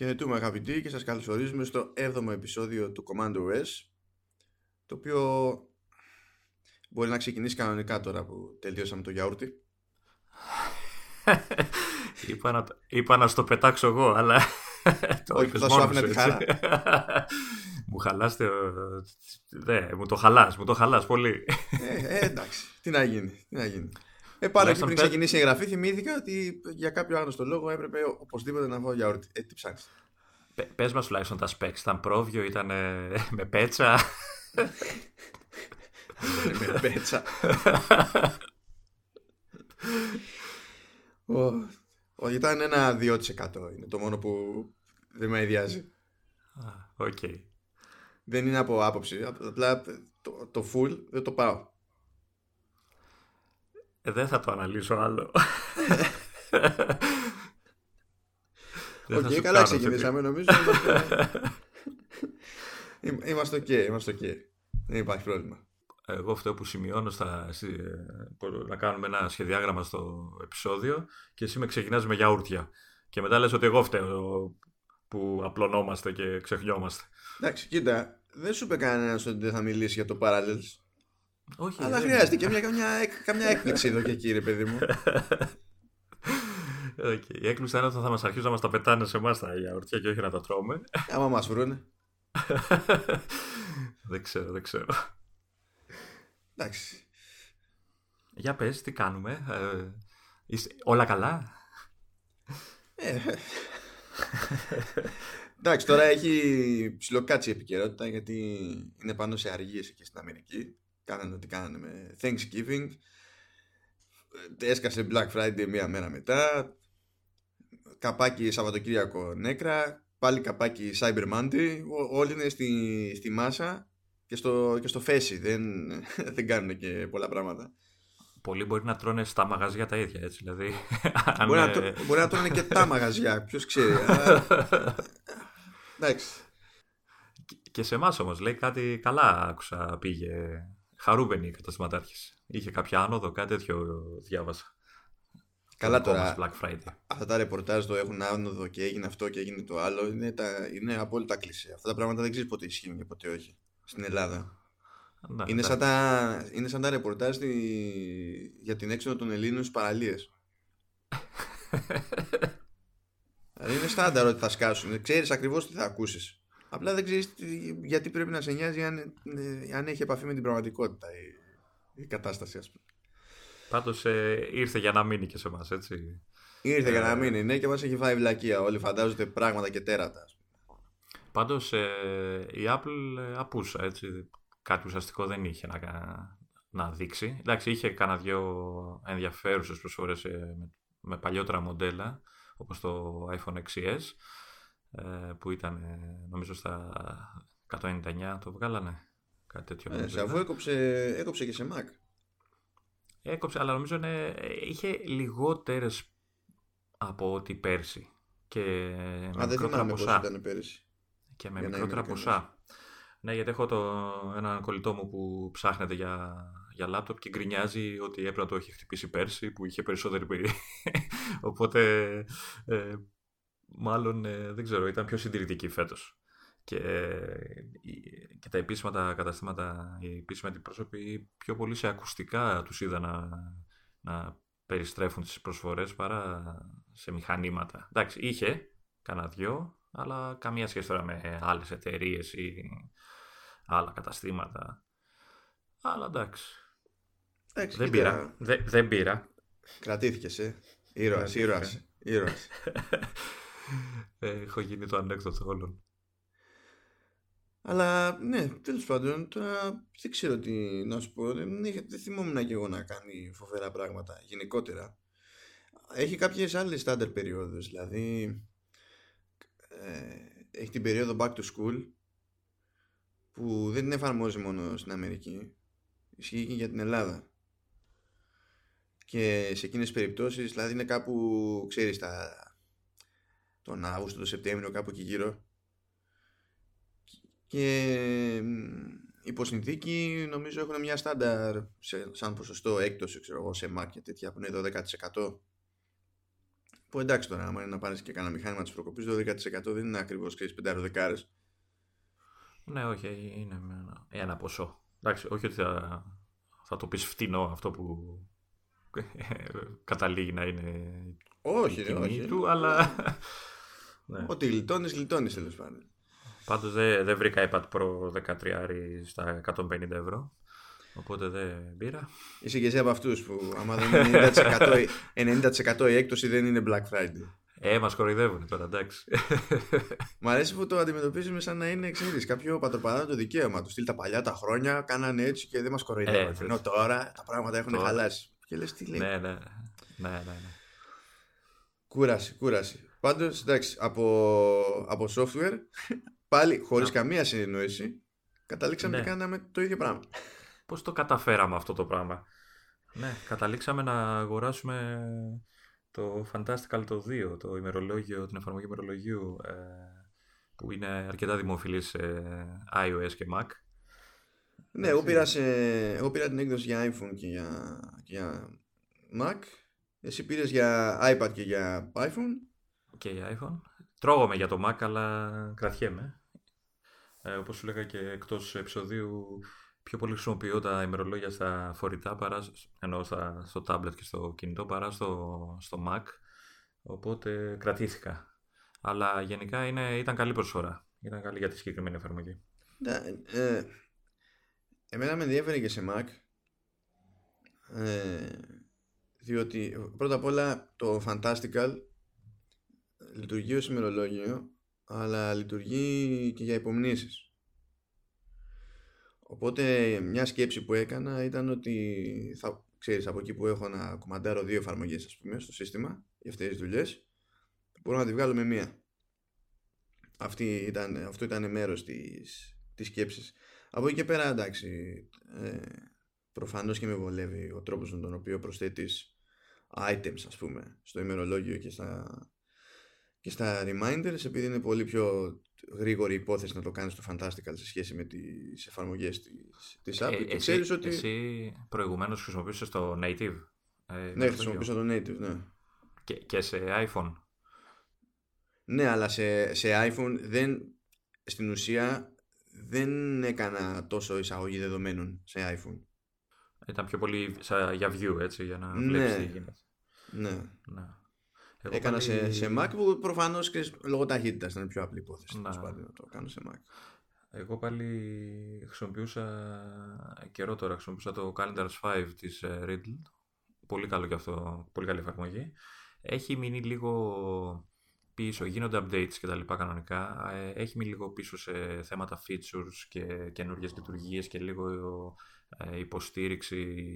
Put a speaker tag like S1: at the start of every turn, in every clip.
S1: Χαιρετούμε αγαπητοί και σας καλωσορίζουμε στο 7ο επεισόδιο του Commando S το οποίο μπορεί να ξεκινήσει κανονικά τώρα που τελειώσαμε το γιαούρτι.
S2: είπα, να, είπα να στο πετάξω εγώ, αλλά
S1: το Όχι, θα σου άφηνα τη χαρά.
S2: μου χαλάς το... Ναι, μου το χαλάς, μου το χαλάς πολύ.
S1: ε, ε, εντάξει, τι να γίνει, τι να γίνει. Ε, πάλι πριν ξεκινήσει η εγγραφή, θυμήθηκα ότι για κάποιο άγνωστο λόγο έπρεπε οπωσδήποτε να φάω γιαούρτι. Ε, τι ψάχνει.
S2: Πες μας τουλάχιστον τα specs. Ήταν πρόβιο, ήταν με πέτσα;
S1: με πέτσα. Όχι, ήταν ένα 2% είναι το μόνο που δεν με αηδιάζει.
S2: Οκ.
S1: Δεν είναι από άποψη. Απλά το, το full δεν το πάω.
S2: Ε, δεν θα το αναλύσω άλλο.
S1: OK, okay, καλά ξεκινήσαμε νομίζω. Είμαστε οκ, είμαστε οκ. Δεν υπάρχει πρόβλημα.
S2: Εγώ αυτό που σημειώνω στα, να κάνουμε ένα σχεδιάγραμμα στο επεισόδιο και εσύ με ξεκινάς με γιαούρτια. Και μετά λες ότι εγώ φταίω που απλωνόμαστε και ξεχνιόμαστε.
S1: Εντάξει, κοίτα, δεν σου είπε κανένας ότι δεν θα μιλήσει για το Parallels.
S2: Όχι,
S1: Αλλά χρειάζεται και μια, καμιά, καμιά έκπληξη εδώ και εκεί, ρε παιδί μου.
S2: Okay. Η έκπληξη είναι ότι θα μας αρχίσουν να μας τα πετάνε σε εμάς τα γιαουρτιά και όχι να τα τρώμε.
S1: Άμα μας βρούνε.
S2: δεν ξέρω, δεν ξέρω.
S1: Εντάξει.
S2: Για πες, τι κάνουμε. Ε, είστε... Όλα καλά;
S1: Ε. Εντάξει, τώρα έχει ψιλοκάτσει η επικαιρότητα γιατί είναι πάνω σε αργίες εκεί στην Αμερική. Κάνανε ό,τι κάνανε με Thanksgiving. Έσκασε Black Friday μία μέρα μετά καπάκι Σαββατοκύριακο νέκρα, πάλι καπάκι Cyber Monday, όλοι είναι στη, στη μάσα και στο, και στο φέση, δεν, δεν κάνουν και πολλά πράγματα.
S2: Πολλοί μπορεί να τρώνε στα μαγαζιά τα ίδια, έτσι, δηλαδή.
S1: μπορεί, να, μπορεί να τρώνε και τα μαγαζιά, ποιος ξέρει. Εντάξει.
S2: Και σε εμάς όμως λέει κάτι καλά άκουσα πήγε χαρούμενη η καταστηματάρχη. Είχε κάποια άνοδο, κάτι τέτοιο διάβασα.
S1: Καλά τώρα. Αυτά τα ρεπορτάζ το έχουν άνοδο και έγινε αυτό και έγινε το άλλο. Είναι, τα, είναι απόλυτα κλεισέ. Αυτά τα πράγματα δεν ξέρεις ποτέ ισχύουν και ποτέ όχι. Στην Ελλάδα. Να, είναι, σαν τα, είναι σαν τα ρεπορτάζ τη, για την έξοδο των Ελλήνων στις παραλίες. δηλαδή είναι στάνταρ ότι θα σκάσουν. Ξέρεις ακριβώς τι θα ακούσεις. Απλά δεν ξέρεις γιατί πρέπει να σε νοιάζει αν, ε, αν έχει επαφή με την πραγματικότητα η, η κατάσταση, ας πούμε.
S2: Πάντως ε, ήρθε για να μείνει και σε εμάς, έτσι.
S1: Ήρθε για να ε, μείνει, ναι, και μας έχει φάει βλακεία. Όλοι φαντάζονται πράγματα και τέρατα.
S2: Πάντως ε, η Apple ε, απούσα, έτσι. Κάτι ουσιαστικό δεν είχε να, να δείξει. Εντάξει, είχε κάνα δυο ενδιαφέρουσες προσφορές με, με παλιότερα μοντέλα, όπως το iPhone XS, που ήταν νομίζω στα 199 το βγάλανε. Κάτι τέτοιο.
S1: Ε, αφού έκοψε, έκοψε και σε Mac.
S2: Έκοψε, αλλά νομίζω είναι, είχε λιγότερες από ό,τι πέρσι. Και
S1: με Α, μικρότερα ποσά. Ήταν πέρσι.
S2: Και με μικρότερα ποσά. Ναι, γιατί έχω το, έναν κολλητό μου που ψάχνεται για, για λάπτοπ και γκρινιάζει ότι έπρεπε να το έχει χτυπήσει πέρσι που είχε περισσότερη περί. Οπότε, ε, μάλλον, ε, δεν ξέρω, ήταν πιο συντηρητική φέτος και, και τα επίσημα τα καταστήματα, οι επίσημοι αντιπρόσωποι πιο πολύ σε ακουστικά τους είδα να, να περιστρέφουν τις προσφορές παρά σε μηχανήματα. Εντάξει, είχε κανένα δυο, αλλά καμία σχέση τώρα με άλλες εταιρείες ή άλλα καταστήματα. Αλλά εντάξει.
S1: εντάξει
S2: δεν, πήρα. Δεν, δεν πήρα.
S1: Κρατήθηκες, ε. Ήρωας, ήρωας. ήρωας.
S2: Έχω γίνει το ανέκδοτο όλων.
S1: Αλλά ναι, τέλος πάντων, τώρα δεν ξέρω τι να σου πω. Δεν, δεν θυμόμουν και εγώ να κάνει φοβερά πράγματα γενικότερα. Έχει κάποιες άλλες στάντερ περιόδους. Δηλαδή, ε, έχει την περίοδο back to school που δεν την εφαρμόζει μόνο στην Αμερική. Ισχύει και για την Ελλάδα. Και σε εκείνες τις περιπτώσεις, δηλαδή είναι κάπου, ξέρεις, τα, τον Αύγουστο, τον Σεπτέμβριο, κάπου εκεί γύρω και υποσυνθήκη νομίζω έχουν μια στάνταρ σε, σαν ποσοστό έκπτωση ξέρω εγώ, σε Mac και τέτοια που είναι το 10% Που εντάξει τώρα, άμα είναι να πάρεις και κανένα μηχάνημα της προκοπής, 12% δεν είναι ακριβώς και 5 δεκάρε.
S2: Ναι, όχι, είναι ένα ποσό. Εντάξει, όχι ότι θα, θα το πεις φτηνό αυτό που καταλήγει να είναι
S1: όχι, η όχι.
S2: του, αλλά...
S1: ναι. Ότι γλιτώνεις, γλιτώνεις τέλος πάντων.
S2: Πάντως δεν, δεν βρήκα iPad Pro 13 στα 150 ευρώ. Οπότε δεν πήρα.
S1: Είσαι και εσύ από αυτούς που άμα δεν είναι 90%, 90% η έκπτωση δεν είναι Black Friday.
S2: Ε, μας κοροϊδεύουν τώρα, εντάξει.
S1: Μ' αρέσει που το αντιμετωπίζουμε σαν να είναι, ξέρεις, κάποιο πατροπαράδοτο δικαίωμα. Τους στείλει τα παλιά τα χρόνια, κάνανε έτσι και δεν μας κοροϊδεύουν. Ε, Ενώ τώρα τα πράγματα έχουν τώρα... χαλάσει. Και λες τι λέει;
S2: Ναι, ναι. ναι, ναι, ναι.
S1: Κούραση, κούραση. Πάντως, εντάξει, από, από software, πάλι χωρίς καμία συνεννόηση, καταλήξαμε ναι. και κάναμε το ίδιο πράγμα.
S2: Πώς το καταφέραμε αυτό το πράγμα; Ναι, καταλήξαμε να αγοράσουμε το Fantastical το 2, το ημερολόγιο, την εφαρμογή ημερολογίου ε, που είναι αρκετά δημοφιλής σε iOS και Mac.
S1: Ναι, εγώ πήρα, εγώ πήρα την έκδοση για iPhone και για, και για Mac. Εσύ πήρες για iPad και για iPhone.
S2: Και για iPhone. Τρώγομαι για το Mac, αλλά κρατιέμαι. Ε, όπως σου λέγα και εκτός επεισοδίου, πιο πολύ χρησιμοποιώ τα ημερολόγια στα φορητά παρά ενώ στα, στο tablet και στο κινητό παρά στο, στο Mac. Οπότε κρατήθηκα. Αλλά γενικά είναι, ήταν καλή προσφορά. Ήταν καλή για τη συγκεκριμένη εφαρμογή.
S1: Ναι, ε, εμένα με ενδιαφέρει και σε Mac. Ε, διότι πρώτα απ' όλα το Fantastical λειτουργεί ως ημερολόγιο αλλά λειτουργεί και για υπομνήσεις. Οπότε μια σκέψη που έκανα ήταν ότι θα ξέρεις από εκεί που έχω να κομμαντάρω δύο εφαρμογές ας πούμε στο σύστημα για αυτές τις δουλειές μπορώ να τη βγάλω με μία. Αυτή ήταν, αυτό ήταν μέρος της, της σκέψης. Από εκεί και πέρα εντάξει ε, προφανώς και με βολεύει ο τρόπος με τον οποίο προσθέτεις items ας πούμε στο ημερολόγιο και στα, και στα reminders επειδή είναι πολύ πιο γρήγορη υπόθεση να το κάνεις το Fantastical σε σχέση με τις εφαρμογές της, της app.
S2: Ε, εσύ, ότι... εσύ προηγουμένως χρησιμοποιούσες το native.
S1: Ε, ναι, χρησιμοποιούσα το native, ναι.
S2: Και, και σε iPhone.
S1: Ναι, αλλά σε, σε iPhone δεν, στην ουσία δεν έκανα τόσο εισαγωγή δεδομένων σε iPhone.
S2: Ήταν πιο πολύ σαν, για view, έτσι, για να ναι. βλέπεις τι γίνεται.
S1: Ναι. ναι. Εγώ Έκανα πάλι... σε, σε Mac που προφανώς και λόγω ταχύτητας ήταν πιο απλή υπόθεση. Να. να το κάνω σε Mac.
S2: Εγώ πάλι χρησιμοποιούσα καιρό τώρα, χρησιμοποιούσα το Calendars 5 της uh, Riddle. Πολύ καλό και αυτό, πολύ καλή εφαρμογή. Έχει μείνει λίγο πίσω, γίνονται updates και τα λοιπά κανονικά. Ε, έχει μείνει λίγο πίσω σε θέματα features και καινούργιες λειτουργίες και λίγο ε, υποστήριξη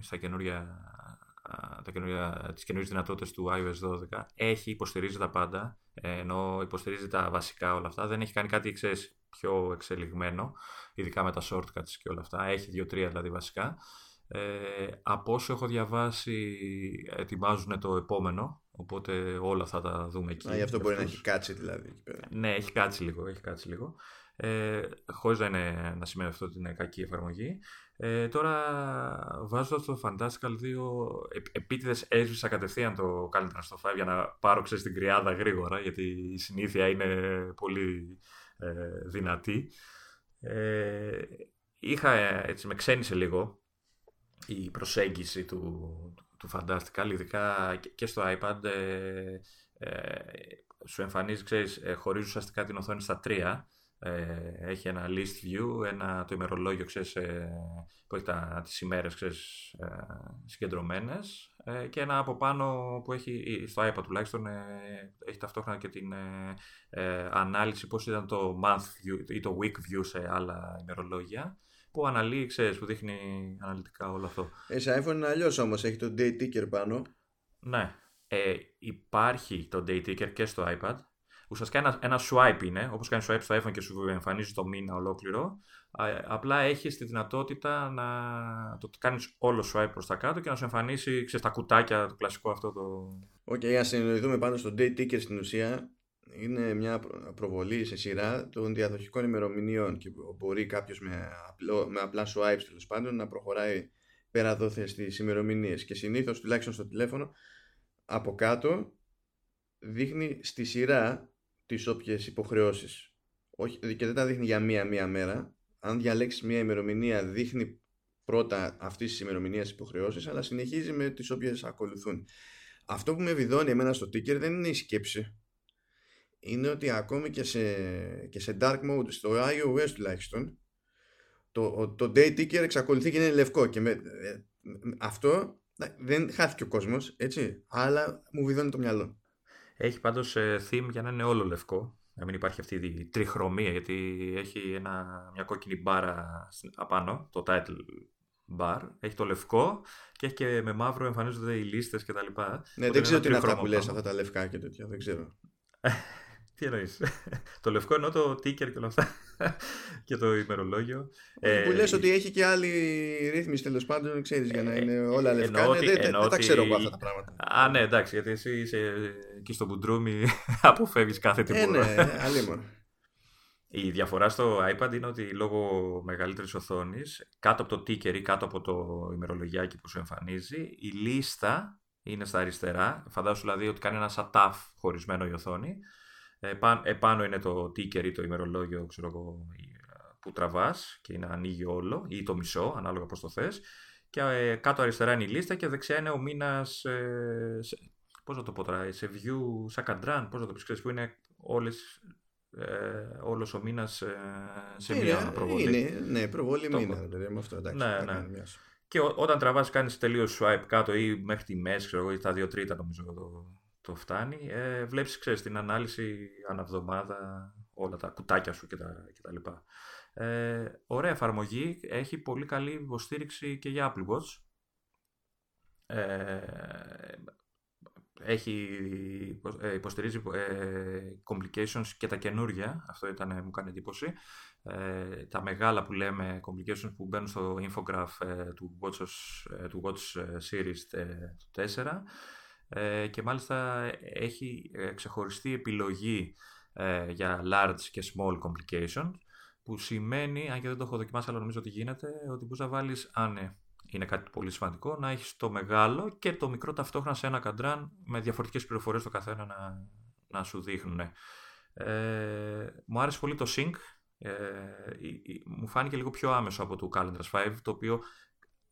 S2: στα καινούργια τα καινούργια, τις καινούργιες δυνατότητες του iOS 12 έχει, υποστηρίζει τα πάντα ε, ενώ υποστηρίζει τα βασικά όλα αυτά. Δεν έχει κάνει κάτι ξέρεις, πιο εξελιγμένο ειδικά με τα shortcuts και όλα αυτά. Έχει δύο-τρία δηλαδή βασικά. Ε, από όσο έχω διαβάσει ετοιμάζουν το επόμενο οπότε όλα θα τα δούμε εκεί.
S1: Α, γι' αυτό μπορεί να έχει κάτσει δηλαδή
S2: ναι έχει κάτσει λίγο, έχει κάτσει λίγο. Ε, χωρίς να, είναι, να σημαίνει αυτό ότι είναι κακή εφαρμογή ε, τώρα βάζοντας το Fantastical 2 επίτηδες έσβησα κατευθείαν το Calendar στο 5 για να πάρω ξέρεις, την κρυάδα γρήγορα γιατί η συνήθεια είναι πολύ ε, δυνατή. Ε, είχα, έτσι, με ξένησε λίγο η προσέγγιση του, του Fantastical, ειδικά και στο iPad ε, ε, σου εμφανίζει, ξέρεις, ε, χωρίζεις ουσιαστικά την οθόνη στα τρία ε, έχει ένα list view, ένα, το ημερολόγιο ξέρεις, ε, που έχει τα, τις ημέρες ξέρεις, ε, συγκεντρωμένες ε, και ένα από πάνω που έχει, στο iPad τουλάχιστον, ε, έχει ταυτόχρονα και την ε, ανάλυση πώς ήταν το month view ή το week view σε άλλα ημερολόγια που αναλύει, ξέρεις, που δείχνει αναλυτικά όλο αυτό.
S1: Ε, σε iPhone είναι αλλιώς όμως, έχει το day ticker πάνω.
S2: Ναι, υπάρχει το day ticker και στο iPad ουσιαστικά ένα, ένα swipe είναι, όπως κάνεις swipe στο iPhone και σου εμφανίζει το μήνα ολόκληρο. Απλά έχεις τη δυνατότητα να το κάνεις όλο swipe προς τα κάτω και να σου εμφανίσει ξέρεις, τα κουτάκια, το κλασικό αυτό το...
S1: OK, okay, ας συνειδητούμε πάνω στο day ticker στην ουσία είναι μια προβολή σε σειρά των διαδοχικών ημερομηνιών και μπορεί κάποιος με, με απλά swipes τέλος πάντων να προχωράει πέρα δόθε στις ημερομηνίες. Και συνήθως, τουλάχιστον στο τηλέφωνο, από κάτω δείχνει στη σειρά τις όποιες υποχρεώσεις. Όχι, και δεν τα δείχνει για μία-μία μέρα. Αν διαλέξεις μία ημερομηνία δείχνει πρώτα αυτής της ημερομηνίας υποχρεώσεις αλλά συνεχίζει με τις όποιες ακολουθούν. Αυτό που με βιδώνει εμένα στο ticker δεν είναι η σκέψη. Είναι ότι ακόμη και σε, και σε dark mode στο iOS τουλάχιστον το, το day ticker εξακολουθεί και είναι λευκό και με, ε, αυτό δεν χάθηκε ο κόσμος έτσι αλλά μου βιδώνει το μυαλό.
S2: Έχει πάντως ε, theme για να είναι όλο λευκό. Να μην υπάρχει αυτή η τριχρωμία, γιατί έχει ένα, μια κόκκινη μπάρα απάνω, το title bar. Έχει το λευκό και έχει και με μαύρο εμφανίζονται οι λίστες και τα λοιπά.
S1: Ναι, δεν ξέρω τι είναι αυτά που λες, αυτά τα λευκά και τέτοια, δεν ξέρω.
S2: Τι εννοείς; το λευκό εννοώ το ticker και όλα αυτά. και το ημερολόγιο.
S1: Ε, που λες ότι έχει και άλλη ρύθμιση τέλος πάντων, ξέρεις, για να ε, είναι όλα λευκά. Εννοώ, ναι, δεν, δεν τα ξέρω εγώ αυτά τα πράγματα.
S2: Α, ναι, εντάξει, γιατί εσύ είσαι εκεί στο μπουντρούμι, αποφεύγεις κάθε τίποτα.
S1: Ε, ναι, αλλήμον.
S2: Η διαφορά στο iPad είναι ότι λόγω μεγαλύτερης οθόνης, κάτω από το ticker ή κάτω από το ημερολογιάκι που σου εμφανίζει, η λίστα είναι στα αριστερά. Φαντάσου δηλαδή ότι κάνει ένα σατάφ χωρισμένο η οθόνη επάνω είναι το ticker ή το ημερολόγιο ξέρω εγώ, που τραβάς και είναι ανοίγει όλο ή το μισό ανάλογα πώς το θες και ε, κάτω αριστερά είναι η λίστα και δεξιά είναι ο μήνας ε, σε, πώς να το πω τώρα, σε view σαν καντράν, πώς να το πεις, ξέρεις που είναι όλες ε, όλος ο μήνας ε, σε είναι, μία προβολή.
S1: Είναι, ναι, προβολή το... μήνα, δηλαδή, με αυτό, εντάξει. Ναι, ναι.
S2: Και ό, όταν τραβάς κάνεις τελείως swipe κάτω ή μέχρι τη μέση, ξέρω εγώ, ή τα δύο τρίτα νομίζω το, το φτάνει, ε, βλέπεις, ξέρεις, την ανάλυση αναβδομάδα, όλα τα κουτάκια σου κτλ. τα Ε, ωραία εφαρμογή, έχει πολύ καλή υποστήριξη και για Apple Watch. Ε, έχει, ε, υποστηρίζει ε, complications και τα καινούργια, αυτό ήταν, μου κάνει εντύπωση. Ε, τα μεγάλα που λέμε complications που μπαίνουν στο infograph ε, του, Watch, του Watch Series 4 ε, και μάλιστα έχει ε, ξεχωριστή επιλογή ε, για large και small complications που σημαίνει, αν και δεν το έχω δοκιμάσει αλλά νομίζω ότι γίνεται, ότι μπορείς να βάλεις, αν ναι, είναι κάτι πολύ σημαντικό, να έχεις το μεγάλο και το μικρό ταυτόχρονα σε ένα καντράν με διαφορετικές πληροφορίες το καθένα να, να σου δείχνουν. Ε, μου άρεσε πολύ το sync, ε, μου φάνηκε λίγο πιο άμεσο από το Calendar 5, το οποίο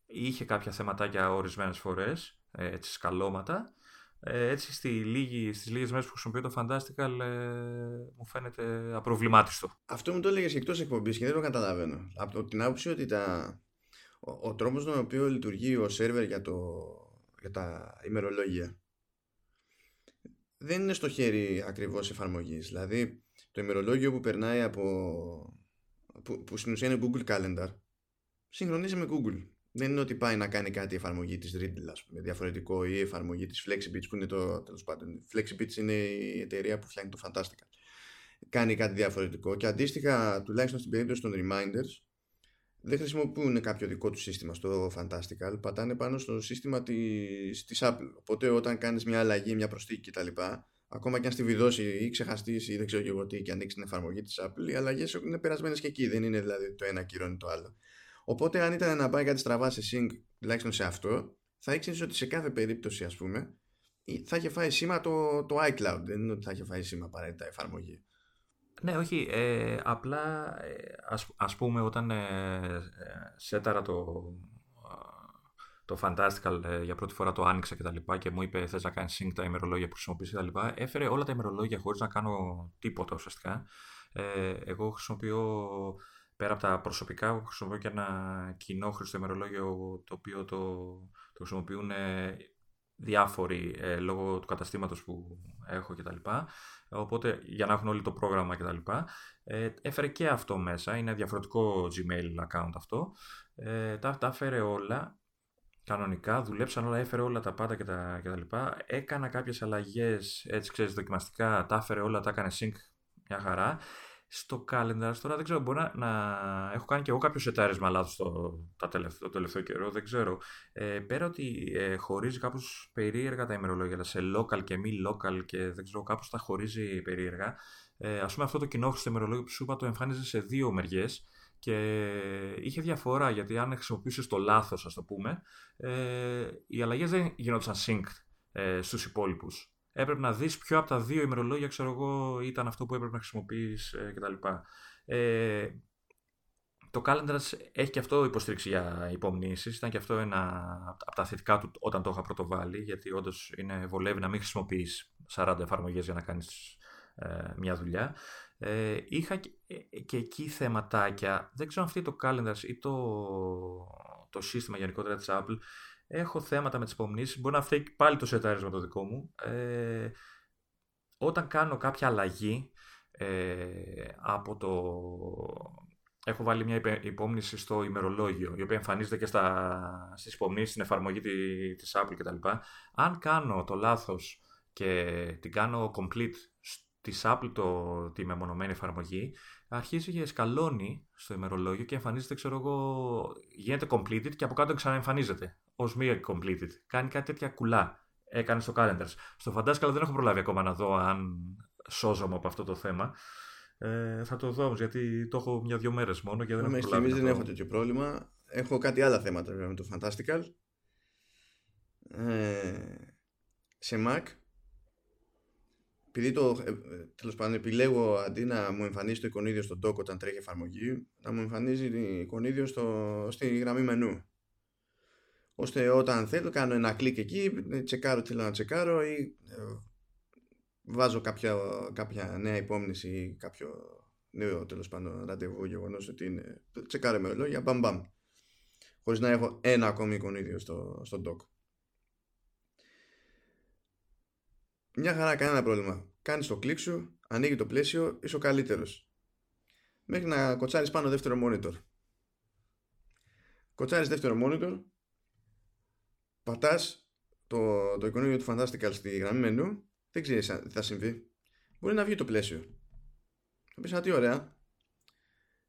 S2: είχε κάποια θεματάκια ορισμένες φορές, έτσι σκαλώματα, ε, έτσι στη λίγη, στις λίγες μέρες που χρησιμοποιώ το Fantastical ε, μου φαίνεται απροβλημάτιστο.
S1: Αυτό μου το έλεγες και εκτός εκπομπής και δεν το καταλαβαίνω. Από την άποψη ότι τα, ο, ο τρόπος τον οποίο λειτουργεί ο σερβερ για, το, για τα ημερολόγια δεν είναι στο χέρι ακριβώς εφαρμογής. Δηλαδή το ημερολόγιο που περνάει από που, που στην ουσία είναι Google Calendar συγχρονίζει με Google δεν είναι ότι πάει να κάνει κάτι η εφαρμογή της Riddle ας πούμε, διαφορετικό ή η εφαρμογή της Flexibits που είναι το τέλος πάντων Flexibits είναι η εταιρεία που φτιάχνει το Fantastica κάνει κάτι διαφορετικό και αντίστοιχα τουλάχιστον στην περίπτωση των reminders δεν χρησιμοποιούν κάποιο δικό τους σύστημα στο Fantastical πατάνε πάνω στο σύστημα της, της Apple. Οπότε όταν κάνεις μια αλλαγή, μια προσθήκη κτλ ακόμα και αν στη βιδώσει ή ξεχαστείς ή δεν ξέρω και εγώ τι και ανοίξεις την εφαρμογή της Apple οι αλλαγές είναι περασμένες και εκεί. Δεν είναι δηλαδή το ένα κυρώνει το άλλο Οπότε, αν ήταν να πάει κάτι στραβά σε sync, τουλάχιστον σε αυτό, θα ήξερες ότι σε κάθε περίπτωση, ας πούμε, θα είχε φάει σήμα το, το iCloud. Δεν είναι ότι θα είχε φάει σήμα απαραίτητα εφαρμογή.
S2: Ναι, όχι. Ε, απλά, ε, ας, ας πούμε, όταν ε, ε σέταρα το, το Fantastical ε, για πρώτη φορά το άνοιξα και τα λοιπά και μου είπε θες να κάνεις sync τα ημερολόγια που χρησιμοποιείς και τα λοιπά, έφερε όλα τα ημερολόγια χωρίς να κάνω τίποτα ουσιαστικά. Ε, εγώ χρησιμοποιώ πέρα από τα προσωπικά, χρησιμοποιώ και ένα κοινό ημερολόγιο το οποίο το, το χρησιμοποιούν ε, διάφοροι ε, λόγω του καταστήματος που έχω κτλ. Οπότε για να έχουν όλοι το πρόγραμμα κτλ. Ε, έφερε και αυτό μέσα, είναι διαφορετικό Gmail account αυτό. Ε, τα, τα έφερε όλα κανονικά, δουλέψαν όλα, έφερε όλα τα πάντα και τα, και τα λοιπά. Έκανα κάποιες αλλαγές, έτσι ξέρεις, δοκιμαστικά, τα έφερε όλα, τα έκανε sync μια χαρά στο calendar τώρα δεν ξέρω, μπορεί να, να έχω κάνει και εγώ κάποιο σετάρισμα λάθος το, τελευταίο, το τελευταίο καιρό, δεν ξέρω. Ε, πέρα ότι ε, χωρίζει κάπως περίεργα τα ημερολόγια, σε local και μη local και δεν ξέρω, κάπως τα χωρίζει περίεργα. Ε, Α πούμε αυτό το κοινό στο ημερολόγιο που σου είπα το εμφάνιζε σε δύο μεριές και είχε διαφορά γιατί αν χρησιμοποιούσες το λάθος, ας το πούμε, ε, οι αλλαγές δεν γινόταν sync ε, στους υπόλοιπους. Έπρεπε να δεις ποιο από τα δύο ημερολόγια ξέρω εγώ, ήταν αυτό που έπρεπε να χρησιμοποιείς ε, κτλ. Ε, το Calendars έχει και αυτό υποστήριξη για υπομνήσεις. Ήταν και αυτό ένα από τα θετικά του όταν το είχα πρωτοβάλει, γιατί όντως βολεύει να μην χρησιμοποιείς 40 εφαρμογές για να κάνεις ε, μια δουλειά. Ε, είχα και, ε, και, εκεί θεματάκια. Δεν ξέρω αν αυτή το Calendars ή το, το σύστημα γενικότερα της Apple. Έχω θέματα με τις υπομνήσεις. Μπορεί να φταίει πάλι το σετάρισμα το δικό μου. Ε, όταν κάνω κάποια αλλαγή ε, από το έχω βάλει μια υπόμνηση στο ημερολόγιο, η οποία εμφανίζεται και στα, στις υπομνήσεις στην εφαρμογή της Apple κτλ. Αν κάνω το λάθος και την κάνω complete της Apple το, τη μεμονωμένη εφαρμογή, αρχίζει και σκαλώνει στο ημερολόγιο και εμφανίζεται, ξέρω εγώ, γίνεται completed και από κάτω ξαναεμφανίζεται ως μία completed. Κάνει κάτι τέτοια κουλά. Έκανε στο calendars. Στο Fantascal δεν έχω προλάβει ακόμα να δω αν σώζομαι από αυτό το θέμα. Ε, θα το δω όμως, γιατί το έχω μια-δυο μέρες μόνο και δεν
S1: έχω προλάβει. δεν έχω τέτοιο πρόβλημα. Έχω κάτι άλλα θέματα με το Fantastical. Ε, σε Mac επειδή το ε, τέλος πάντων επιλέγω αντί να μου εμφανίζει το εικονίδιο στο dock όταν τρέχει εφαρμογή να μου εμφανίζει το εικονίδιο στο, στη γραμμή μενού ώστε όταν θέλω κάνω ένα κλικ εκεί τσεκάρω τι θέλω να τσεκάρω ή βάζω κάποια, κάποια νέα υπόμνηση ή κάποιο νέο τέλος πάντων ραντεβού γεγονός ότι είναι. Τσεκάρε με λόγια, μπαμ μπαμ. Χωρίς να έχω ένα ακόμη εικονίδιο στο, στο dock. Μια χαρά, κανένα πρόβλημα. Κάνεις το κλικ σου, ανοίγει το πλαίσιο, είσαι ο καλύτερος. Μέχρι να κοτσάρεις πάνω δεύτερο monitor. Κοτσάρεις δεύτερο monitor, πατάς το, το εικονίδιο του Fantastical στη γραμμή μενού δεν ξέρεις τι θα συμβεί. Μπορεί να βγει το πλαίσιο. Θα πεις, τι ωραία.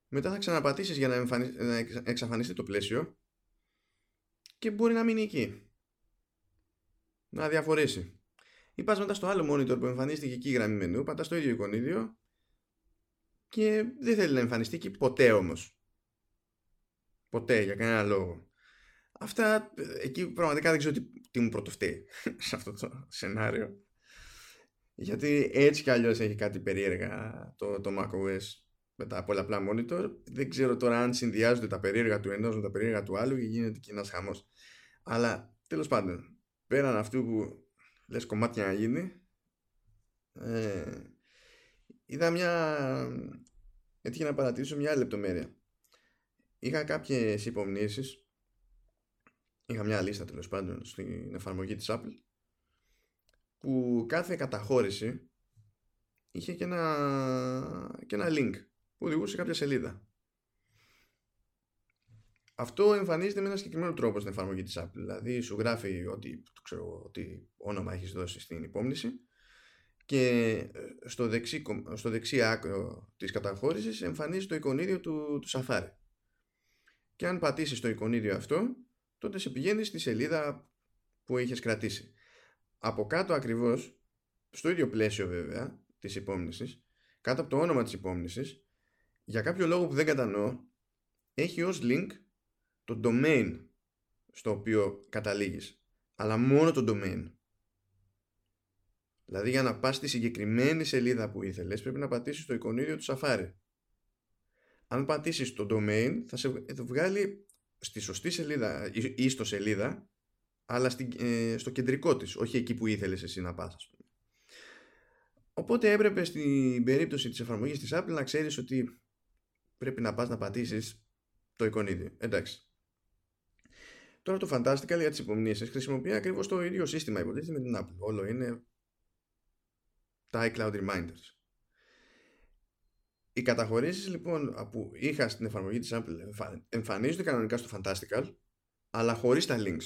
S1: Μετά θα ξαναπατήσεις για να, να εξαφανιστεί το πλαίσιο και μπορεί να μείνει εκεί. Να διαφορήσει. Ή πας μετά στο άλλο monitor που εμφανίστηκε εκεί η γραμμή μενού, πατάς το ίδιο εικονίδιο και δεν θέλει να εμφανιστεί εκεί ποτέ όμως. Ποτέ, για κανένα λόγο. Αυτά, εκεί πραγματικά δεν ξέρω τι, τι μου πρωτοφταίει σε αυτό το σενάριο. Γιατί έτσι κι αλλιώς έχει κάτι περίεργα το, το macOS με τα πολλαπλά monitor. Δεν ξέρω τώρα αν συνδυάζονται τα περίεργα του ενός με τα περίεργα του άλλου και γίνεται και ένας χαμός. Αλλά τέλος πάντων, πέραν αυτού που λες κομμάτια να γίνει, ε, είδα μια... Έτυχε να παρατηρήσω μια άλλη λεπτομέρεια. Είχα κάποιες υπομνήσεις, είχα μια λίστα τέλος πάντων στην εφαρμογή της Apple που κάθε καταχώρηση είχε και ένα, και ένα link που οδηγούσε σε κάποια σελίδα. Αυτό εμφανίζεται με ένα συγκεκριμένο τρόπο στην εφαρμογή της Apple. Δηλαδή σου γράφει ότι, ξέρω, ότι όνομα έχεις δώσει στην υπόμνηση και ε, στο δεξί, στο δεξί άκρο της καταχώρησης εμφανίζει το εικονίδιο του, του Safari. Και αν πατήσεις το εικονίδιο αυτό, τότε σε πηγαίνει στη σελίδα που έχεις κρατήσει από κάτω ακριβώς, στο ίδιο πλαίσιο βέβαια της υπόμνησης, κάτω από το όνομα της υπόμνησης, για κάποιο λόγο που δεν κατανοώ, έχει ως link το domain στο οποίο καταλήγεις. Αλλά μόνο το domain. Δηλαδή για να πας στη συγκεκριμένη σελίδα που ήθελες πρέπει να πατήσεις το εικονίδιο του Safari. Αν πατήσεις το domain θα σε βγάλει στη σωστή σελίδα ή στο σελίδα αλλά ε, στο κεντρικό της, όχι εκεί που ήθελες εσύ να πας. Ας πούμε. Οπότε έπρεπε στην περίπτωση της εφαρμογής της Apple να ξέρεις ότι πρέπει να πας να πατήσεις το εικονίδιο. Εντάξει. Τώρα το Fantastical για τις υπομνήσεις χρησιμοποιεί ακριβώς το ίδιο σύστημα υποτίθεται με την Apple. Όλο είναι τα iCloud Reminders. Οι καταχωρήσεις λοιπόν που είχα στην εφαρμογή της Apple εμφανίζονται κανονικά στο Fantastical αλλά χωρίς τα links.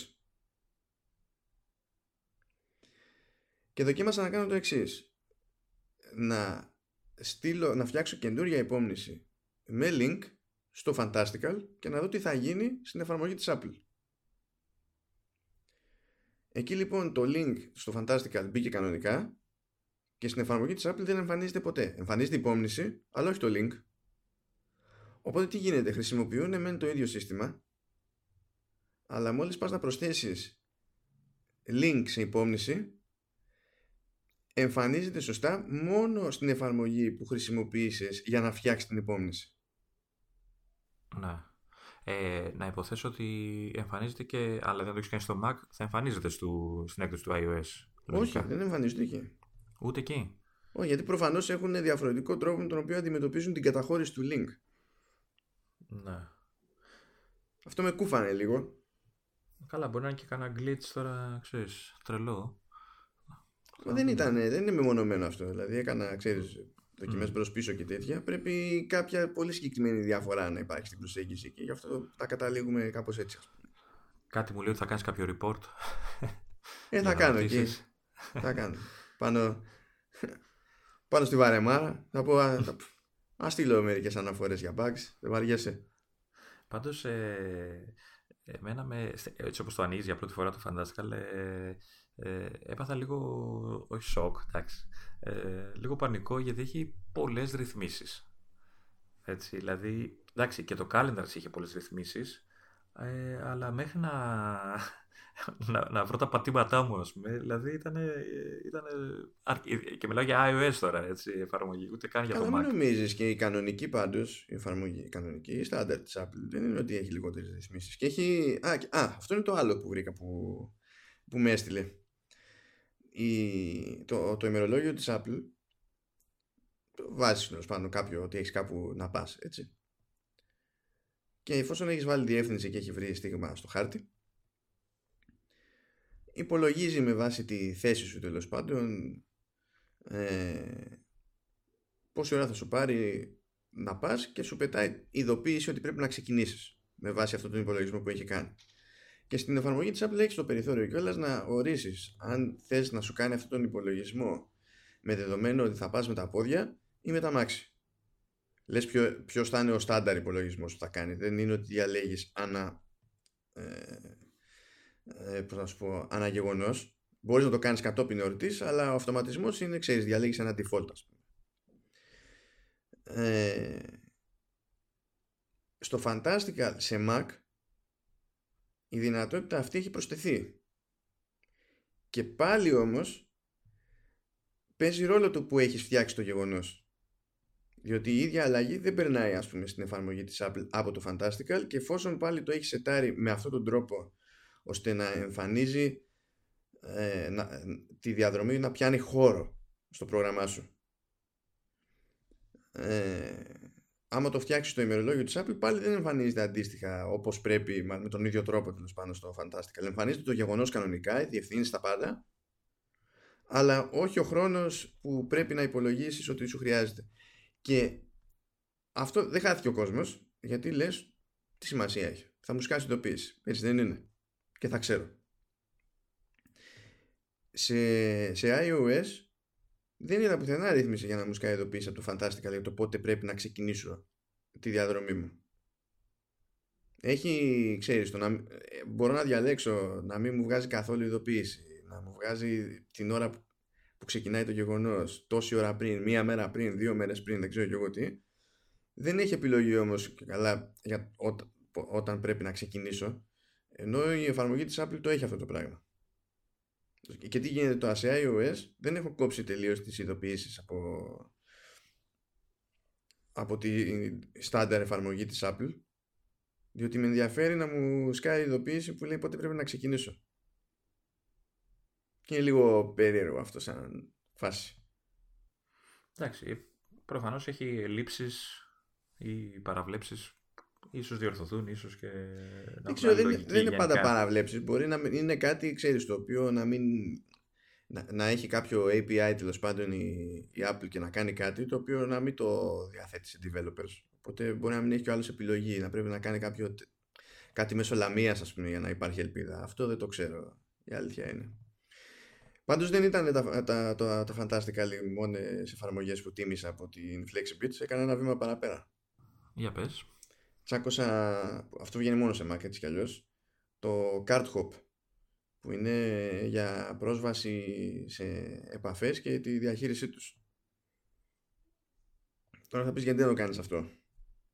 S1: Και δοκίμασα να κάνω το εξής. Να, στείλω, να φτιάξω καινούρια υπόμνηση με link στο Fantastical και να δω τι θα γίνει στην εφαρμογή της Apple. Εκεί λοιπόν το link στο Fantastical μπήκε κανονικά και στην εφαρμογή της Apple δεν εμφανίζεται ποτέ. Εμφανίζεται υπόμνηση, αλλά όχι το link. Οπότε τι γίνεται, χρησιμοποιούν μεν το ίδιο σύστημα, αλλά μόλις πας να προσθέσεις link σε υπόμνηση, εμφανίζεται σωστά μόνο στην εφαρμογή που χρησιμοποίησες για να φτιάξεις την υπόμνηση.
S2: Ναι. Ε, να υποθέσω ότι εμφανίζεται και, αλλά δεν το έχεις κάνει στο Mac, θα εμφανίζεται στο, στην έκδοση του iOS.
S1: Όχι, δεν εμφανίζεται εκεί.
S2: Ούτε εκεί.
S1: Όχι, γιατί προφανώς έχουν διαφορετικό τρόπο με τον οποίο αντιμετωπίζουν την καταχώρηση του link.
S2: Ναι.
S1: Αυτό με κούφανε λίγο.
S2: Καλά, μπορεί να είναι και κανένα glitch τώρα, ξέρεις, τρελό.
S1: δεν ήταν, δεν είναι μεμονωμένο αυτό. Δηλαδή έκανα, ξέρεις, δοκιμές mm. προς πίσω και τέτοια. Πρέπει κάποια πολύ συγκεκριμένη διαφορά να υπάρχει στην προσέγγιση και γι' αυτό τα καταλήγουμε κάπως έτσι.
S2: Κάτι μου λέει ότι θα κάνεις κάποιο report.
S1: Ε, θα κάνω εκεί. θα κάνω. Πάνω, πάνω στη βαρεμάρα θα πω. Α στείλω μερικές αναφορές για bugs. Δεν βαριέσαι.
S2: Πάντως, ε, εμένα με, έτσι όπως το ανοίγεις για πρώτη φορά το Fantastical, ε, ε, έπαθα λίγο, όχι σοκ, εντάξει, ε, λίγο πανικό γιατί έχει πολλές ρυθμίσεις. Έτσι, δηλαδή, εντάξει, και το calendar είχε πολλές ρυθμίσεις, ε, αλλά μέχρι να, να, να βρω τα πατήματά μου, ας πούμε, δηλαδή ήταν, ήταν και μιλάω για iOS τώρα, έτσι, εφαρμογή, ούτε καν για
S1: Καλά,
S2: το Mac.
S1: μην νομίζεις και η κανονική πάντως, η εφαρμογή, η κανονική, η standard της Apple, δεν είναι ότι έχει λιγότερες ρυθμίσεις. Και έχει, α, α, αυτό είναι το άλλο που βρήκα που, που με έστειλε η, το, το ημερολόγιο της Apple βάζεις τέλος πάνω κάποιο ότι έχεις κάπου να πας έτσι και εφόσον έχεις βάλει διεύθυνση και έχει βρει στίγμα στο χάρτη υπολογίζει με βάση τη θέση σου τέλος πάντων ε, πόση ώρα θα σου πάρει να πας και σου πετάει ειδοποίηση ότι πρέπει να ξεκινήσεις με βάση αυτόν τον υπολογισμό που έχει κάνει και στην εφαρμογή της Apple έχει το περιθώριο κιόλας να ορίσεις αν θες να σου κάνει αυτόν τον υπολογισμό με δεδομένο ότι θα πας με τα πόδια ή με τα μάξι. Λες ποιο, ποιος θα είναι ο στάνταρ υπολογισμός που θα κάνει. Δεν είναι ότι διαλέγεις ανα, ε, ε, πώς να σου πω, αναγεγονός. Μπορείς να το κάνεις κατόπιν εορτής, αλλά ο αυτοματισμός είναι, ξέρεις, διαλέγεις ένα default, ας πούμε. Ε, στο Fantastical σε Mac η δυνατότητα αυτή έχει προσθεθεί. Και πάλι όμως παίζει ρόλο το που έχεις φτιάξει το γεγονός. Διότι η ίδια αλλαγή δεν περνάει ας πούμε στην εφαρμογή της Apple από το Fantastical και εφόσον πάλι το έχει σετάρει με αυτόν τον τρόπο ώστε να εμφανίζει ε, να, τη διαδρομή να πιάνει χώρο στο πρόγραμμά σου. Ε, άμα το φτιάξεις το ημερολόγιο της Apple, πάλι δεν εμφανίζεται αντίστοιχα όπως πρέπει, με τον ίδιο τρόπο τέλος πάνω στο Fantastical. Εμφανίζεται το γεγονός κανονικά, διευθύνει τα πάντα, αλλά όχι ο χρόνος που πρέπει να υπολογίσεις ότι σου χρειάζεται. Και αυτό δεν χάθηκε ο κόσμος, γιατί λες, τι σημασία έχει. Θα μου σκάσει ειδοποίηση. Έτσι δεν είναι. Και θα ξέρω. Σε, σε iOS δεν είδα πουθενά ρύθμιση για να μου σκάει ειδοποίηση από το Fantastica για το πότε πρέπει να ξεκινήσω τη διαδρομή μου. Έχει, ξέρεις, το να, ε, μπορώ να διαλέξω να μην μου βγάζει καθόλου ειδοποίηση, να μου βγάζει την ώρα που ξεκινάει το γεγονός, τόση ώρα πριν, μία μέρα πριν, δύο μέρες πριν, δεν ξέρω και εγώ τι. Δεν έχει επιλογή όμως καλά για, όταν πρέπει να ξεκινήσω, ενώ η εφαρμογή της Apple το έχει αυτό το πράγμα. Και τι γίνεται το σε iOS δεν έχω κόψει τελείως τις ειδοποιήσεις από, από τη στάνταρ εφαρμογή της Apple διότι με ενδιαφέρει να μου σκάει ειδοποίηση που λέει πότε πρέπει να ξεκινήσω. Και είναι λίγο περίεργο αυτό σαν φάση.
S2: Εντάξει, προφανώς έχει ελλείψεις ή παραβλέψεις ίσως διορθωθούν, ίσως και
S1: δεν ξέρω, δεν, δεν είναι πάντα παραβλέψεις. Μπορεί να είναι κάτι, ξέρεις, το οποίο να μην... Να, έχει κάποιο API τέλος πάντων η, η Apple και να κάνει κάτι το οποίο να μην το διαθέτει σε developers. Οπότε μπορεί να μην έχει και άλλο επιλογή, να πρέπει να κάνει κάποιο, κάτι μέσω λαμία, ας πούμε, για να υπάρχει ελπίδα. Αυτό δεν το ξέρω. Η αλήθεια είναι. Πάντως δεν ήταν τα, τα, τα, τα φαντάστικα μόνε εφαρμογές που τίμησα από την FlexiBits. Έκανα ένα βήμα παραπέρα.
S2: Για πες
S1: τσάκωσα, αυτό βγαίνει μόνο σε Mac έτσι κι αλλιώς, το Card Hop που είναι για πρόσβαση σε επαφές και τη διαχείρισή τους. Τώρα θα πεις γιατί δεν το κάνεις αυτό;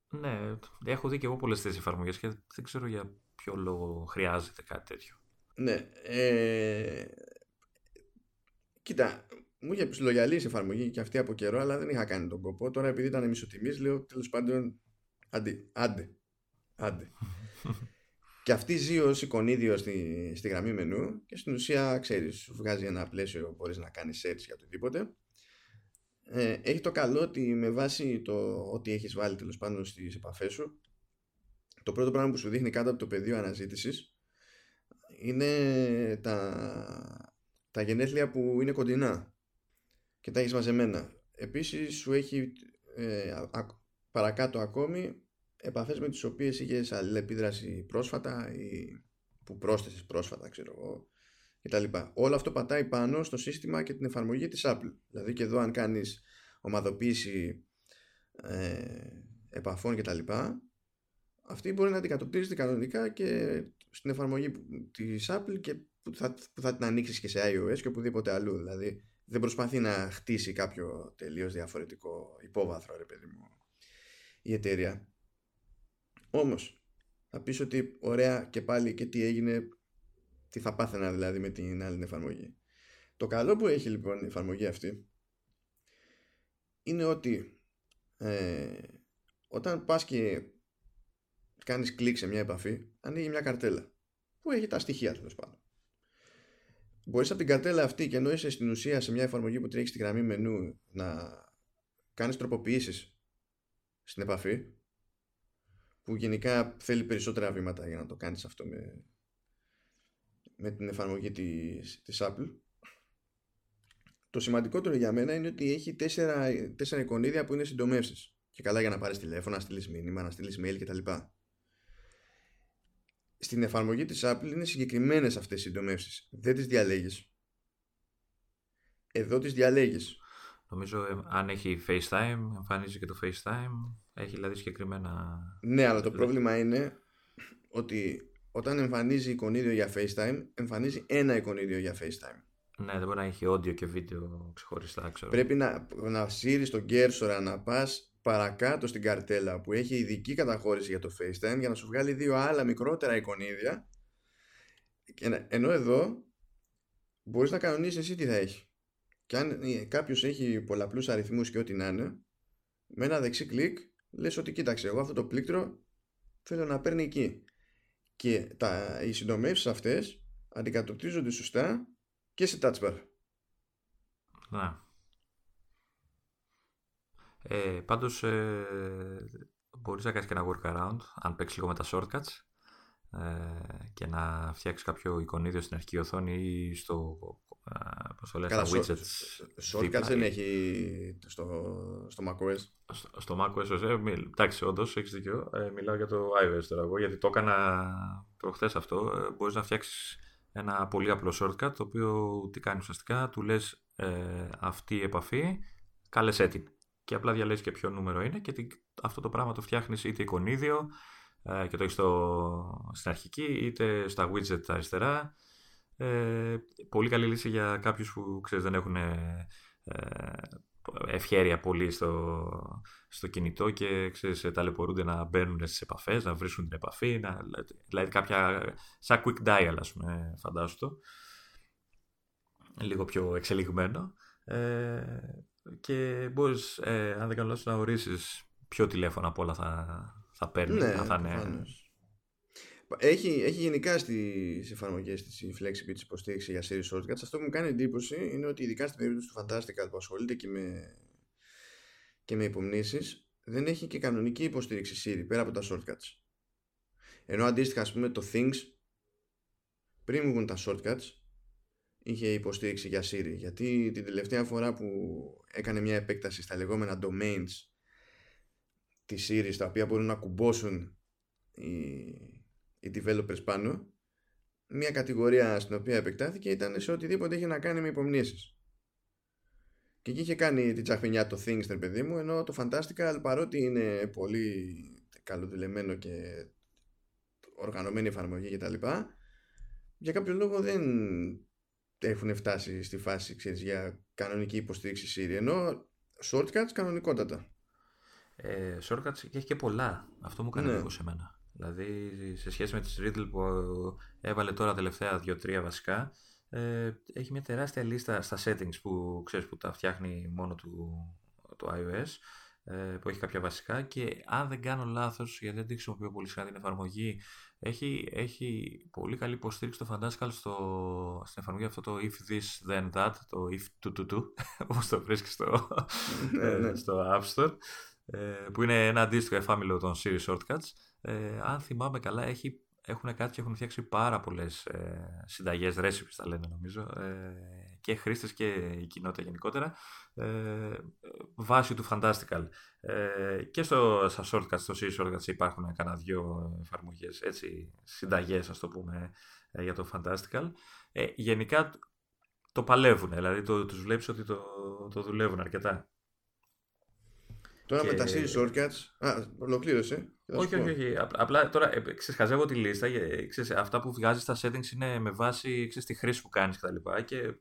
S2: Ναι, έχω δει και εγώ πολλές τέτοιες εφαρμογές και δεν ξέρω για ποιο λόγο χρειάζεται κάτι τέτοιο.
S1: Ναι, ε... κοίτα, μου είχε ψιλογιαλίσει η εφαρμογή και αυτή από καιρό, αλλά δεν είχα κάνει τον κόπο. Τώρα επειδή ήταν μισοτιμής, λέω τέλος πάντων. Άντε, άντε. άντε. και αυτή ζει ως εικονίδιο στη, στη γραμμή μενού και στην ουσία, ξέρεις, σου βγάζει ένα πλαίσιο που μπορείς να κάνεις search για οτιδήποτε. Ε, έχει το καλό ότι με βάση το ότι έχεις βάλει τέλος πάντων στις επαφές σου, το πρώτο πράγμα που σου δείχνει κάτω από το πεδίο αναζήτησης είναι τα, τα γενέθλια που είναι κοντινά και τα έχεις μαζεμένα. Επίσης σου έχει ε, παρακάτω ακόμη επαφές με τις οποίες είχες αλληλεπίδραση πρόσφατα ή που πρόσθεσες πρόσφατα ξέρω εγώ κτλ. Όλο αυτό πατάει πάνω στο σύστημα και την εφαρμογή της Apple. Δηλαδή και εδώ αν κάνεις ομαδοποίηση ε, επαφών κτλ. Αυτή μπορεί να αντικατοπτρίζεται κανονικά και στην εφαρμογή της Apple και που θα, που θα την ανοίξεις και σε iOS και οπουδήποτε αλλού. Δηλαδή δεν προσπαθεί να χτίσει κάποιο τελείως διαφορετικό υπόβαθρο, ρε παιδί μου, η εταιρεία. Όμως, θα πεις ότι ωραία και πάλι και τι έγινε, τι θα πάθαινα δηλαδή με την άλλη εφαρμογή. Το καλό που έχει λοιπόν η εφαρμογή αυτή είναι ότι ε, όταν πας και κάνεις κλικ σε μια επαφή, ανοίγει μια καρτέλα που έχει τα στοιχεία τέλος πάντων. Μπορείς από την καρτέλα αυτή και ενώ είσαι στην ουσία σε μια εφαρμογή που τρέχει στη γραμμή μενού να κάνεις τροποποιήσεις στην επαφή που γενικά θέλει περισσότερα βήματα για να το κάνεις αυτό με, με την εφαρμογή της, της Apple το σημαντικότερο για μένα είναι ότι έχει τέσσερα, τέσσερα εικονίδια που είναι συντομεύσεις. Και καλά για να πάρεις τηλέφωνο, να στείλεις μήνυμα, να στείλεις mail κτλ στην εφαρμογή της Apple είναι συγκεκριμένες αυτές οι συντομεύσεις. Δεν τις διαλέγεις. Εδώ τις διαλέγεις.
S2: Νομίζω ε, αν έχει FaceTime, εμφανίζει και το FaceTime. Έχει δηλαδή συγκεκριμένα...
S1: Ναι, αλλά το πρόβλημα είναι ότι όταν εμφανίζει εικονίδιο για FaceTime, εμφανίζει ένα εικονίδιο για FaceTime.
S2: Ναι, δεν μπορεί να έχει audio και βίντεο ξεχωριστά, ξέρω.
S1: Πρέπει να, να σύρεις τον cursor να πας παρακάτω στην καρτέλα που έχει ειδική καταχώρηση για το FaceTime για να σου βγάλει δύο άλλα μικρότερα εικονίδια ενώ εδώ μπορείς να κανονίσεις εσύ τι θα έχει και αν ε, κάποιος έχει πολλαπλούς αριθμούς και ό,τι να είναι με ένα δεξί κλικ λες ότι κοίταξε εγώ αυτό το πλήκτρο θέλω να παίρνει εκεί και τα, οι συντομεύσεις αυτές αντικατοπτρίζονται σωστά και σε touch bar.
S2: Να. Ε, πάντως ε, μπορείς να κάνεις και ένα workaround αν παίξεις λίγο με τα shortcuts ε, και να φτιάξεις κάποιο εικονίδιο στην αρχική οθόνη ή στο ε, πώς το λες, στα widgets.
S1: Shortcuts δεν έχει στο, στο macOS.
S2: Στο, στο macOS, ε, εντάξει, όντως έχεις δίκιο. Ε, μιλάω για το iOS τώρα εγώ, γιατί το έκανα προχθές αυτό. Ε, μπορείς να φτιάξεις ένα πολύ απλό shortcut, το οποίο τι κάνει ουσιαστικά, του λες ε, αυτή η επαφή, κάλεσέ την και απλά διαλέγεις και ποιο νούμερο είναι και αυτό το πράγμα το φτιάχνεις είτε εικονίδιο ε, και το έχεις στην αρχική είτε στα widget τα αριστερά. Ε, πολύ καλή λύση για κάποιους που ξέρεις, δεν έχουν ε, ευχέρεια πολύ στο, στο κινητό και ξέρεις, ταλαιπωρούνται να μπαίνουν στις επαφές, να βρίσκουν την επαφή, να, δηλαδή κάποια, σαν quick dial ας πούμε, φαντάσου το, λίγο πιο εξελιγμένο. Ε, και μπορείς, ε, αν δεν κάνω να ορίσεις ποιο τηλέφωνο από όλα θα, θα παίρνει.
S1: Ναι, θα είναι... Έχει, έχει γενικά στι εφαρμογές της η Flexibit υποστήριξη για series shortcuts. Αυτό που μου κάνει εντύπωση είναι ότι ειδικά στην περίπτωση του Fantastica που ασχολείται και με, και με υπομνήσεις δεν έχει και κανονική υποστήριξη Siri πέρα από τα shortcuts. Ενώ αντίστοιχα ας πούμε το Things πριν βγουν τα shortcuts είχε υποστήριξη για Siri. Γιατί την τελευταία φορά που έκανε μια επέκταση στα λεγόμενα domains της Siri στα οποία μπορούν να κουμπώσουν οι, οι developers πάνω μια κατηγορία στην οποία επεκτάθηκε ήταν σε οτιδήποτε είχε να κάνει με υπομνήσεις. Και εκεί είχε κάνει την τσαχπινιά το Things παιδί μου ενώ το Fantastical παρότι είναι πολύ καλοδουλεμένο και οργανωμένη εφαρμογή κτλ για κάποιο λόγο δεν έχουν φτάσει στη φάση ξέρεις, για κανονική υποστήριξη Siri ενώ shortcuts κανονικότατα.
S2: Ε, shortcuts έχει και πολλά. Αυτό μου κάνει ναι. σε μένα δηλαδή σε σχέση με τη Riddle που έβαλε τώρα τελευταία 2-3 βασικά ε, έχει μια τεράστια λίστα στα settings που ξέρεις που τα φτιάχνει μόνο του το iOS ε, που έχει κάποια βασικά. Και αν δεν κάνω λάθος γιατί δεν τη χρησιμοποιώ πολύ συχνά την εφαρμογή έχει, έχει πολύ καλή υποστήριξη το Fantastical στο, στην εφαρμογή αυτό το if this then that το if to to to όπως το βρίσκεις στο,
S1: Ναι,
S2: ε,
S1: ναι.
S2: στο App Store ε, που είναι ένα αντίστοιχο εφάμιλο των Siri Shortcuts ε, αν θυμάμαι καλά έχει έχουν κάτι και έχουν φτιάξει πάρα πολλές ε, συνταγές, recipes τα λένε νομίζω, ε, και χρήστες και η κοινότητα γενικότερα, ε, βάσει του Fantastical. Ε, και στο, στα shortcuts, στο C shortcuts υπάρχουν κανένα δυο εφαρμογές, έτσι, συνταγές, ας το πούμε, ε, για το Fantastical. Ε, γενικά το παλεύουν, δηλαδή το, τους βλέπεις ότι το, το δουλεύουν αρκετά.
S1: Τώρα
S2: Και-
S1: με τα Siri Shortcuts. Α, ολοκλήρωσε. Θα σου
S2: Όχι,
S1: πω.
S2: όχι, όχι. Απ- Απλά τώρα ε, ξεχαζεύω τη λίστα. ε, Ξέρεις, αυτά που βγάζεις στα settings είναι με βάση ξέρεις, τη χρήση που κάνεις κτλ. Και, και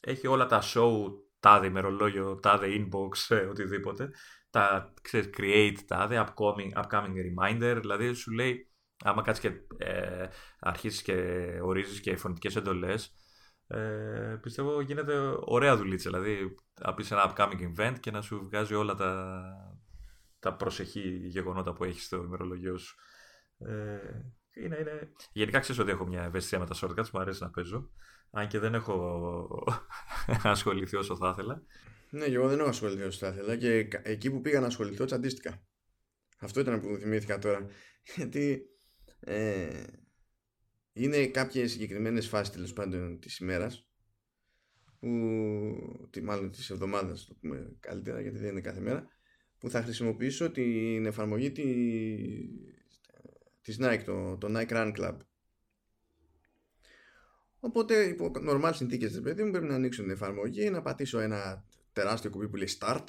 S2: έχει όλα τα show, τάδε ημερολόγιο, τάδε inbox, ε, οτιδήποτε. Τα ξέρεις, create, τάδε upcoming, upcoming reminder. Δηλαδή σου λέει, άμα κάτσεις και ε, αρχίσεις και ορίζεις και φωνητικές εντολές. Ε, πιστεύω γίνεται ωραία δουλίτσα. Δηλαδή, να πεις ένα upcoming event και να σου βγάζει όλα τα, τα προσεχή γεγονότα που έχεις στο ημερολογιό σου. Ε, είναι, είναι... Γενικά ξέρω ότι έχω μια ευαισθησία με τα shortcuts, μου αρέσει να παίζω. Αν και δεν έχω ασχοληθεί όσο θα ήθελα.
S1: Ναι, και εγώ δεν έχω ασχοληθεί όσο θα ήθελα και κα- εκεί που πήγα να ασχοληθώ τσαντίστηκα. Αυτό ήταν που μου θυμήθηκα τώρα. Γιατί ε, είναι κάποιες συγκεκριμένες φάσεις τέλος πάντων της ημέρας που, τι, μάλλον της εβδομάδας το πούμε καλύτερα γιατί δεν είναι κάθε μέρα που θα χρησιμοποιήσω την εφαρμογή τη, της Nike, το, το Nike Run Club. Οπότε υπό normal συνθήκες της παιδί μου πρέπει να ανοίξω την εφαρμογή, να πατήσω ένα τεράστιο κουμπί που λέει Start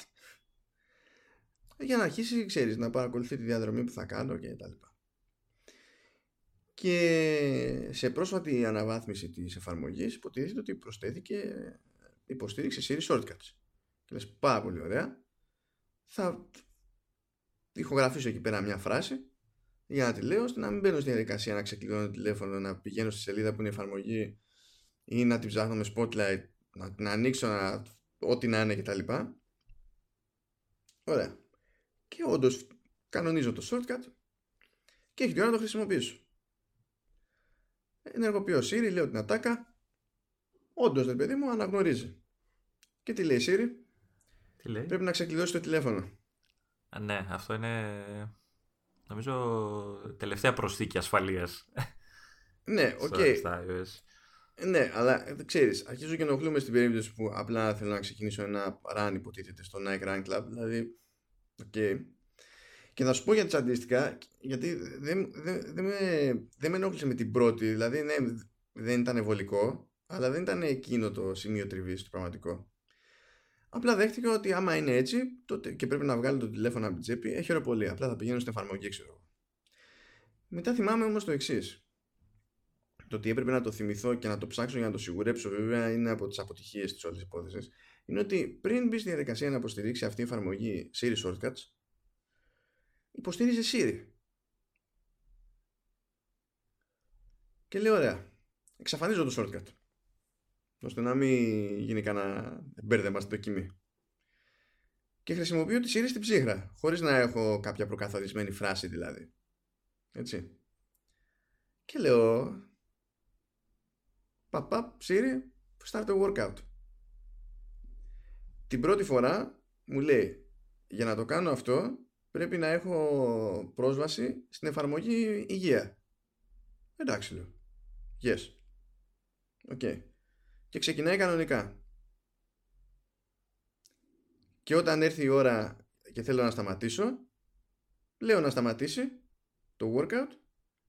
S1: για να αρχίσει, ξέρεις, να παρακολουθεί τη διαδρομή που θα κάνω και τα λοιπά. Και σε πρόσφατη αναβάθμιση της εφαρμογής υποτίθεται ότι προσθέθηκε υποστήριξη Siri Shortcuts. Και λες πάρα πολύ ωραία. Θα ηχογραφήσω εκεί πέρα μια φράση για να τη λέω ώστε να μην μπαίνω στη διαδικασία να ξεκλειδώνω το τηλέφωνο, να πηγαίνω στη σελίδα που είναι η εφαρμογή ή να την ψάχνω με spotlight, να, να ανοίξω να, ό,τι να είναι κτλ. Ωραία. Και όντως κανονίζω το shortcut και έχει την ώρα να το χρησιμοποιήσω. Ενεργοποιώ Siri, λέω την ατάκα. Όντως, ρε παιδί μου, αναγνωρίζει. Και τι λέει η Siri,
S2: Τι λέει;
S1: πρέπει να ξεκλειδώσει το τηλέφωνο.
S2: Α, Ναι, αυτό είναι νομίζω τελευταία προσθήκη ασφαλείας
S1: Ναι, οκ.
S2: στα, στα iOS.
S1: Ναι, αλλά ε, ξέρεις, αρχίζω και ενοχλούμαι στην περίπτωση που απλά θέλω να ξεκινήσω ένα run υποτίθεται στο Nike Run Club, δηλαδή, οκ. Και θα σου πω για τις αντίστοιχα, γιατί δεν, δεν, δεν, με, δεν με ενόχλησε με την πρώτη, δηλαδή ναι, δεν ήταν βολικό, αλλά δεν ήταν εκείνο το σημείο τριβής το πραγματικό. Απλά δέχτηκα ότι άμα είναι έτσι τότε και πρέπει να βγάλω το τηλέφωνο από την τσέπη, έχει ώρα πολύ. Απλά θα πηγαίνω στην εφαρμογή, ξέρω εγώ. Μετά θυμάμαι όμως το εξής. Το ότι έπρεπε να το θυμηθώ και να το ψάξω για να το σιγουρέψω, βέβαια, είναι από τις αποτυχίες της όλης υπόθεσης. Είναι ότι πριν μπει στη διαδικασία να υποστηρίξει αυτή η εφαρμογή Siri Shortcuts, υποστήριζε Siri. Και λέω, ωραία, εξαφανίζω το shortcut. ώστε να μην γίνει κανένα μπέρδεμα στην δοκιμή. Και χρησιμοποιώ τη Siri στην ψύχρα, χωρίς να έχω κάποια προκαθορισμένη φράση δηλαδή. Έτσι. Και λέω, παπ, παπ, Siri, start the workout. Την πρώτη φορά μου λέει, για να το κάνω αυτό, πρέπει να έχω πρόσβαση στην εφαρμογή υγεία. Εντάξει, λέω. Yes. OK. Και ξεκινάει κανονικά. Και όταν έρθει η ώρα και θέλω να σταματήσω, λέω να σταματήσει το workout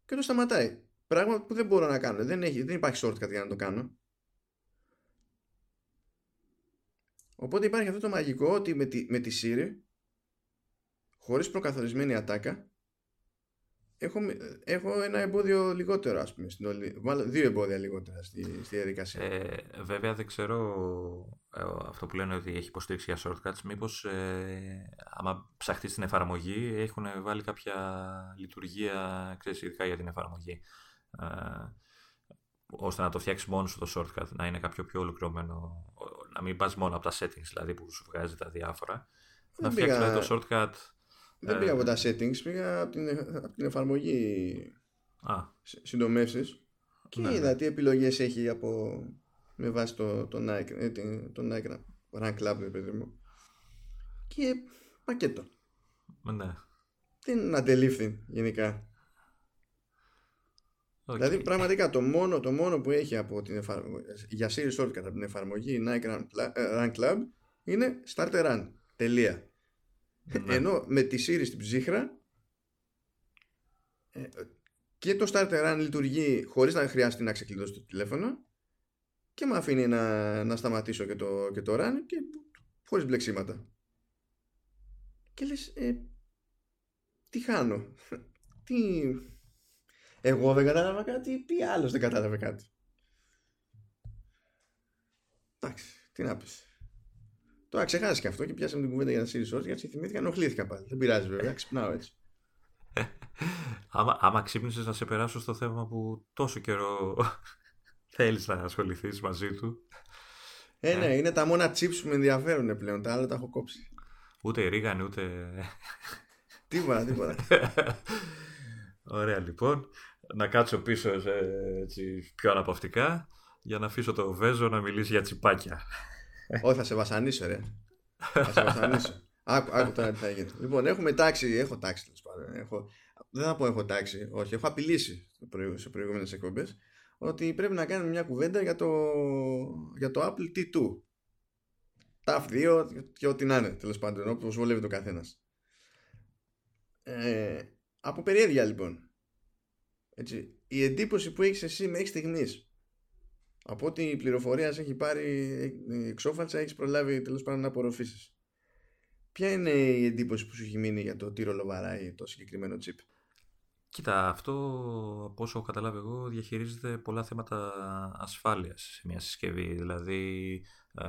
S1: και το σταματάει. Πράγμα που δεν μπορώ να κάνω. Δεν, έχει, δεν υπάρχει shortcut για να το κάνω. Οπότε υπάρχει αυτό το μαγικό ότι με τη, με τη Siri χωρίς προκαθορισμένη ατάκα έχω, έχω ένα εμπόδιο λιγότερο ας πούμε στην όλη, μάλλον δύο εμπόδια λιγότερα στη, στη διαδικασία.
S2: Ε, βέβαια δεν ξέρω ε, αυτό που λένε ότι έχει υποστήριξη για shortcuts μήπως ε, άμα ψαχτείς στην εφαρμογή έχουν βάλει κάποια λειτουργία ξέρεις, ειδικά για την εφαρμογή. Ε, ώστε να το φτιάξεις μόνος σου το shortcut, να είναι κάποιο πιο ολοκληρωμένο, να μην πας μόνο από τα settings δηλαδή που σου βγάζει τα διάφορα. να φτιάξεις δηλαδή, το shortcut.
S1: Δεν πήγα από τα settings, πήγα από την, από την εφαρμογή συντομεύσεις και ναι, είδα ναι. τι επιλογές έχει από με βάση το, το, Nike, ε, το Nike Run Club, παιδί μου. Και πακέτο.
S2: Ναι.
S1: Δεν αντελήφθη γενικά. Okay. Δηλαδή πραγματικά το μόνο, το μόνο που έχει από την εφαρμογή, για Series Shortcut από την εφαρμογή Nike Run, ε, Club είναι Start Run. Τελεία. Ναι. Ενώ με τη Series στην ψύχρα ε, και το Start Run λειτουργεί χωρίς να χρειάζεται να ξεκλειδώσει το τηλέφωνο και με αφήνει να, να σταματήσω και το, και το Run και χωρίς μπλεξίματα. Και λες, ε, τι χάνω, τι... Εγώ δεν κατάλαβα κάτι, τι άλλος δεν κατάλαβε κάτι; Εντάξει, τι να πεις. Τώρα ξεχάσει και αυτό και πιάσαμε την κουβέντα για τα Series Shorts γιατί θυμήθηκα ενοχλήθηκα πάλι. Δεν πειράζει βέβαια, ξυπνάω έτσι.
S2: άμα, άμα ξύπνησες να σε περάσω στο θέμα που τόσο καιρό θέλεις να ασχοληθείς μαζί του.
S1: Ε, ναι, ε. είναι τα μόνα chips που με ενδιαφέρουν πλέον. Τα άλλα τα έχω κόψει.
S2: Ούτε ρίγανη, ούτε.
S1: τίποτα, τίποτα.
S2: Ωραία, λοιπόν. Να κάτσω πίσω έτσι, πιο αναπαυτικά για να αφήσω το Βέζο να μιλήσει για τσιπάκια.
S1: Όχι, θα σε βασανίσω, ρε. Θα σε βασανίσω. Άκου, άκου τώρα τι θα γίνει. Λοιπόν, έχουμε τάξει, έχω τάξει τέλος πάντων. Έχω, δεν θα πω έχω τάξει, όχι, έχω απειλήσει σε προηγούμενες εκπομπές ότι πρέπει να κάνουμε μια κουβέντα για το, για το Apple T2. TAF 2 και ό,τι να είναι, τέλος πάντων, όπως βολεύει το καθένας. Ε, από περιέργεια λοιπόν. Έτσι, η εντύπωση που έχεις εσύ μέχρι στιγμής από ό,τι η πληροφορία έχει πάρει εξόφαλτσα, έχεις προλάβει τέλος πάντων να απορροφήσεις. Ποια είναι η εντύπωση που σου έχει μείνει για το τι ρόλο βαράει το συγκεκριμένο chip.
S2: Κοίτα, αυτό από όσο έχω καταλάβει εγώ διαχειρίζεται πολλά θέματα ασφάλειας σε μια συσκευή. Δηλαδή ε,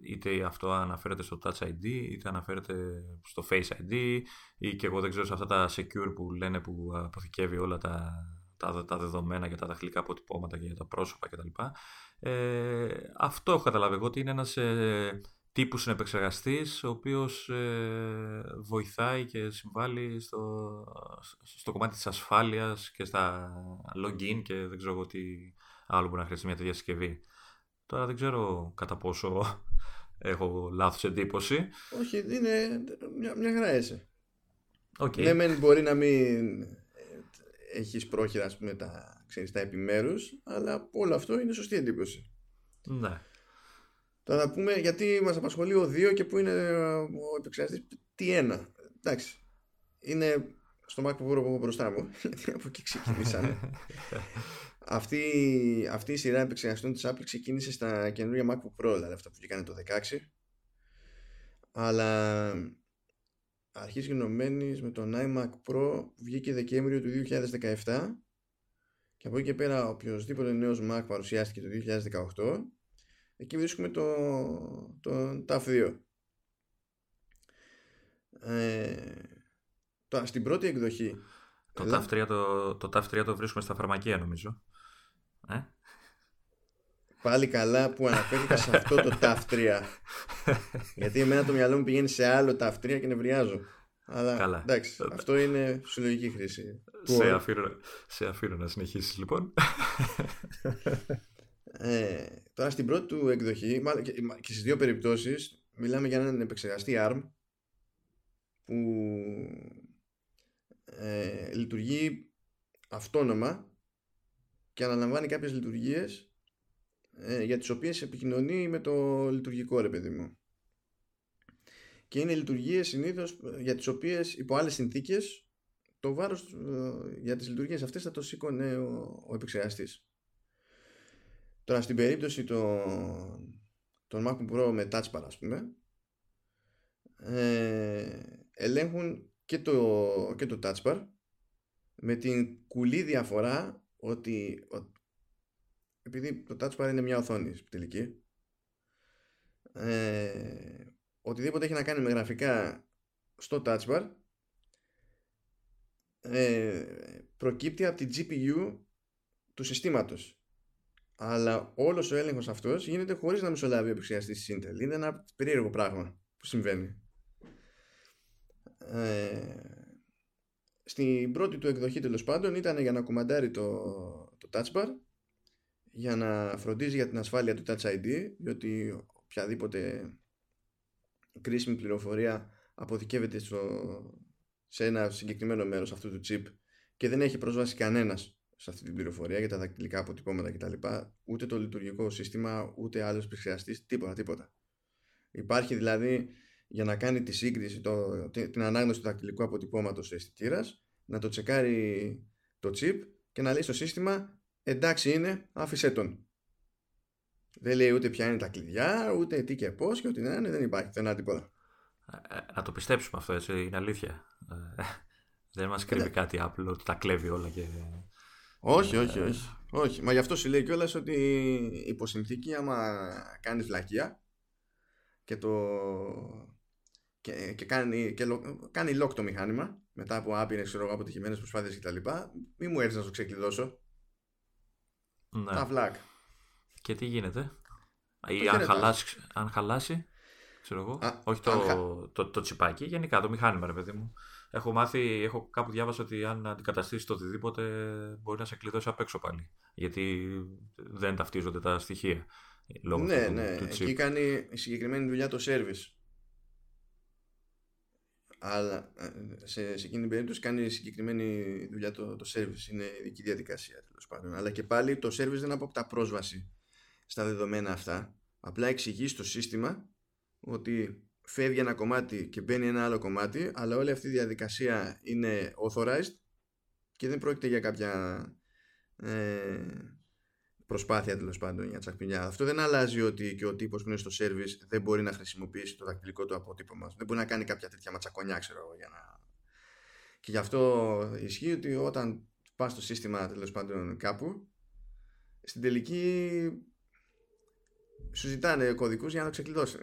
S2: είτε αυτό αναφέρεται στο Touch ID είτε αναφέρεται στο Face ID ή και εγώ δεν ξέρω σε αυτά τα secure που λένε που αποθηκεύει όλα τα, τα, τα δεδομένα για τα δαχτυλικά αποτυπώματα και για τα πρόσωπα κτλ. Ε, αυτό έχω καταλάβει εγώ ότι είναι ένας ε, τύπου συνεπεξεργαστής ο οποίος ε, βοηθάει και συμβάλλει στο, στο κομμάτι της ασφάλειας και στα login και δεν ξέρω εγώ τι άλλο μπορεί να χρειαστεί μια τέτοια συσκευή. Τώρα δεν ξέρω κατά πόσο έχω λάθος εντύπωση.
S1: Όχι, είναι μια, μια χαρά είσαι. Okay. Ναι, μπορεί να μην έχεις πρόχειρα ας πούμε, τα, ξέρεις, τα επιμέρους, αλλά όλο αυτό είναι σωστή εντύπωση.
S2: Ναι.
S1: Τώρα να πούμε γιατί μας απασχολεί ο 2 και που είναι ο επεξεργαστής T1. Εντάξει, είναι στο MacBook Pro που έχω μπροστά μου, γιατί από εκεί ξεκινήσαμε. αυτή, αυτή η σειρά επεξεργαστών της Apple ξεκίνησε στα καινούργια MacBook Pro, δηλαδή αυτά που βγήκανε το 16. Αλλά αρχής γενομένης με τον iMac Pro που βγήκε Δεκέμβριο του 2017 και από εκεί και πέρα οποιοδήποτε νέος Mac παρουσιάστηκε το 2018 εκεί βρίσκουμε το, το TAF 2 ε, τώρα στην πρώτη εκδοχή
S2: το, TAF 3 το, το TAF 3 το βρίσκουμε στα φαρμακεία νομίζω. Ε;
S1: Πάλι καλά που αναφέρθηκα σε αυτό το TAF 3. Γιατί εμένα το μυαλό μου πηγαίνει σε άλλο TAF 3 και νευριάζω. Αλλά καλά. εντάξει, αυτό είναι συλλογική χρήση.
S2: Σε αφήνω, σε αφήνω να συνεχίσεις λοιπόν.
S1: Ε, τώρα στην πρώτη του εκδοχή, και, και στις δύο περιπτώσεις, μιλάμε για έναν επεξεργαστή ARM που ε, λειτουργεί αυτόνομα και αναλαμβάνει κάποιες λειτουργίες ε, για τις οποίες επικοινωνεί με το λειτουργικό ρε παιδί μου. Και είναι λειτουργίες συνήθως ε, για τις οποίες υπό άλλες συνθήκες το βάρος ε, για τις λειτουργίες αυτές θα το σήκωνε ο, ο επεξεργαστής. Τώρα στην περίπτωση των, των MacBook Pro με Touch Bar ας πούμε ε, ελέγχουν και το, και το Touch Bar με την κουλή διαφορά ότι επειδή το touch bar είναι μια οθόνη τελική ε, οτιδήποτε έχει να κάνει με γραφικά στο touch bar ε, προκύπτει από την GPU του συστήματος. Αλλά όλος ο έλεγχος αυτός γίνεται χωρίς να μεσολάβει ο επεξεργαστής της Intel. Είναι ένα περίεργο πράγμα που συμβαίνει. Ε, στην πρώτη του εκδοχή τέλος πάντων ήταν για να κουμαντάρει το, το touch bar για να φροντίζει για την ασφάλεια του Touch ID διότι οποιαδήποτε κρίσιμη πληροφορία αποθηκεύεται στο, σε ένα συγκεκριμένο μέρος αυτού του chip και δεν έχει πρόσβαση κανένας σε αυτή την πληροφορία για τα δακτυλικά αποτυπώματα κτλ. Ούτε το λειτουργικό σύστημα, ούτε άλλος επεξεργαστής, τίποτα, τίποτα. Υπάρχει δηλαδή για να κάνει τη σύγκριση, το, την ανάγνωση του δακτυλικού αποτυπώματος αισθητήρας, να το τσεκάρει το chip και να λέει στο σύστημα εντάξει είναι, άφησέ τον. Δεν λέει ούτε ποια είναι τα κλειδιά, ούτε τι και πώς και ό,τι να είναι, δεν υπάρχει δεν τίποτα.
S2: Ε, ε, να το πιστέψουμε αυτό, έτσι, είναι αλήθεια. Ε, δεν μας κρύβει κάτι Apple ότι τα κλέβει όλα και.
S1: Όχι, όχι, όχι. όχι. Μα γι' αυτό σου λέει κιόλας ότι υπό συνθήκη, άμα κάνεις βλακεία και το. και, και κάνει, και κάνει lock το μηχάνημα μετά από άπειρες αποτυχημένες προσπάθειες κτλ. Μη μου έρθεις να το ξεκλειδώσω. Ναι. Τα βλάκ.
S2: Και τι γίνεται; Ή αν χαλάσει, αν χαλάσει, ξέρω εγώ. όχι το, το, το, το, τσιπάκι, γενικά το μηχάνημα, ρε παιδί μου. Έχω μάθει, έχω κάπου διάβασα ότι αν αντικαταστήσεις το οτιδήποτε μπορεί να σε κλειδώσει απ' έξω πάλι. Γιατί δεν ταυτίζονται τα στοιχεία.
S1: Λόγω ναι, του, ναι. Του Εκεί κάνει συγκεκριμένη δουλειά το service. Αλλά ε, σε, σε εκείνη την περίπτωση κάνει συγκεκριμένη δουλειά το, το service. Είναι ειδική διαδικασία τέλος πάντων. Αλλά και πάλι το service δεν αποκτά πρόσβαση στα δεδομένα αυτά. Απλά εξηγεί στο σύστημα ότι φεύγει ένα κομμάτι και μπαίνει ένα άλλο κομμάτι, αλλά όλη αυτή η διαδικασία είναι authorized και δεν πρόκειται για κάποια ε, προσπάθεια τέλος πάντων για τσακπινιά. Αυτό δεν αλλάζει ότι και ο τύπος που είναι στο service δεν μπορεί να χρησιμοποιήσει το δακτυλικό του αποτύπωμα. Δεν μπορεί να κάνει κάποια τέτοια ματσακονιά, ξέρω εγώ. Για να... Και γι' αυτό ισχύει ότι όταν πας στο σύστημα τέλος πάντων κάπου, στην τελική σου ζητάνε κωδικούς για να το ξεκλειδώσουν.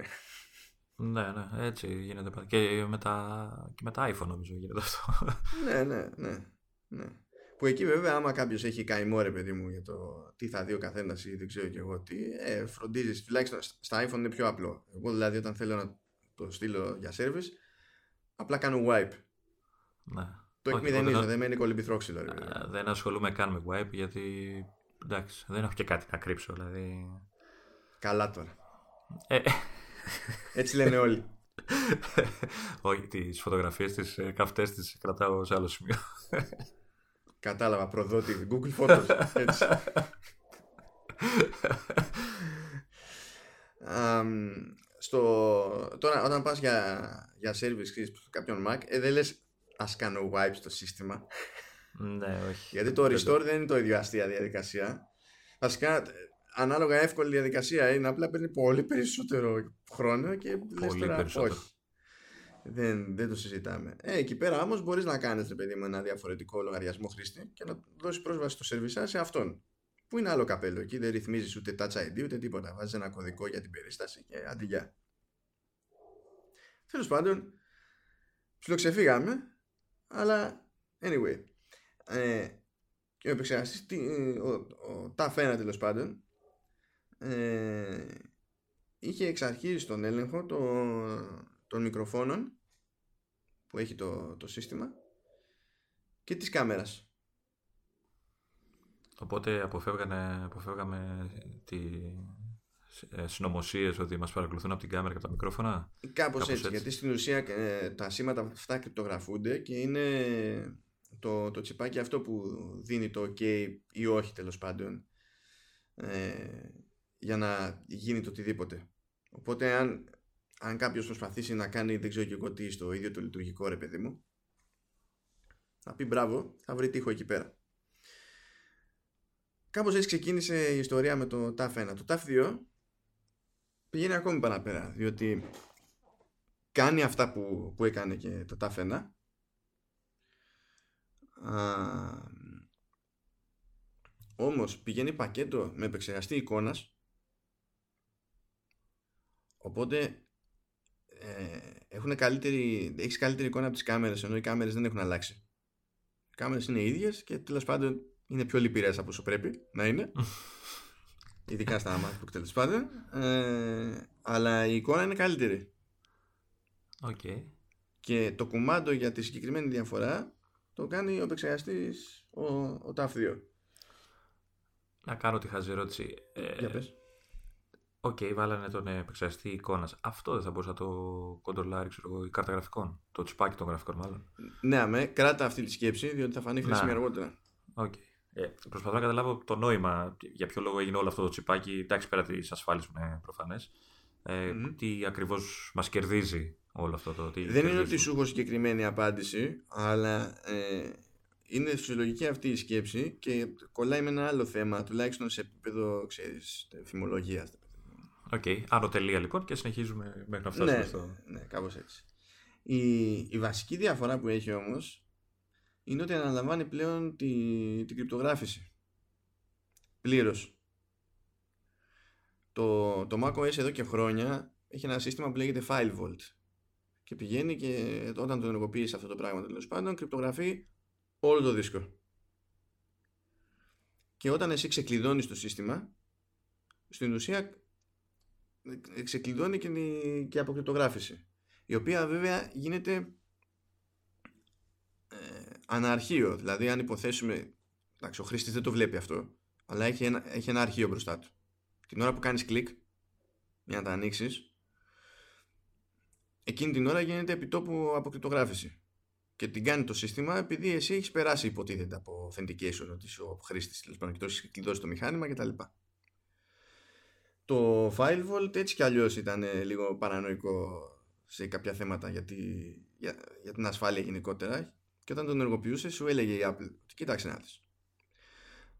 S2: Ναι, ναι, έτσι γίνεται. Και με τα, και με τα iPhone νομίζω γίνεται αυτό.
S1: ναι, ναι, ναι. ναι. Που εκεί βέβαια, άμα κάποιος έχει καημό ρε παιδί μου για το τι θα δει ο καθένας ή δεν ξέρω και εγώ τι, ε, φροντίζεις. Τουλάχιστον στα iPhone είναι πιο απλό. Εγώ δηλαδή, όταν θέλω να το στείλω για service, απλά κάνω wipe.
S2: Ναι.
S1: Το εκμηδενίζω, δεν μένει κολυμπηθρόξυλο. Ρε,
S2: δεν ασχολούμαι καν με wipe γιατί εντάξει, δεν έχω και κάτι να κρύψω. Δηλαδή...
S1: Καλά τώρα. Ε. Έτσι λένε όλοι.
S2: Όχι, τις φωτογραφίες τι ε, καυτές τι κρατάω σε άλλο σημείο.
S1: Κατάλαβα, προδότη Google Photos. Έτσι. um, στο, τώρα όταν πας για, για service σε κάποιον Mac ε, δεν λες ας κάνω wipe στο σύστημα
S2: ναι όχι
S1: γιατί το restore δεν είναι το ίδιο αστεία διαδικασία βασικά ανάλογα εύκολη διαδικασία είναι απλά παίρνει πολύ περισσότερο χρόνο και λες τώρα όχι δεν, δεν το συζητάμε. Ε, εκεί πέρα όμως μπορείς να κάνεις παιδί μου ένα διαφορετικό λογαριασμό χρήστη και να δώσεις πρόσβαση στο σερβισά σε αυτόν. Που είναι άλλο καπέλο. Εκεί δεν ρυθμίζεις ούτε touch ID ούτε τίποτα. Βάζεις ένα κωδικό για την περίσταση και αντιγεια. Τέλος πάντων, ψιλοξεφύγαμε, αλλά anyway. Ε, και ο επεξεργαστής, ο, ο, τα φένα τέλος πάντων, ε, είχε εξ αρχής τον έλεγχο των μικροφώνων που έχει το, το σύστημα και της κάμερας.
S2: Οπότε αποφεύγανε, αποφεύγαμε τη ε, συνωμοσίες ότι μας παρακολουθούν από την κάμερα και από τα μικρόφωνα;
S1: Κάπως, έτσι, γιατί στην ουσία ε, τα σήματα αυτά κρυπτογραφούνται και είναι το, το τσιπάκι αυτό που δίνει το ok ή όχι τέλος πάντων ε, για να γίνει το οτιδήποτε. Οπότε αν αν κάποιος προσπαθήσει να κάνει δεν ξέρω και εγώ τι στο ίδιο το λειτουργικό ρε παιδί μου θα πει μπράβο, θα βρει τείχο εκεί πέρα. Κάπως έτσι ξεκίνησε η ιστορία με το TAF 1. Το TAF 2 πηγαίνει ακόμη παραπέρα, διότι κάνει αυτά που, που έκανε και το TAF 1 Α, όμως πηγαίνει πακέτο με επεξεργαστή εικόνας οπότε ε, έχουν καλύτερη, έχεις καλύτερη εικόνα από τις κάμερες ενώ οι κάμερες δεν έχουν αλλάξει οι κάμερες είναι ίδιες και τέλος πάντων είναι πιο λυπηρές από όσο πρέπει να είναι. Ειδικά στα MacBook τέλος πάντων. Ε, αλλά η εικόνα είναι καλύτερη.
S2: Okay.
S1: Και το κουμάντο για τη συγκεκριμένη διαφορά το κάνει ο επεξεργαστής ο, ο TAF 2.
S2: Να κάνω τη χαζή ερώτηση.
S1: Ε, για πες.
S2: OK, okay, βάλανε τον επεξεργαστή εικόνας. Αυτό δεν θα μπορούσα να το κοντρολάρει, ξέρω εγώ, η κάρτα γραφικών. Το τσιπάκι των γραφικών, μάλλον.
S1: Ναι, αμέ, κράτα αυτή τη σκέψη, διότι θα φανεί χρήσιμη αργότερα.
S2: Okay. Ε, προσπαθώ να καταλάβω το νόημα για ποιο λόγο έγινε όλο αυτό το τσιπάκι. Εντάξει, πέρα της ασφάλειας που είναι προφανές. Ε, mm-hmm. Τι ακριβώς μας κερδίζει όλο αυτό το. Τι
S1: δεν είναι ότι σου έχω συγκεκριμένη απάντηση, αλλά ε, είναι φυσιολογική αυτή η σκέψη και κολλάει με ένα άλλο θέμα, τουλάχιστον σε επίπεδο φημολογίας.
S2: OK, okay. άνω τελεία λοιπόν και συνεχίζουμε μέχρι να φτάσουμε
S1: ναι,
S2: στο...
S1: Ναι, κάπως έτσι. Η, η βασική διαφορά που έχει όμως είναι ότι αναλαμβάνει πλέον τη, την κρυπτογράφηση. Πλήρως. Το, το macOS εδώ και χρόνια έχει ένα σύστημα που λέγεται File Vault και πηγαίνει και όταν το ενεργοποιήσει αυτό το πράγμα τέλος πάντων κρυπτογραφεί όλο το δίσκο. Και όταν εσύ ξεκλειδώνεις το σύστημα στην ουσία ξεκλειδώνει και, και αποκρυπτογράφηση η οποία βέβαια γίνεται ε, αναρχείο. Δηλαδή αν υποθέσουμε εντάξει, ο χρήστης δεν το βλέπει αυτό αλλά έχει ένα, έχει ένα αρχείο μπροστά του. Την ώρα που κάνεις κλικ για να τα ανοίξεις εκείνη την ώρα γίνεται επιτόπου αποκρυπτογράφηση και την κάνει το σύστημα επειδή εσύ έχεις περάσει υποτίθεται από authentication ότι είσαι ο χρήστης τέλος πάντων και το έχεις κλειδώσει το μηχάνημα κτλ. Το file vault έτσι κι αλλιώς ήταν λίγο παρανοϊκό σε κάποια θέματα για, για, για την ασφάλεια γενικότερα και όταν τον ενεργοποιούσε σου έλεγε η Apple ότι κοίταξε να δεις.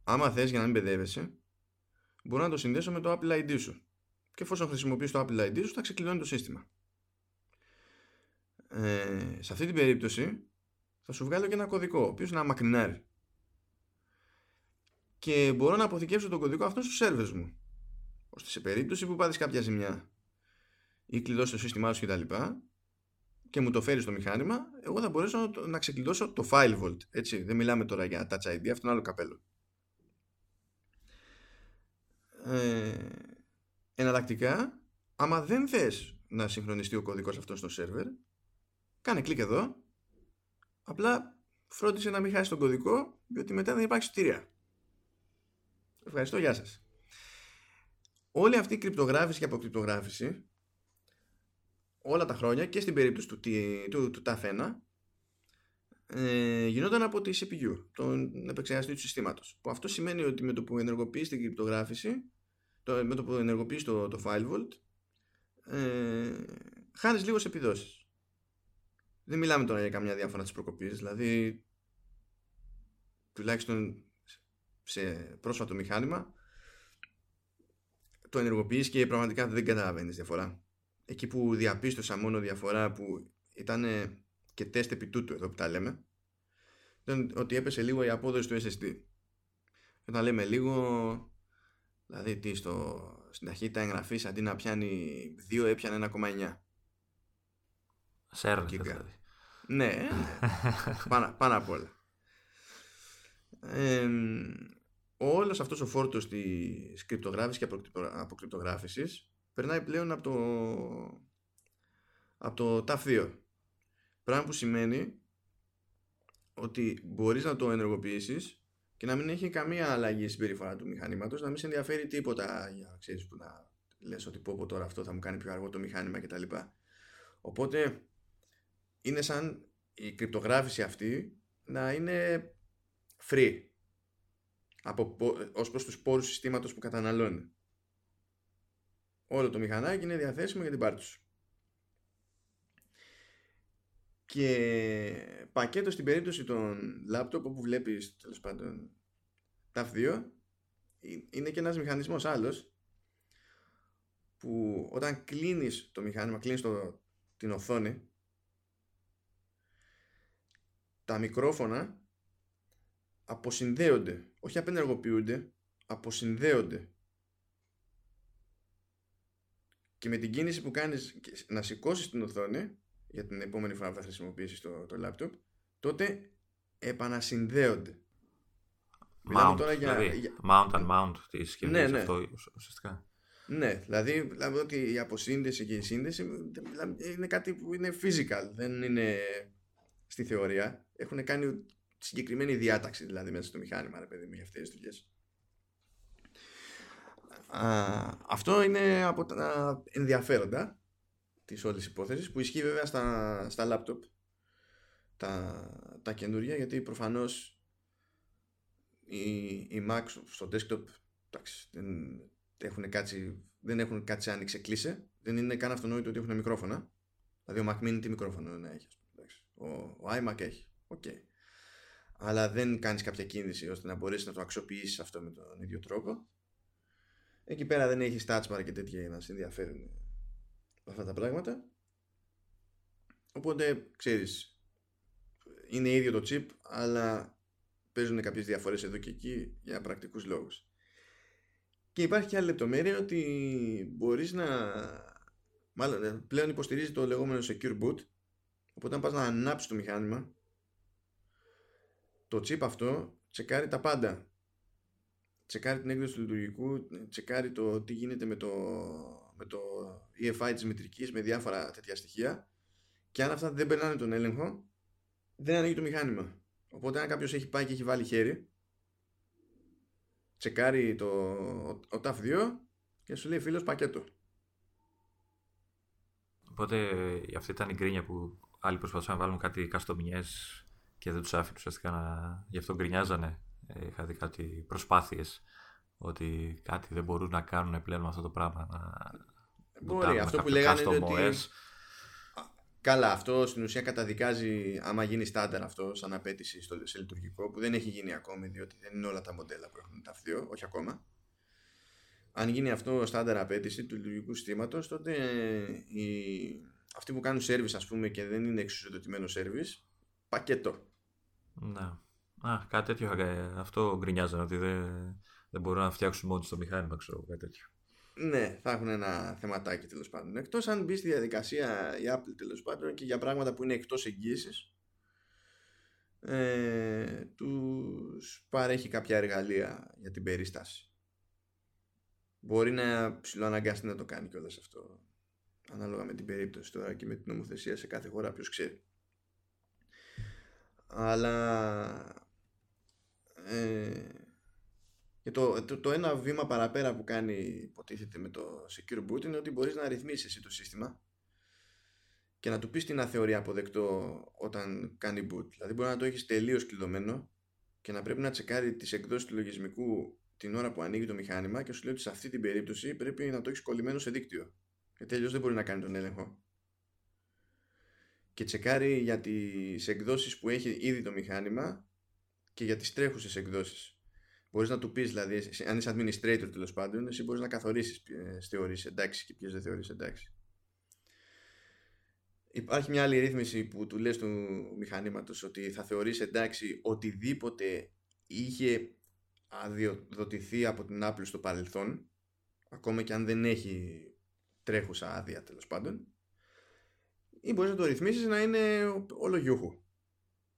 S1: Άμα θες για να μην μπεδεύεσαι μπορώ να το συνδέσω με το Apple ID σου και εφόσον χρησιμοποιείς το Apple ID σου θα ξεκλειδώνει το σύστημα. Ε, σε αυτή την περίπτωση θα σου βγάλω και ένα κωδικό, ο οποίος να μακρινάρει. Και μπορώ να αποθηκεύσω τον κωδικό αυτό στους σερβες μου. Ώστε σε περίπτωση που πάθεις κάποια ζημιά ή κλειδώσεις το σύστημά σου κτλ. Και, μου το φέρεις στο μηχάνημα, εγώ θα μπορέσω να ξεκλειδώσω το file vault. Έτσι, δεν μιλάμε τώρα για touch ID, αυτό είναι άλλο καπέλο. Ε, εναλλακτικά, άμα δεν θες να συγχρονιστεί ο κωδικός αυτός στο σερβερ, κάνε κλικ εδώ Απλά φρόντισε να μην χάσει τον κωδικό, διότι μετά δεν υπάρχει σωτηρία. Ευχαριστώ, γεια σας. Όλη αυτή η κρυπτογράφηση και αποκρυπτογράφηση όλα τα χρόνια και στην περίπτωση του, του, του TAF1 ε, γινόταν από τη CPU, τον επεξεργαστή του συστήματος. Που αυτό σημαίνει ότι με το που ενεργοποιείς την κρυπτογράφηση, το, με το που ενεργοποιείς το, το file vault, ε, χάνεις λίγο σε επιδόσεις. Δεν μιλάμε τώρα για καμιά διάφορα της προκοπής. Δηλαδή, τουλάχιστον σε πρόσφατο μηχάνημα, το ενεργοποιείς και πραγματικά δεν καταλαβαίνεις διαφορά. Εκεί που διαπίστωσα μόνο διαφορά που ήταν και τεστ επί τούτου εδώ που τα λέμε, ήταν ότι έπεσε λίγο η απόδοση του SSD. Και όταν λέμε λίγο, δηλαδή τι στο, στην ταχύτητα εγγραφή αντί να πιάνει 2 έπιανε 1,9.
S2: Σέρνε δηλαδή.
S1: Ναι, ναι. πάνω, πάνω απ' όλα. Ε, όλος αυτός ο φόρτος της κρυπτογράφησης και αποκρυπτογράφησης περνάει πλέον από το, από το TAF2. Πράγμα που σημαίνει ότι μπορείς να το ενεργοποιήσεις και να μην έχει καμία αλλαγή στην συμπεριφορά του μηχανήματος, να μην σε ενδιαφέρει τίποτα για ξέρεις που να λες ότι πω, πω τώρα αυτό θα μου κάνει πιο αργό το μηχάνημα κτλ. Οπότε είναι σαν η κρυπτογράφηση αυτή να είναι free από, ως προς τους πόρους συστήματος που καταναλώνει. Όλο το μηχανάκι είναι διαθέσιμο για την πάρτι σου. Και πακέτο στην περίπτωση των λάπτοπ όπου βλέπεις τέλος πάντων τα 2 είναι και ένας μηχανισμός άλλος που όταν κλείνεις το μηχάνημα, κλείνεις το, την οθόνη τα μικρόφωνα αποσυνδέονται, όχι απενεργοποιούνται, αποσυνδέονται. Και με την κίνηση που κάνεις να σηκώσεις την οθόνη, για την επόμενη φορά που θα χρησιμοποιήσεις το, το laptop, τότε επανασυνδέονται.
S2: Mount, τώρα για, δηλαδή, Mount and mount τη συσκευή ναι, ναι. αυτό ουσιαστικά.
S1: Ναι, δηλαδή, δηλαδή ότι η αποσύνδεση και η σύνδεση δηλαδή, είναι κάτι που είναι physical, δεν είναι στη θεωρία. Έχουν κάνει συγκεκριμένη διάταξη δηλαδή μέσα στο μηχάνημα, ρε παιδί μου, για αυτές τις δουλειές. αυτό είναι από τα ενδιαφέροντα της όλης υπόθεσης που ισχύει βέβαια στα, στα laptop τα, τα καινούργια γιατί προφανώς η, η Mac στο desktop εντάξει, δεν, έχουν κάτσει, δεν έχουν κάτσει άνοιξε κλείσε δεν είναι καν αυτονόητο ότι έχουν μικρόφωνα δηλαδή ο Mac Mini τι μικρόφωνο να έχει ο, ο iMac έχει okay. Αλλά δεν κάνεις κάποια κίνηση ώστε να μπορέσεις να το αξιοποιήσεις αυτό με τον ίδιο τρόπο. Εκεί πέρα δεν έχεις touch bar και τέτοια για να σε ενδιαφέρουν αυτά τα πράγματα. Οπότε ξέρεις είναι ίδιο το chip αλλά παίζουν κάποιες διαφορές εδώ και εκεί για πρακτικούς λόγους. Και υπάρχει και άλλη λεπτομέρεια ότι μπορείς να μάλλον ε, πλέον υποστηρίζει το λεγόμενο secure boot. Οπότε αν πας να ανάψεις το μηχάνημα το chip αυτό τσεκάρει τα πάντα τσεκάρει την έκδοση του λειτουργικού τσεκάρει το τι γίνεται με το, με το EFI της μητρικής με διάφορα τέτοια στοιχεία και αν αυτά δεν περνάνε τον έλεγχο δεν ανοίγει το μηχάνημα. Οπότε αν κάποιος έχει πάει και έχει βάλει χέρι τσεκάρει το, ο, TAF 2 και σου λέει φίλος πακέτο.
S2: Οπότε αυτή ήταν η γκρίνια που άλλοι προσπαθούσαν να βάλουν κάτι καστομιές και δεν τους άφηνε ουσιαστικά να... γι' αυτό γκρινιάζανε. Ε, είχα δει κάτι προσπάθειες ότι κάτι δεν μπορούν να κάνουν πλέον με αυτό το πράγμα. Να...
S1: Μπορεί, αυτό που λέγανε είναι ότι Καλά, αυτό στην ουσία καταδικάζει άμα γίνει στάνταρ αυτό σαν απέτηση στο, σε λειτουργικό που δεν έχει γίνει ακόμη διότι δεν είναι όλα τα μοντέλα που έχουν τα δύο, όχι ακόμα. Αν γίνει αυτό στάνταρ απέτηση του λειτουργικού συστήματος τότε οι, αυτοί που κάνουν service ας πούμε και δεν είναι εξουσιοδοτημένο service πακέτο.
S2: Ναι. Α, κάτι τέτοιο αυτό γκρινιάζανε ότι δεν, δεν μπορούν να φτιάξουν μόνο στο μηχάνημα ξέρω κάτι τέτοιο.
S1: Ναι, θα έχουν ένα θεματάκι τέλος πάντων. Εκτός αν μπει στη διαδικασία η Apple τέλος πάντων και για πράγματα που είναι εκτός εγγύησης, ε, τους παρέχει κάποια εργαλεία για την περίσταση. Μπορεί να ψηλοαναγκάσει να το κάνει κιόλας αυτό ανάλογα με την περίπτωση τώρα και με την νομοθεσία σε κάθε χώρα ποιος ξέρει. Αλλά ε, και το, το, το, ένα βήμα παραπέρα που κάνει υποτίθεται με το Secure Boot είναι ότι μπορείς να ρυθμίσεις εσύ το σύστημα και να του πεις τι να θεωρεί αποδεκτό όταν κάνει boot. Δηλαδή μπορεί να το έχεις τελείως κλειδωμένο και να πρέπει να τσεκάρει τις εκδόσεις του λογισμικού την ώρα που ανοίγει το μηχάνημα και σου λέει ότι σε αυτή την περίπτωση πρέπει να το έχεις κολλημένο σε δίκτυο. Γιατί αλλιώς δεν μπορεί να κάνει τον έλεγχο. Και τσεκάρει για τις εκδόσεις που έχει ήδη το μηχάνημα και για τις τρέχουσες εκδόσεις. Μπορείς να του πεις, δηλαδή, αν είσαι administrator τέλος πάντων, εσύ μπορείς να καθορίσεις ποιε θεωρεί εντάξει και ποιε δεν θεωρείς εντάξει. Υπάρχει μια άλλη ρύθμιση που του λες του μηχανήματος ότι θα θεωρείς εντάξει οτιδήποτε είχε αδειοδοτηθεί από την Apple στο παρελθόν ακόμα και αν δεν έχει τρέχουσα άδεια τέλος πάντων ή μπορείς να το ρυθμίσεις να είναι όλο γιούχου.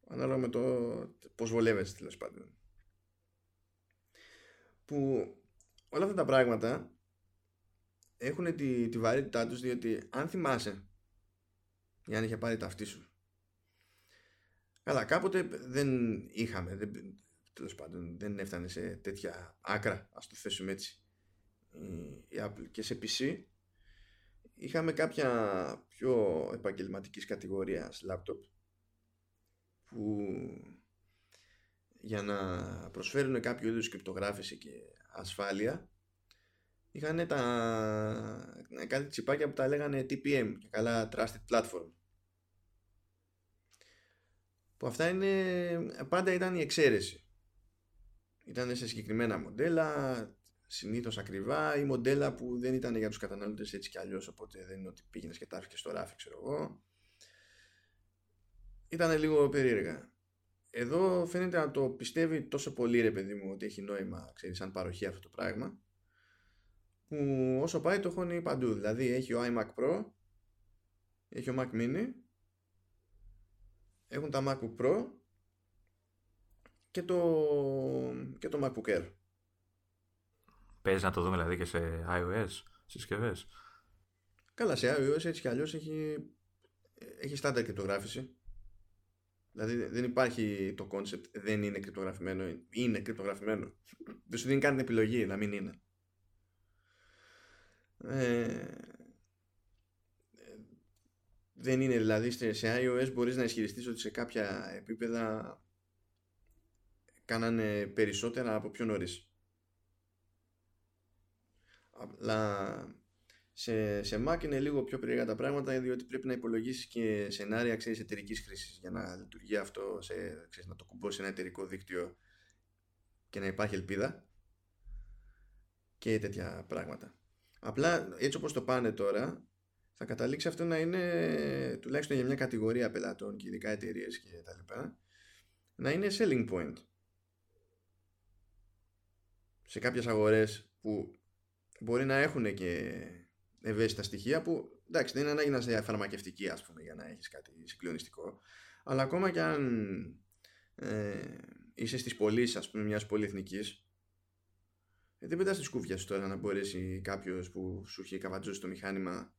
S1: Ανάλογα με το πώς βολεύεσαι τέλος πάντων. Που όλα αυτά τα πράγματα έχουν τη, τη βαρύτητά τους διότι αν θυμάσαι ή αν είχε πάρει ταυτή σου. Καλά κάποτε δεν είχαμε δεν, τέλος πάντων δεν έφτανε σε τέτοια άκρα ας το θέσουμε έτσι η Apple. Και σε PC είχαμε κάποια πιο επαγγελματικής κατηγορίας laptop που για να προσφέρουν κάποιο είδους κρυπτογράφηση και ασφάλεια είχαν τα κάτι τσιπάκια που τα λέγανε TPM και καλά Trusted Platform. Που αυτά είναι πάντα ήταν η εξαίρεση. Ήταν σε συγκεκριμένα μοντέλα συνήθως ακριβά ή μοντέλα που δεν ήταν για τους καταναλωτές έτσι κι αλλιώς οπότε δεν είναι ότι πήγαινες και τα στο ράφι ξέρω εγώ. Ήταν λίγο περίεργα. Εδώ φαίνεται να το πιστεύει τόσο πολύ ρε παιδί μου ότι έχει νόημα ξέρεις σαν παροχή αυτό το πράγμα που όσο πάει το χώνει παντού. Δηλαδή έχει ο iMac Pro έχει ο Mac Mini έχουν τα MacBook Pro και το, και το MacBook Air.
S2: Παίζει να το δούμε δηλαδή και σε iOS συσκευές.
S1: Καλά, σε iOS έτσι κι αλλιώς έχει, έχει στάνταρ κρυπτογράφηση. Δηλαδή δεν υπάρχει το concept δεν είναι κρυπτογραφημένο. Είναι κρυπτογραφημένο. Δεν σου δίνει καν την επιλογή να μην είναι. Ε, δεν είναι δηλαδή σε iOS μπορείς να ισχυριστείς ότι σε κάποια επίπεδα κάνανε περισσότερα από πιο νωρίς. Αλλά σε, σε Mac είναι λίγο πιο περίεργα τα πράγματα διότι πρέπει να υπολογίσεις και σενάρια ξέρεις, εταιρικής χρήσης για να λειτουργεί αυτό σε, ξέρεις, να το κουμπώσεις σε ένα εταιρικό δίκτυο και να υπάρχει ελπίδα και τέτοια πράγματα. Απλά έτσι όπως το πάνε τώρα θα καταλήξει αυτό να είναι τουλάχιστον για μια κατηγορία πελατών και ειδικά εταιρείες και τα λοιπά να είναι selling point σε κάποιες αγορές που μπορεί να έχουν και ευαίσθητα στοιχεία που εντάξει δεν είναι ανάγκη να είσαι φαρμακευτική ας πούμε για να έχεις κάτι συγκλονιστικό αλλά ακόμα και αν ε, είσαι στις πωλήσεις ας πούμε μιας πολυεθνικής ε, δεν πετάς τις κούφια τώρα να μπορέσει κάποιος που σου έχει καβατζώσει το μηχάνημα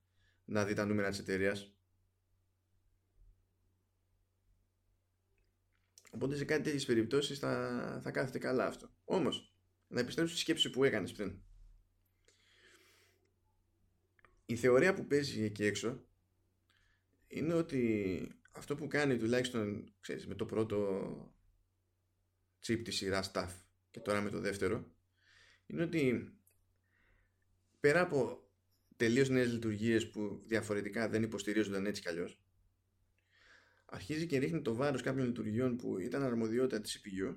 S1: να δει τα νούμερα της εταιρείας. Οπότε σε κάτι τέτοιες περιπτώσεις θα, θα κάθεται καλά αυτό. Όμως, να επιστρέψω στη σκέψη που έκανες πριν η θεωρία που παίζει εκεί έξω είναι ότι αυτό που κάνει τουλάχιστον ξέρεις, με το πρώτο chip της σειράς staff και τώρα με το δεύτερο είναι ότι πέρα από τελείως νέες λειτουργίες που διαφορετικά δεν υποστηρίζονταν έτσι κι αλλιώς αρχίζει και ρίχνει το βάρος κάποιων λειτουργιών που ήταν αρμοδιότητα της CPU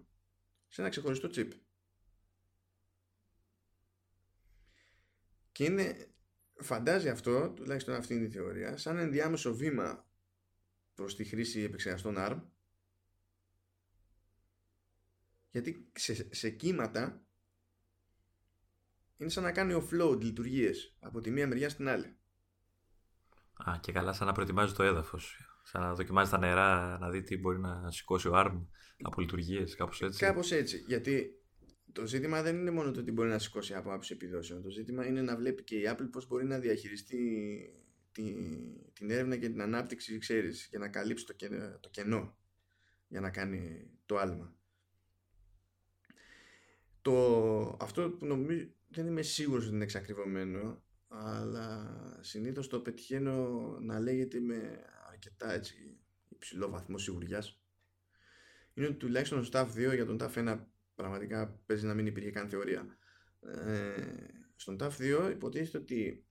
S1: σε ένα ξεχωριστό chip. Και είναι φαντάζει αυτό, τουλάχιστον αυτή είναι η θεωρία, σαν ενδιάμεσο βήμα προς τη χρήση επεξεργαστών ARM γιατί σε, σε κύματα είναι σαν να κάνει offload λειτουργίες από τη μία μεριά στην άλλη.
S2: Α, και καλά σαν να προετοιμάζει το έδαφος. Σαν να δοκιμάζει τα νερά, να δει τι μπορεί να σηκώσει ο ARM από λειτουργίες, κάπως έτσι.
S1: Κάπως έτσι, γιατί το ζήτημα δεν είναι μόνο το ότι μπορεί να σηκώσει από άποψη επιδόσεων. Το ζήτημα είναι να βλέπει και η Apple πώς μπορεί να διαχειριστεί την έρευνα και την ανάπτυξη, ξέρεις, για να καλύψει το, κενό, το κενό για να κάνει το άλμα. Το, αυτό που νομίζω δεν είμαι σίγουρος ότι είναι εξακριβωμένο αλλά συνήθως το πετυχαίνω να λέγεται με αρκετά έτσι, υψηλό βαθμό σιγουριάς είναι ότι τουλάχιστον στο TAF 2 για τον TAF 1 πραγματικά παίζει να μην υπήρχε καν θεωρία. Ε, στον TAF 2 υποτίθεται ότι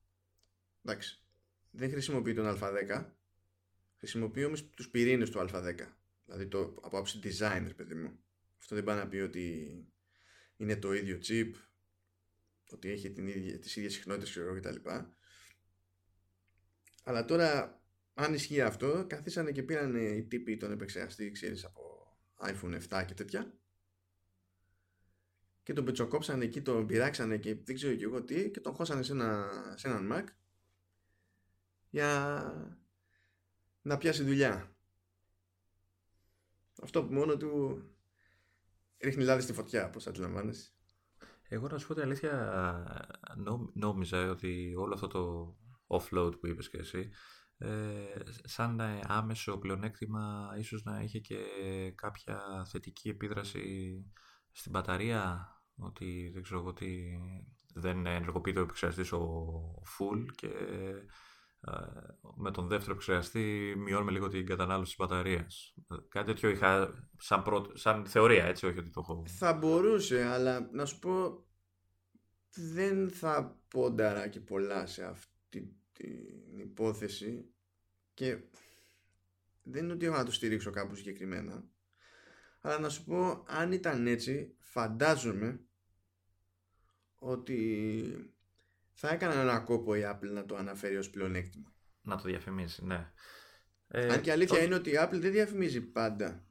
S1: εντάξει, δεν χρησιμοποιεί τον Α10, χρησιμοποιεί όμως τους πυρήνες του Α10. Δηλαδή το από άποψη designer, παιδί μου. Αυτό δεν πάει να πει ότι είναι το ίδιο chip, ότι έχει την ίδια, τις ίδιες συχνότητες ξέρω, κτλ. Αλλά τώρα, αν ισχύει αυτό, καθίσανε και πήραν οι τύποι τον επεξεργαστή, ξέρεις, από iPhone 7 και τέτοια και τον πετσοκόψανε εκεί, τον πειράξανε και δεν ξέρω και εγώ τι και τον χώσανε σε, ένα, σε έναν Mac για να πιάσει δουλειά. Αυτό που μόνο του ρίχνει λάδι στη φωτιά, πώς αντιλαμβάνεσαι.
S2: Εγώ να σου πω την αλήθεια, νόμιζα ότι όλο αυτό το offload που είπες και εσύ, ε, σαν άμεσο πλεονέκτημα ίσως να είχε και κάποια θετική επίδραση στην μπαταρία ότι δεν ξέρω εγώ τι δεν ενεργοποιείται ο επεξεργαστής ο full και ε, με τον δεύτερο επεξεργαστή μειώνουμε λίγο την κατανάλωση της μπαταρίας. Κάτι τέτοιο είχα σαν, σαν θεωρία, έτσι, όχι ότι το έχω...
S1: Θα μπορούσε, αλλά να σου πω δεν θα πόνταρα και πολλά σε αυτή την υπόθεση και δεν είναι ότι έχω να το στηρίξω κάπου συγκεκριμένα αλλά να σου πω αν ήταν έτσι φαντάζομαι ότι θα έκαναν ένα κόπο η Apple να το αναφέρει ως πλεονέκτημα.
S2: Να το διαφημίσει, ναι.
S1: Ε, Αν και αλήθεια είναι ότι η Apple δεν διαφημίζει πάντα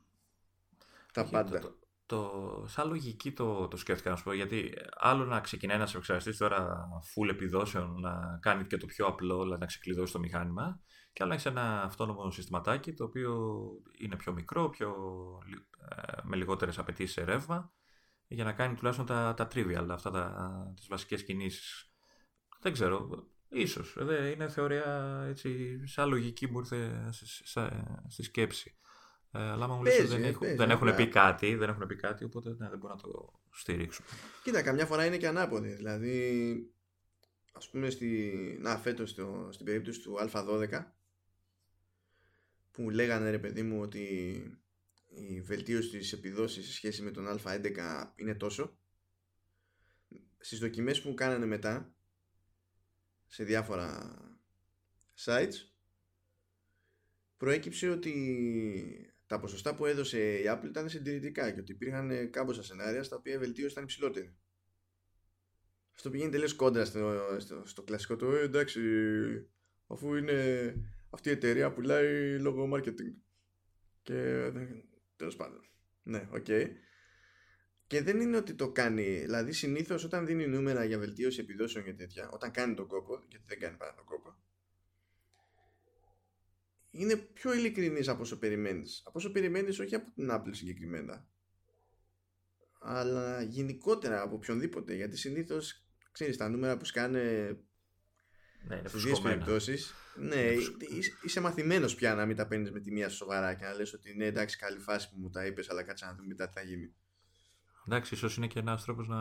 S1: τα πάντα.
S2: Το, το, σαν λογική το, το σκέφτηκα να σου πω, γιατί άλλο να ξεκινάει ένας επεξεργαστή τώρα full επιδόσεων, να κάνει και το πιο απλό, δηλαδή να ξεκλειδώσει το μηχάνημα, Και άλλο έχει ένα αυτόνομο συστηματάκι το οποίο είναι πιο μικρό, πιο, ε, με λιγότερες απαιτήσεις σε ρεύμα για να κάνει τουλάχιστον τα, τα trivial, αυτά τα, τις βασικές κινήσεις. Δεν ξέρω, ίσως. Δεν είναι θεωρία έτσι, σαν λογική μου ήρθε στη σκέψη. Ε, αλλά άμα μου λες δεν, έχουν, δεν έχουν πει κάτι, δεν έχουν πει κάτι, οπότε ναι, δεν μπορώ να το στηρίξουμε.
S1: Κοίτα, καμιά φορά είναι και ανάποδη. Δηλαδή, ας πούμε, στη, να, φέτος στο, στην περίπτωση του Α12, που λέγανε ρε παιδί μου ότι η βελτίωση της επιδόσης σε σχέση με τον Α11 είναι τόσο, στις δοκιμές που κάνανε μετά, σε διάφορα sites, προέκυψε ότι τα ποσοστά που έδωσε η Apple ήταν συντηρητικά και ότι υπήρχαν κάμποσα σενάρια στα οποία η βελτίωση ήταν υψηλότερη. Αυτό πηγαίνει τελείω κόντρα στο, στο, στο κλασικό του. Ε, εντάξει, αφού είναι αυτή η εταιρεία που πουλάει λόγω marketing. Και τέλος πάντων. Ναι, OK. Okay. Και δεν είναι ότι το κάνει. Δηλαδή, συνήθως όταν δίνει νούμερα για βελτίωση επιδόσεων και τέτοια, όταν κάνει τον κόπο, γιατί δεν κάνει πάρα τον κόπο, είναι πιο ειλικρινής από όσο περιμένεις. Από όσο περιμένεις όχι από την Apple συγκεκριμένα. Αλλά γενικότερα από οποιονδήποτε. Γιατί συνήθως, ξέρεις, τα νούμερα που σκάνε
S2: ναι, στις δύο
S1: περιπτώσεις ναι, είσαι μαθημένος πια να μην τα παίρνεις με τη μία σοβαρά και να λες ότι ναι εντάξει καλή φάση που μου τα είπες αλλά κάτσε να δούμε μετά τι θα γίνει.
S2: Εντάξει, ίσως είναι και ένας τρόπος να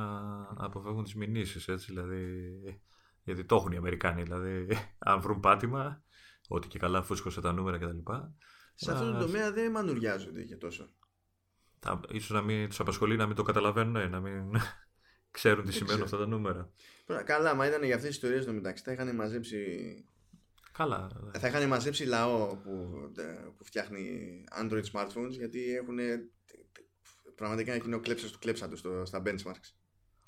S2: αποφεύγουν τις μηνύσεις, έτσι, δηλαδή. Γιατί το έχουν οι Αμερικάνοι. Δηλαδή, αν βρουν πάτημα, ότι και καλά φούσκωσε τα νούμερα κτλ.
S1: Σε αυτόν τον τομέα δεν μανουριάζονται και τόσο.
S2: Θα, ίσως να μην τους απασχολεί να μην το καταλαβαίνουν, ε, να μην ξέρουν τι σημαίνουν αυτά τα νούμερα.
S1: Καλά, μα ήταν για αυτές τις ιστορίες το μεταξύ, θα είχαν μαζέψει...
S2: Καλά.
S1: Θα είχαν μαζέψει λαό που, που φτιάχνει Android smartphones γιατί έχουν πραγματικά εκείνο κλέψα του κλέψα του στα benchmarks.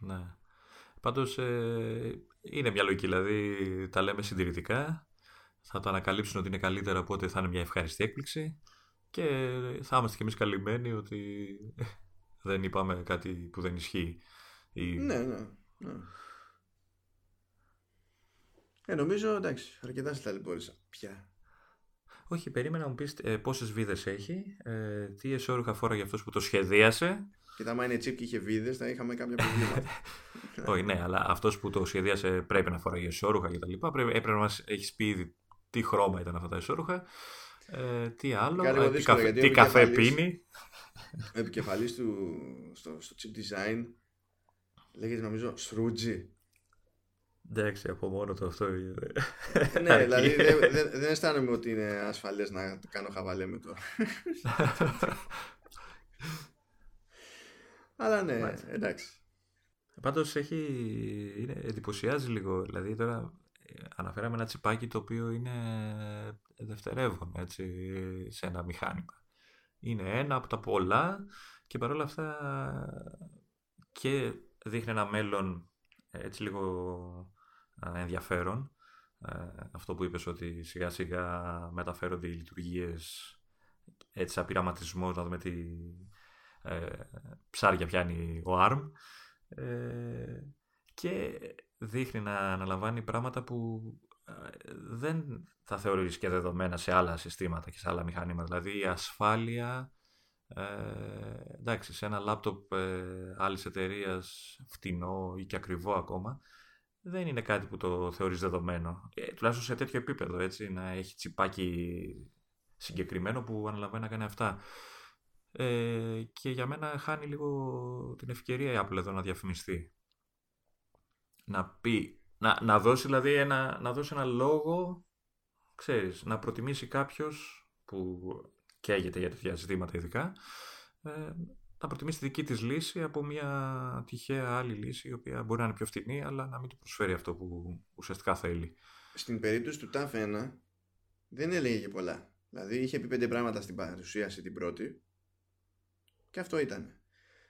S2: Ναι. Πάντως ε, είναι μια λογική, δηλαδή τα λέμε συντηρητικά θα το ανακαλύψουν ότι είναι καλύτερα οπότε θα είναι μια ευχάριστη έκπληξη και θα είμαστε κι εμείς καλυμμένοι ότι δεν είπαμε κάτι που δεν ισχύει.
S1: Ή... Ναι, ναι, ναι. Ε, νομίζω εντάξει, αρκετά στα ταλαιπώρησα πια.
S2: Όχι, περίμενα να μου πεις ε, πόσες βίδες έχει, ε, τι εσώρουχα φόρα για αυτός που το σχεδίασε.
S1: Και άμα είναι τσίπ και είχε βίδες θα είχαμε κάποια προβλήματα.
S2: Όχι, ναι, αλλά αυτός που το σχεδίασε πρέπει να φοράει εσώρουχα και τα λοιπά. Πρέπει, έπρεπε να μας έχεις πει ήδη τι χρώμα ήταν αυτά τα ισόρουχα, ε, τι άλλο, ε, τι, καφέ, τι καφέ πίνει.
S1: Ο επικεφαλής του στο, στο chip design λέγεται νομίζω Σρούτζι.
S2: Εντάξει, από μόνο το αυτό.
S1: ναι, δηλαδή δεν, δεν, δεν αισθάνομαι ότι είναι ασφαλές να κάνω χαβαλέ με το. Αλλά ναι, εντάξει.
S2: Πάντως έχει, είναι, εντυπωσιάζει λίγο. Δηλαδή τώρα αναφέραμε ένα τσιπάκι το οποίο είναι δευτερεύον έτσι, σε ένα μηχάνημα. Είναι ένα από τα πολλά και παρόλα αυτά και δείχνει ένα μέλλον έτσι λίγο ενδιαφέρον. Ε, αυτό που είπες ότι σιγά σιγά μεταφέρονται οι λειτουργίες έτσι σαν πειραματισμός να δούμε τι ε, ψάρια πιάνει ο ARM ε, και δείχνει να αναλαμβάνει πράγματα που ε, δεν θα θεωρείς και δεδομένα σε άλλα συστήματα και σε άλλα μηχανήματα. Δηλαδή η ασφάλεια, ε, εντάξει, σε ένα λάπτοπ ε, άλλης εταιρείας φτηνό ή και ακριβό ακόμα, δεν είναι κάτι που το θεωρείς δεδομένο. Ε, τουλάχιστον σε τέτοιο επίπεδο, έτσι, να έχει τσιπάκι συγκεκριμένο που αναλαμβάνει να κάνει αυτά. Ε, και για μένα χάνει λίγο την ευκαιρία η Apple εδώ να διαφημιστεί να πει, να, να δώσει δηλαδή ένα, να δώσει ένα λόγο, ξέρεις, να προτιμήσει κάποιος που καίγεται για τέτοια ζητήματα ειδικά, ε, να προτιμήσει τη δική της λύση από μια τυχαία άλλη λύση η οποία μπορεί να είναι πιο φτηνή αλλά να μην του προσφέρει αυτό που ουσιαστικά θέλει.
S1: Στην περίπτωση του TAF 1 δεν έλεγε και πολλά. Δηλαδή είχε πει πέντε πράγματα στην παρουσίαση την πρώτη και αυτό ήταν.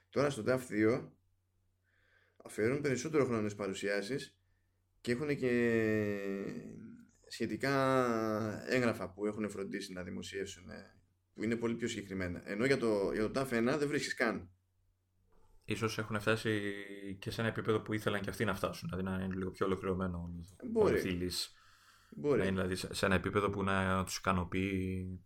S1: Τώρα στο TAF 2 αφιερώνουν περισσότερο χρόνο στις παρουσιάσεις και έχουν και σχετικά έγγραφα που έχουν φροντίσει να δημοσιεύσουν ε, που είναι πολύ πιο συγκεκριμένα. Ενώ για το, για το TAF 1 δεν βρίσκεις καν.
S2: Ίσως έχουν φτάσει και σε ένα επίπεδο που ήθελαν και αυτοί να φτάσουν, δηλαδή να είναι λίγο πιο ολοκληρωμένο
S1: Μπορεί. Μπορεί.
S2: Να είναι δηλαδή σε ένα επίπεδο που να τους ικανοποιεί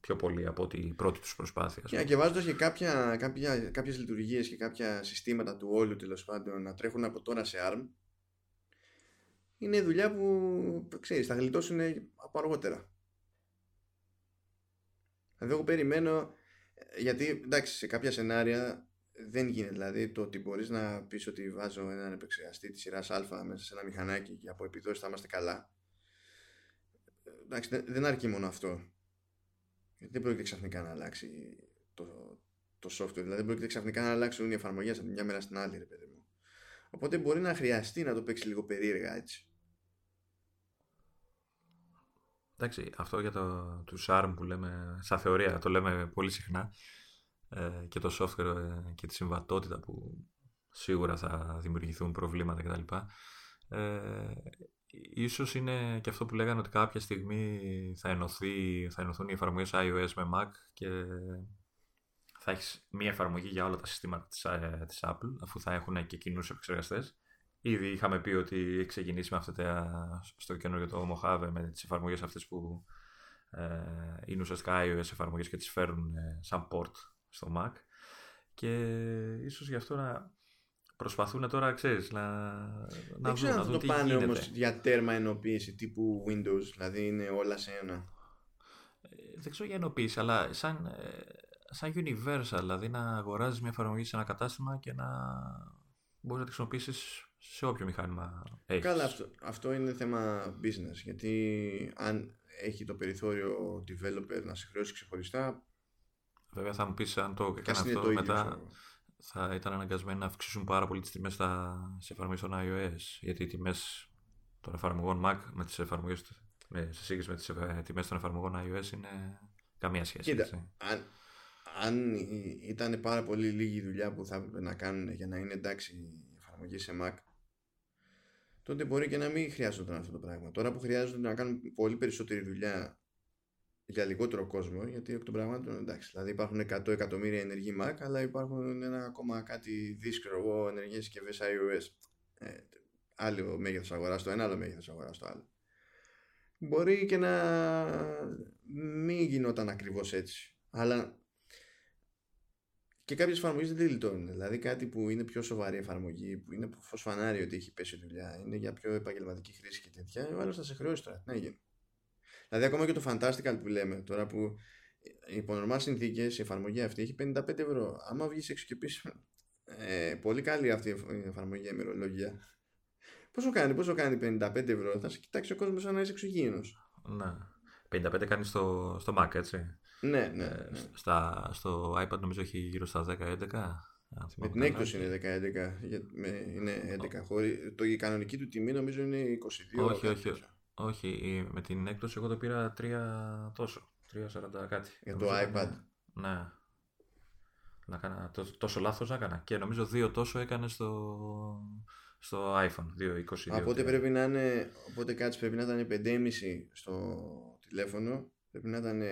S2: πιο πολύ από την πρώτη τους προσπάθεια.
S1: Yeah, και βάζοντας και κάποια, κάποια, κάποιες λειτουργίες και κάποια συστήματα του όλου τέλος πάντων να τρέχουν από τώρα σε ARM είναι δουλειά που ξέρεις θα γλιτώσουν από αργότερα. Δηλαδή εγώ περιμένω γιατί εντάξει σε κάποια σενάρια δεν γίνεται. Δηλαδή το ότι μπορείς να πεις ότι βάζω έναν επεξεργαστή της σειράς α μέσα σε ένα μηχανάκι και από επιδόσεις θα είμαστε καλά. Εντάξει δεν αρκεί μόνο αυτό. Δεν πρόκειται ξαφνικά να αλλάξει το, το software. Δηλαδή δεν πρόκειται ξαφνικά να αλλάξουν οι εφαρμογές από μια μέρα στην άλλη ρε παιδί μου. Οπότε μπορεί να χρειαστεί να το παίξει λίγο περίεργα έτσι
S2: Εντάξει, αυτό για το, του ARM που λέμε, στα θεωρία το λέμε πολύ συχνά ε, και το software ε, και τη συμβατότητα που σίγουρα θα δημιουργηθούν προβλήματα κτλ. Ε, ίσως είναι και αυτό που λέγανε ότι κάποια στιγμή θα, ενωθεί, θα ενωθούν οι εφαρμογές iOS με Mac και θα έχεις μία εφαρμογή για όλα τα συστήματα της, ε, της Apple αφού θα έχουν και κοινούς επεξεργαστές Ήδη είχαμε πει ότι έχει ξεκινήσει με αυτά τα, στο καινούργιο το Mojave με τις εφαρμογές αυτές που ε, είναι ουσιαστικά iOS εφαρμογές και τις φέρουν ε, σαν port στο Mac και ίσως γι' αυτό να προσπαθούν τώρα, ξέρεις, να,
S1: να δουν, να δουν το πάνε όμως για τέρμα ενοποίηση τύπου Windows, δηλαδή είναι όλα σε ένα.
S2: Ε, δεν ξέρω για ενοποίηση, αλλά σαν, ε, σαν universal, δηλαδή να αγοράζεις μια εφαρμογή σε ένα κατάστημα και να μπορείς να τη χρησιμοποιήσεις σε όποιο μηχάνημα έχεις.
S1: Καλά, αυτό, αυτό είναι θέμα business. Γιατί αν έχει το περιθώριο developer να σε χρεώσει ξεχωριστά.
S2: Βέβαια θα μου πεις αν το έκανε αυτό μετά θα ήταν αναγκασμένοι να αυξήσουν πάρα πολύ τις τιμές σε εφαρμογές των iOS. Γιατί οι τιμές των εφαρμογών Mac με τις εφαρμογές σε σύγκριση με τις ε, τιμές των εφαρμογών iOS είναι καμία σχέση.
S1: Κοίτα, αν, αν ήταν πάρα πολύ λίγη δουλειά που θα έπρεπε να κάνουν για να είναι εντάξει η εφαρμογή σε Mac, τότε μπορεί και να μην χρειάζονταν αυτό το πράγμα. Τώρα που χρειάζονται να κάνουν πολύ περισσότερη δουλειά για λιγότερο κόσμο, γιατί εκ των πραγμάτων εντάξει, δηλαδή υπάρχουν 100 εκατομμύρια ενεργοί Mac, αλλά υπάρχουν ένα ακόμα κάτι δύσκολο εγώ ενεργές συσκευές iOS. Ε, άλλο μέγεθος αγοράς το ένα, άλλο μέγεθος αγοράς το άλλο. Μπορεί και να μην γινόταν ακριβώς έτσι. Αλλά και κάποιες εφαρμογές δεν τη λιτώνουν. Δηλαδή κάτι που είναι πιο σοβαρή εφαρμογή, που είναι φωσφανάρι ότι έχει πέσει δουλειά, είναι για πιο επαγγελματική χρήση και τέτοια, ο άλλο θα σε χρεώσει τώρα. Τι να γίνει. Δηλαδή, ακόμα και το Fantastical που λέμε τώρα που υπό νορμάλ συνθήκες η εφαρμογή αυτή έχει 55 ευρώ. Άμα βγεις έξω και πεις. Ε, πολύ καλή αυτή η εφαρμογή ημερολόγια. Πόσο κάνει, πόσο κάνει 55 ευρώ, θα σε κοιτάξει ο κόσμος σαν να είσαι εξωγήινος.
S2: Ναι. 55 κάνει στο, στο Mac, έτσι.
S1: Ναι, ναι. Ε,
S2: ναι. Στα, στο iPad νομίζω έχει γύρω στα 10-11.
S1: Με την έκπτωση είναι 10-11. Είναι 11. Χωρί, το, η κανονική του τιμή νομίζω είναι 22.
S2: Όχι, όχι. Όχι, με την έκπτωση εγώ το πήρα 3 τόσο. 3,40 κάτι.
S1: Για το iPad.
S2: Ναι. Να κάνα, τόσο λάθος έκανα. Και νομίζω 2 τόσο έκανε στο, στο iPhone. 2,20.
S1: Οπότε πρέπει να είναι, οπότε κάτι πρέπει να ήταν 5,5 στο τηλέφωνο. Πρέπει να ήταν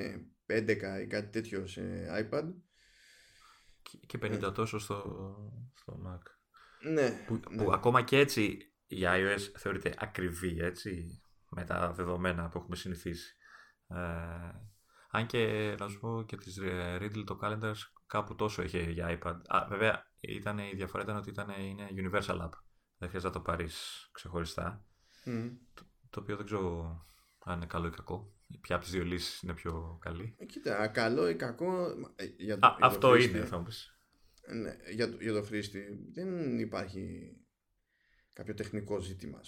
S1: 11 ή κάτι τέτοιο σε iPad.
S2: Και 50 ε. τόσο στο, στο Mac.
S1: Ναι
S2: που,
S1: ναι.
S2: που ακόμα και έτσι η iOS θεωρείται ακριβή, έτσι, με τα δεδομένα που έχουμε συνηθίσει. Ε, αν και να σου πω και τις Riddle το Calendar κάπου τόσο είχε για iPad. Α, βέβαια ήταν, η διαφορά ήταν ότι ήταν, είναι Universal App. Δεν χρειάζεται να το πάρεις ξεχωριστά.
S1: Mm.
S2: Το, το οποίο δεν ξέρω αν είναι καλό ή κακό. Ποια από τις δύο λύσεις είναι πιο καλή;
S1: Ε, κοίτα, καλό ή κακό.
S2: Ε, για το, Α, για αυτό χρήστη, είναι, θα μου
S1: Ναι, για, το, για το χρήστη δεν υπάρχει κάποιο τεχνικό ζήτημα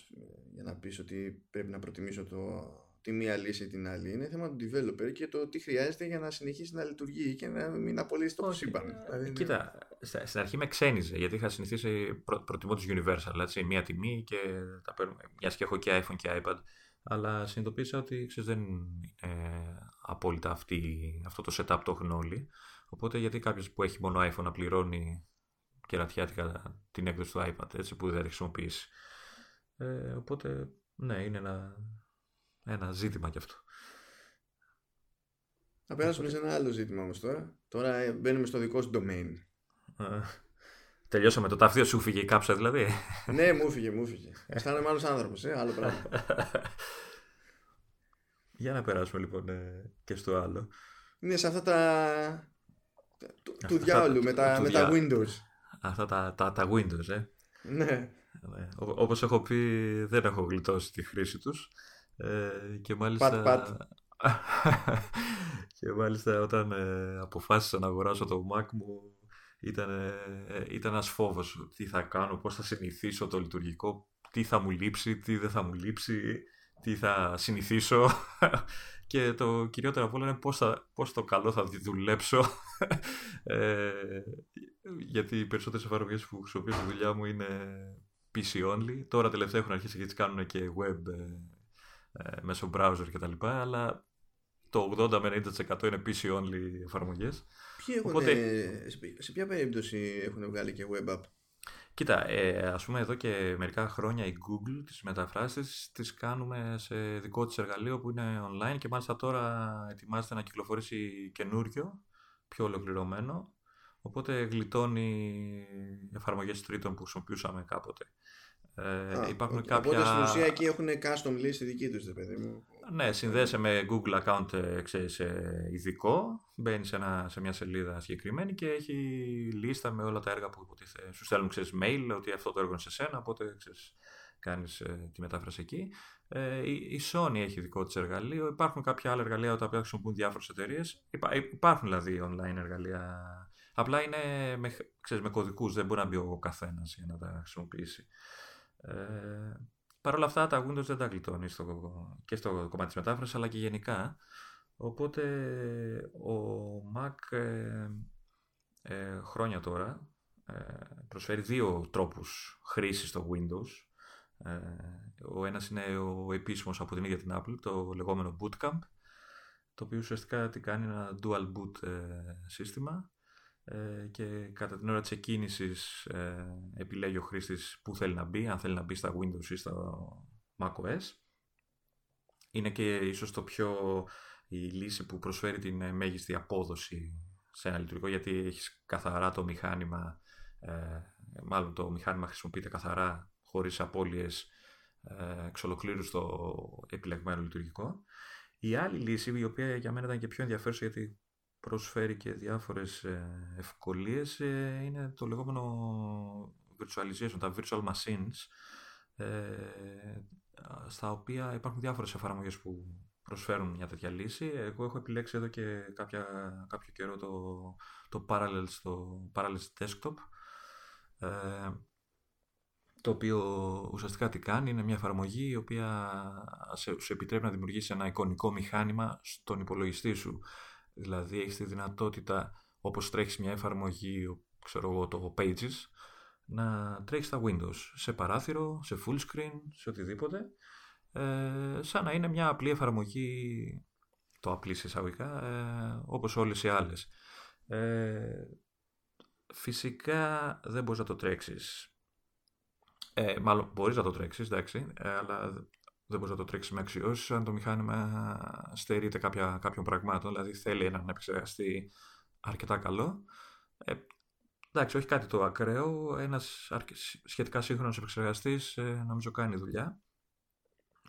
S1: για να πεις ότι πρέπει να προτιμήσω το, τη μία λύση ή την άλλη. Είναι θέμα του developer και το τι χρειάζεται για να συνεχίσει να λειτουργεί και να μην απολύσει το σύμπαν.
S2: Δηλαδή, κοίτα, στην αρχή με ξένιζε γιατί είχα συνηθίσει προ, προτιμώ του Universal. Έτσι, μία τιμή και τα παίρνω. Μιας και έχω και iPhone και iPad αλλά συνειδητοποίησα ότι ξέρεις, δεν είναι απόλυτα αυτή, αυτό το setup το έχουν όλοι. Οπότε γιατί κάποιος που έχει μόνο iPhone να πληρώνει κερατιάτικα την έκδοση του iPad έτσι, που δεν θα χρησιμοποιήσει. Ε, οπότε ναι, είναι ένα, ένα ζήτημα κι αυτό.
S1: Να περάσουμε σε ένα άλλο ζήτημα όμως τώρα. Τώρα ε, μπαίνουμε στο δικό σου domain.
S2: Ε, τελειώσαμε το ταυτίο σου φύγε η κάψα δηλαδή.
S1: ναι, μου φύγε, μου φύγε. Αισθάνομαι άλλος άνθρωπος, ε, άλλο πράγμα.
S2: Για να περάσουμε λοιπόν ε, και στο άλλο.
S1: Είναι σε αυτά τα... του, του διάολου με τα, με τα Windows.
S2: Αυτά τα, τα, τα Windows, ε.
S1: Ναι.
S2: Ναι. Όπως έχω πει, δεν έχω γλιτώσει τη χρήση τους. Ε, και μάλιστα...
S1: Πατ, πατ.
S2: και μάλιστα όταν ε, αποφάσισα να αγοράσω το Mac μου ήταν, ε, ήταν ένας φόβος. Τι θα κάνω, πώς θα συνηθίσω το λειτουργικό, τι θα μου λείψει, τι δεν θα μου λείψει, τι θα συνηθίσω. και το κυριότερο από όλα είναι πώς, θα, πώς το καλό θα δουλέψω. ε, γιατί οι περισσότερες εφαρμογές που χρησιμοποιώ στη δουλειά μου είναι PC only. Τώρα τελευταία έχουν αρχίσει και τις κάνουν και web ε, ε, μέσω browser κτλ. Αλλά το 80 με 90% είναι PC only εφαρμογές.
S1: Ποιοι έχουν, Οπότε... σε ποια περίπτωση έχουν βγάλει και web app;
S2: Κοίτα, ε, ας πούμε εδώ και μερικά χρόνια η Google τις μεταφράσεις τις κάνουμε σε δικό της εργαλείο που είναι online και μάλιστα τώρα ετοιμάζεται να κυκλοφορήσει καινούριο, πιο ολοκληρωμένο Οπότε γλιτώνει εφαρμογές τρίτων που χρησιμοποιούσαμε κάποτε.
S1: Ε, Α, υπάρχουν okay. κάποια... Οπότε στην ουσία εκεί έχουν custom λύση δική τους, δε παιδί μου.
S2: Ναι, συνδέεσαι με Google account ε, ξέρεις, ε, ειδικό, μπαίνεις σε, σε μια σελίδα συγκεκριμένη και έχει λίστα με όλα τα έργα που υποτίθεται. Σου στέλνουν ξέρεις, mail ότι αυτό το έργο είναι σε σένα, οπότε ξέρεις, κάνεις ε, τη μετάφραση εκεί. Ε, η, η Sony έχει δικό της εργαλείο. Υπάρχουν κάποια άλλα εργαλεία τα οποία χρησιμοποιούν διάφορες εταιρείες. Υπά, υπάρχουν δηλαδή online εργαλεία Απλά είναι με, ξέρεις, με κωδικούς, δεν μπορεί να μπει ο καθένας για να τα χρησιμοποιήσει. Ε, Παρ' όλα αυτά τα Windows δεν τα γλιτώνει στο, και στο κομμάτι της μετάφρασης αλλά και γενικά. Οπότε ο Mac ε, ε, χρόνια τώρα ε, προσφέρει δύο τρόπους χρήσης στο Windows. Ε, ο ένας είναι ο επίσημος από την ίδια την Apple, το λεγόμενο Bootcamp, το οποίο ουσιαστικά τι κάνει ένα dual boot σύστημα ε, και κατά την ώρα της εκκίνησης ε, επιλέγει ο χρήστης που θέλει να μπει, αν θέλει να μπει στα Windows ή στο macOS. Είναι και ίσως το πιο η λύση που προσφέρει την ε, μέγιστη απόδοση σε ένα λειτουργικό γιατί έχεις καθαρά το μηχάνημα ε, μάλλον το μηχάνημα χρησιμοποιείται καθαρά χωρίς απώλειες ε, εξ ολοκλήρου στο επιλεγμένο λειτουργικό. Η άλλη λύση, η οποία για μένα ήταν και πιο ενδιαφέρουσα γιατί προσφέρει και διάφορες ε, ευκολίες ε, είναι το λεγόμενο virtualization, τα virtual machines ε, στα οποία υπάρχουν διάφορες εφαρμογές που προσφέρουν μια τέτοια λύση. Εγώ έχω επιλέξει εδώ και κάποια, κάποιο καιρό το, το Parallels, το Parallels Desktop το οποίο ουσιαστικά τι κάνει, είναι μια εφαρμογή η οποία σου επιτρέπει να δημιουργήσεις ένα εικονικό μηχάνημα στον υπολογιστή σου. Δηλαδή έχεις τη δυνατότητα όπως τρέχεις μια εφαρμογή, ξέρω εγώ το Pages, να τρέχεις στα Windows, σε παράθυρο, σε full screen, σε οτιδήποτε, ε, σαν να είναι μια απλή εφαρμογή, το απλή εισαγωγικά, ε, όπως όλες οι άλλες. Ε, φυσικά δεν μπορείς να το τρέξεις. Ε, μάλλον μπορείς να το τρέξεις, εντάξει, ε, αλλά δεν μπορεί να το τρέξει με αξιώσει αν το μηχάνημα στερείται κάποια, κάποιων πραγμάτων. Δηλαδή θέλει έναν επεξεργαστή αρκετά καλό. Ε, εντάξει, όχι κάτι το ακραίο. Ένας σχετικά σύγχρονος επεξεργαστής ε, νομίζω κάνει δουλειά.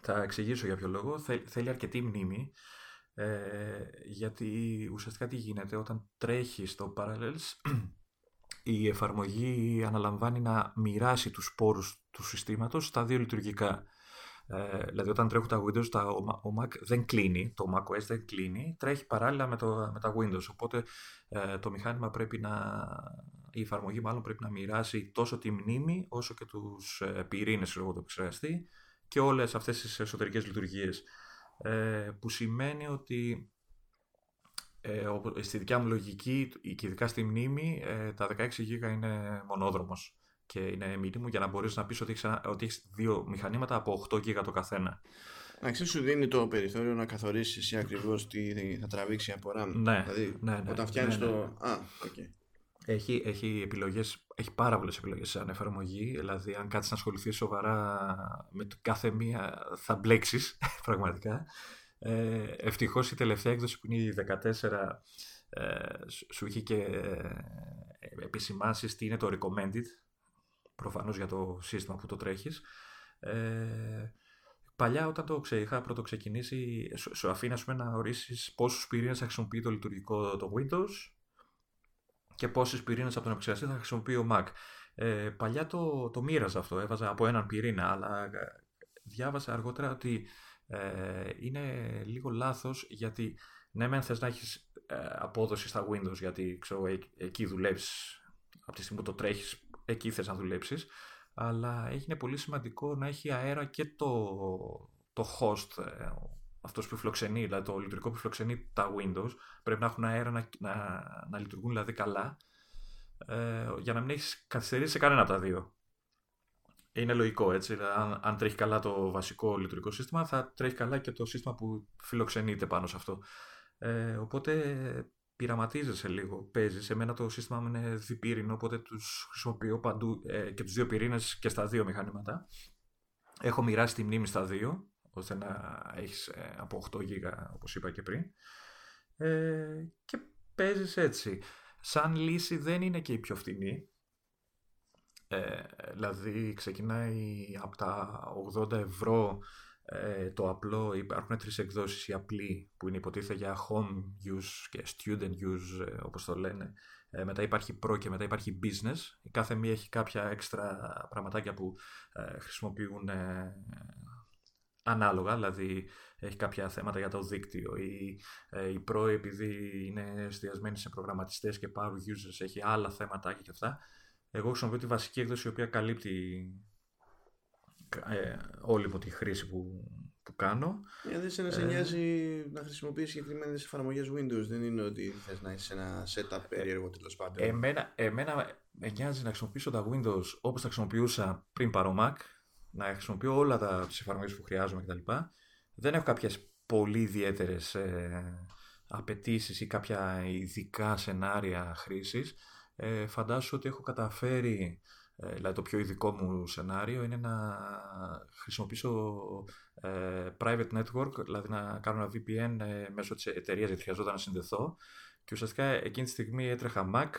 S2: Θα εξηγήσω για ποιο λόγο. θέλει αρκετή μνήμη. Ε, γιατί ουσιαστικά τι γίνεται όταν τρέχει στο Parallels η εφαρμογή αναλαμβάνει να μοιράσει τους πόρους του συστήματος στα δύο λειτουργικά. Ε, δηλαδή όταν τρέχουν τα Windows, τα, ο, Mac δεν κλείνει, το macOS δεν κλείνει, τρέχει παράλληλα με, το, με τα Windows. Οπότε ε, το μηχάνημα πρέπει να, η εφαρμογή μάλλον πρέπει να μοιράσει τόσο τη μνήμη όσο και τους ε, πυρήνες του επεξεργαστή και όλες αυτές τις εσωτερικές λειτουργίες. Ε, που σημαίνει ότι ε, στη δικιά μου λογική και ειδικά στη μνήμη ε, τα 16 GB είναι μονόδρομος και είναι μήνυμο για να μπορείς να πεις ότι έχεις, ότι έχεις δύο μηχανήματα από 8 GB το καθένα.
S1: Εντάξει, σου δίνει το περιθώριο να καθορίσεις εσύ ακριβώς τι θα τραβήξει από RAM.
S2: Ναι,
S1: δηλαδή,
S2: ναι, ναι,
S1: όταν φτιάχνεις
S2: ναι, ναι.
S1: το. Α, okay.
S2: Έχει, έχει, επιλογές, έχει πάρα πολλές επιλογές σαν εφαρμογή. Δηλαδή, αν κάτσεις να ασχοληθείς σοβαρά με το κάθε μία, θα μπλέξεις πραγματικά. Ε, Ευτυχώς η τελευταία έκδοση που είναι η 14 ε, σου είχε και ε, επισημάνσεις τι είναι το recommended προφανώς για το σύστημα που το τρέχεις. Ε, Παλιά όταν το ξέ, είχα πρώτο ξεκινήσει, σου, σου αφήνει να ορίσεις πόσους πυρήνες θα χρησιμοποιεί το λειτουργικό το Windows και πόσες πυρήνες από τον επεξεργαστή θα χρησιμοποιεί ο Mac. Ε, παλιά το, το μοίραζα αυτό, έβαζα από έναν πυρήνα, αλλά ε, διάβασα αργότερα ότι ε, είναι λίγο λάθος γιατί ναι μεν θες να έχεις ε, απόδοση στα Windows γιατί ξέρω, ε, εκεί δουλεύεις από τη στιγμή που το τρέχεις εκεί θες να δουλέψεις αλλά είναι πολύ σημαντικό να έχει αέρα και το, το host ε, αυτός που φιλοξενεί, δηλαδή το λειτουργικό που φιλοξενεί τα Windows πρέπει να έχουν αέρα να, να, να λειτουργούν δηλαδή καλά ε, για να μην έχεις καθυστερήσει σε κανένα από τα δύο. Είναι λογικό έτσι. Αν, αν τρέχει καλά το βασικό λειτουργικό σύστημα, θα τρέχει καλά και το σύστημα που φιλοξενείται πάνω σε αυτό. Ε, οπότε πειραματίζεσαι λίγο, παίζεις. Εμένα το σύστημα μου είναι διπύρινο, οπότε τους χρησιμοποιώ παντού ε, και τους δύο πυρήνες και στα δύο μηχανήματα. Έχω μοιράσει τη μνήμη στα δύο, ώστε να έχεις ε, από 8 γίγα, όπως είπα και πριν. Ε, και παίζεις έτσι σαν λύση δεν είναι και η πιο φθηνή. Ε, δηλαδή ξεκινάει από τα 80 ευρώ ε, το απλό, υπάρχουν τρεις εκδόσεις η απλή που είναι υποτίθεται για home use και student use ε, όπως το λένε. Ε, μετά υπάρχει pro και μετά υπάρχει business. Η κάθε μία έχει κάποια έξτρα πραγματάκια που ε, χρησιμοποιούν ανάλογα, δηλαδή έχει κάποια θέματα για το δίκτυο ή ε, η Pro επειδή είναι εστιασμένη σε προγραμματιστές και power users έχει άλλα θέματα και αυτά. Εγώ χρησιμοποιώ τη βασική έκδοση η οποία καλύπτει ε, όλη μου τη χρήση που, που κάνω.
S1: Ε, δεν σε να σε ε, νοιάζει να χρησιμοποιείς συγκεκριμένες εφαρμογές Windows. Δεν είναι ότι θες να έχει ένα setup περίεργο τέλος πάντων.
S2: Εμένα, εμένα με νοιάζει να χρησιμοποιήσω τα Windows όπως τα χρησιμοποιούσα πριν πάρω Mac να χρησιμοποιώ όλα τα, τις εφαρμογές που χρειάζομαι κτλ. Δεν έχω κάποιες πολύ ιδιαίτερες ε, απαιτήσεις ή κάποια ειδικά σενάρια χρήσης. Ε, φαντάσου ότι έχω καταφέρει, ε, δηλαδή το πιο ειδικό μου σενάριο είναι να χρησιμοποιήσω ε, private network, δηλαδή να κάνω ένα VPN ε, μέσω της εταιρείας γιατί χρειαζόταν να συνδεθώ και ουσιαστικά εκείνη τη στιγμή έτρεχα Mac,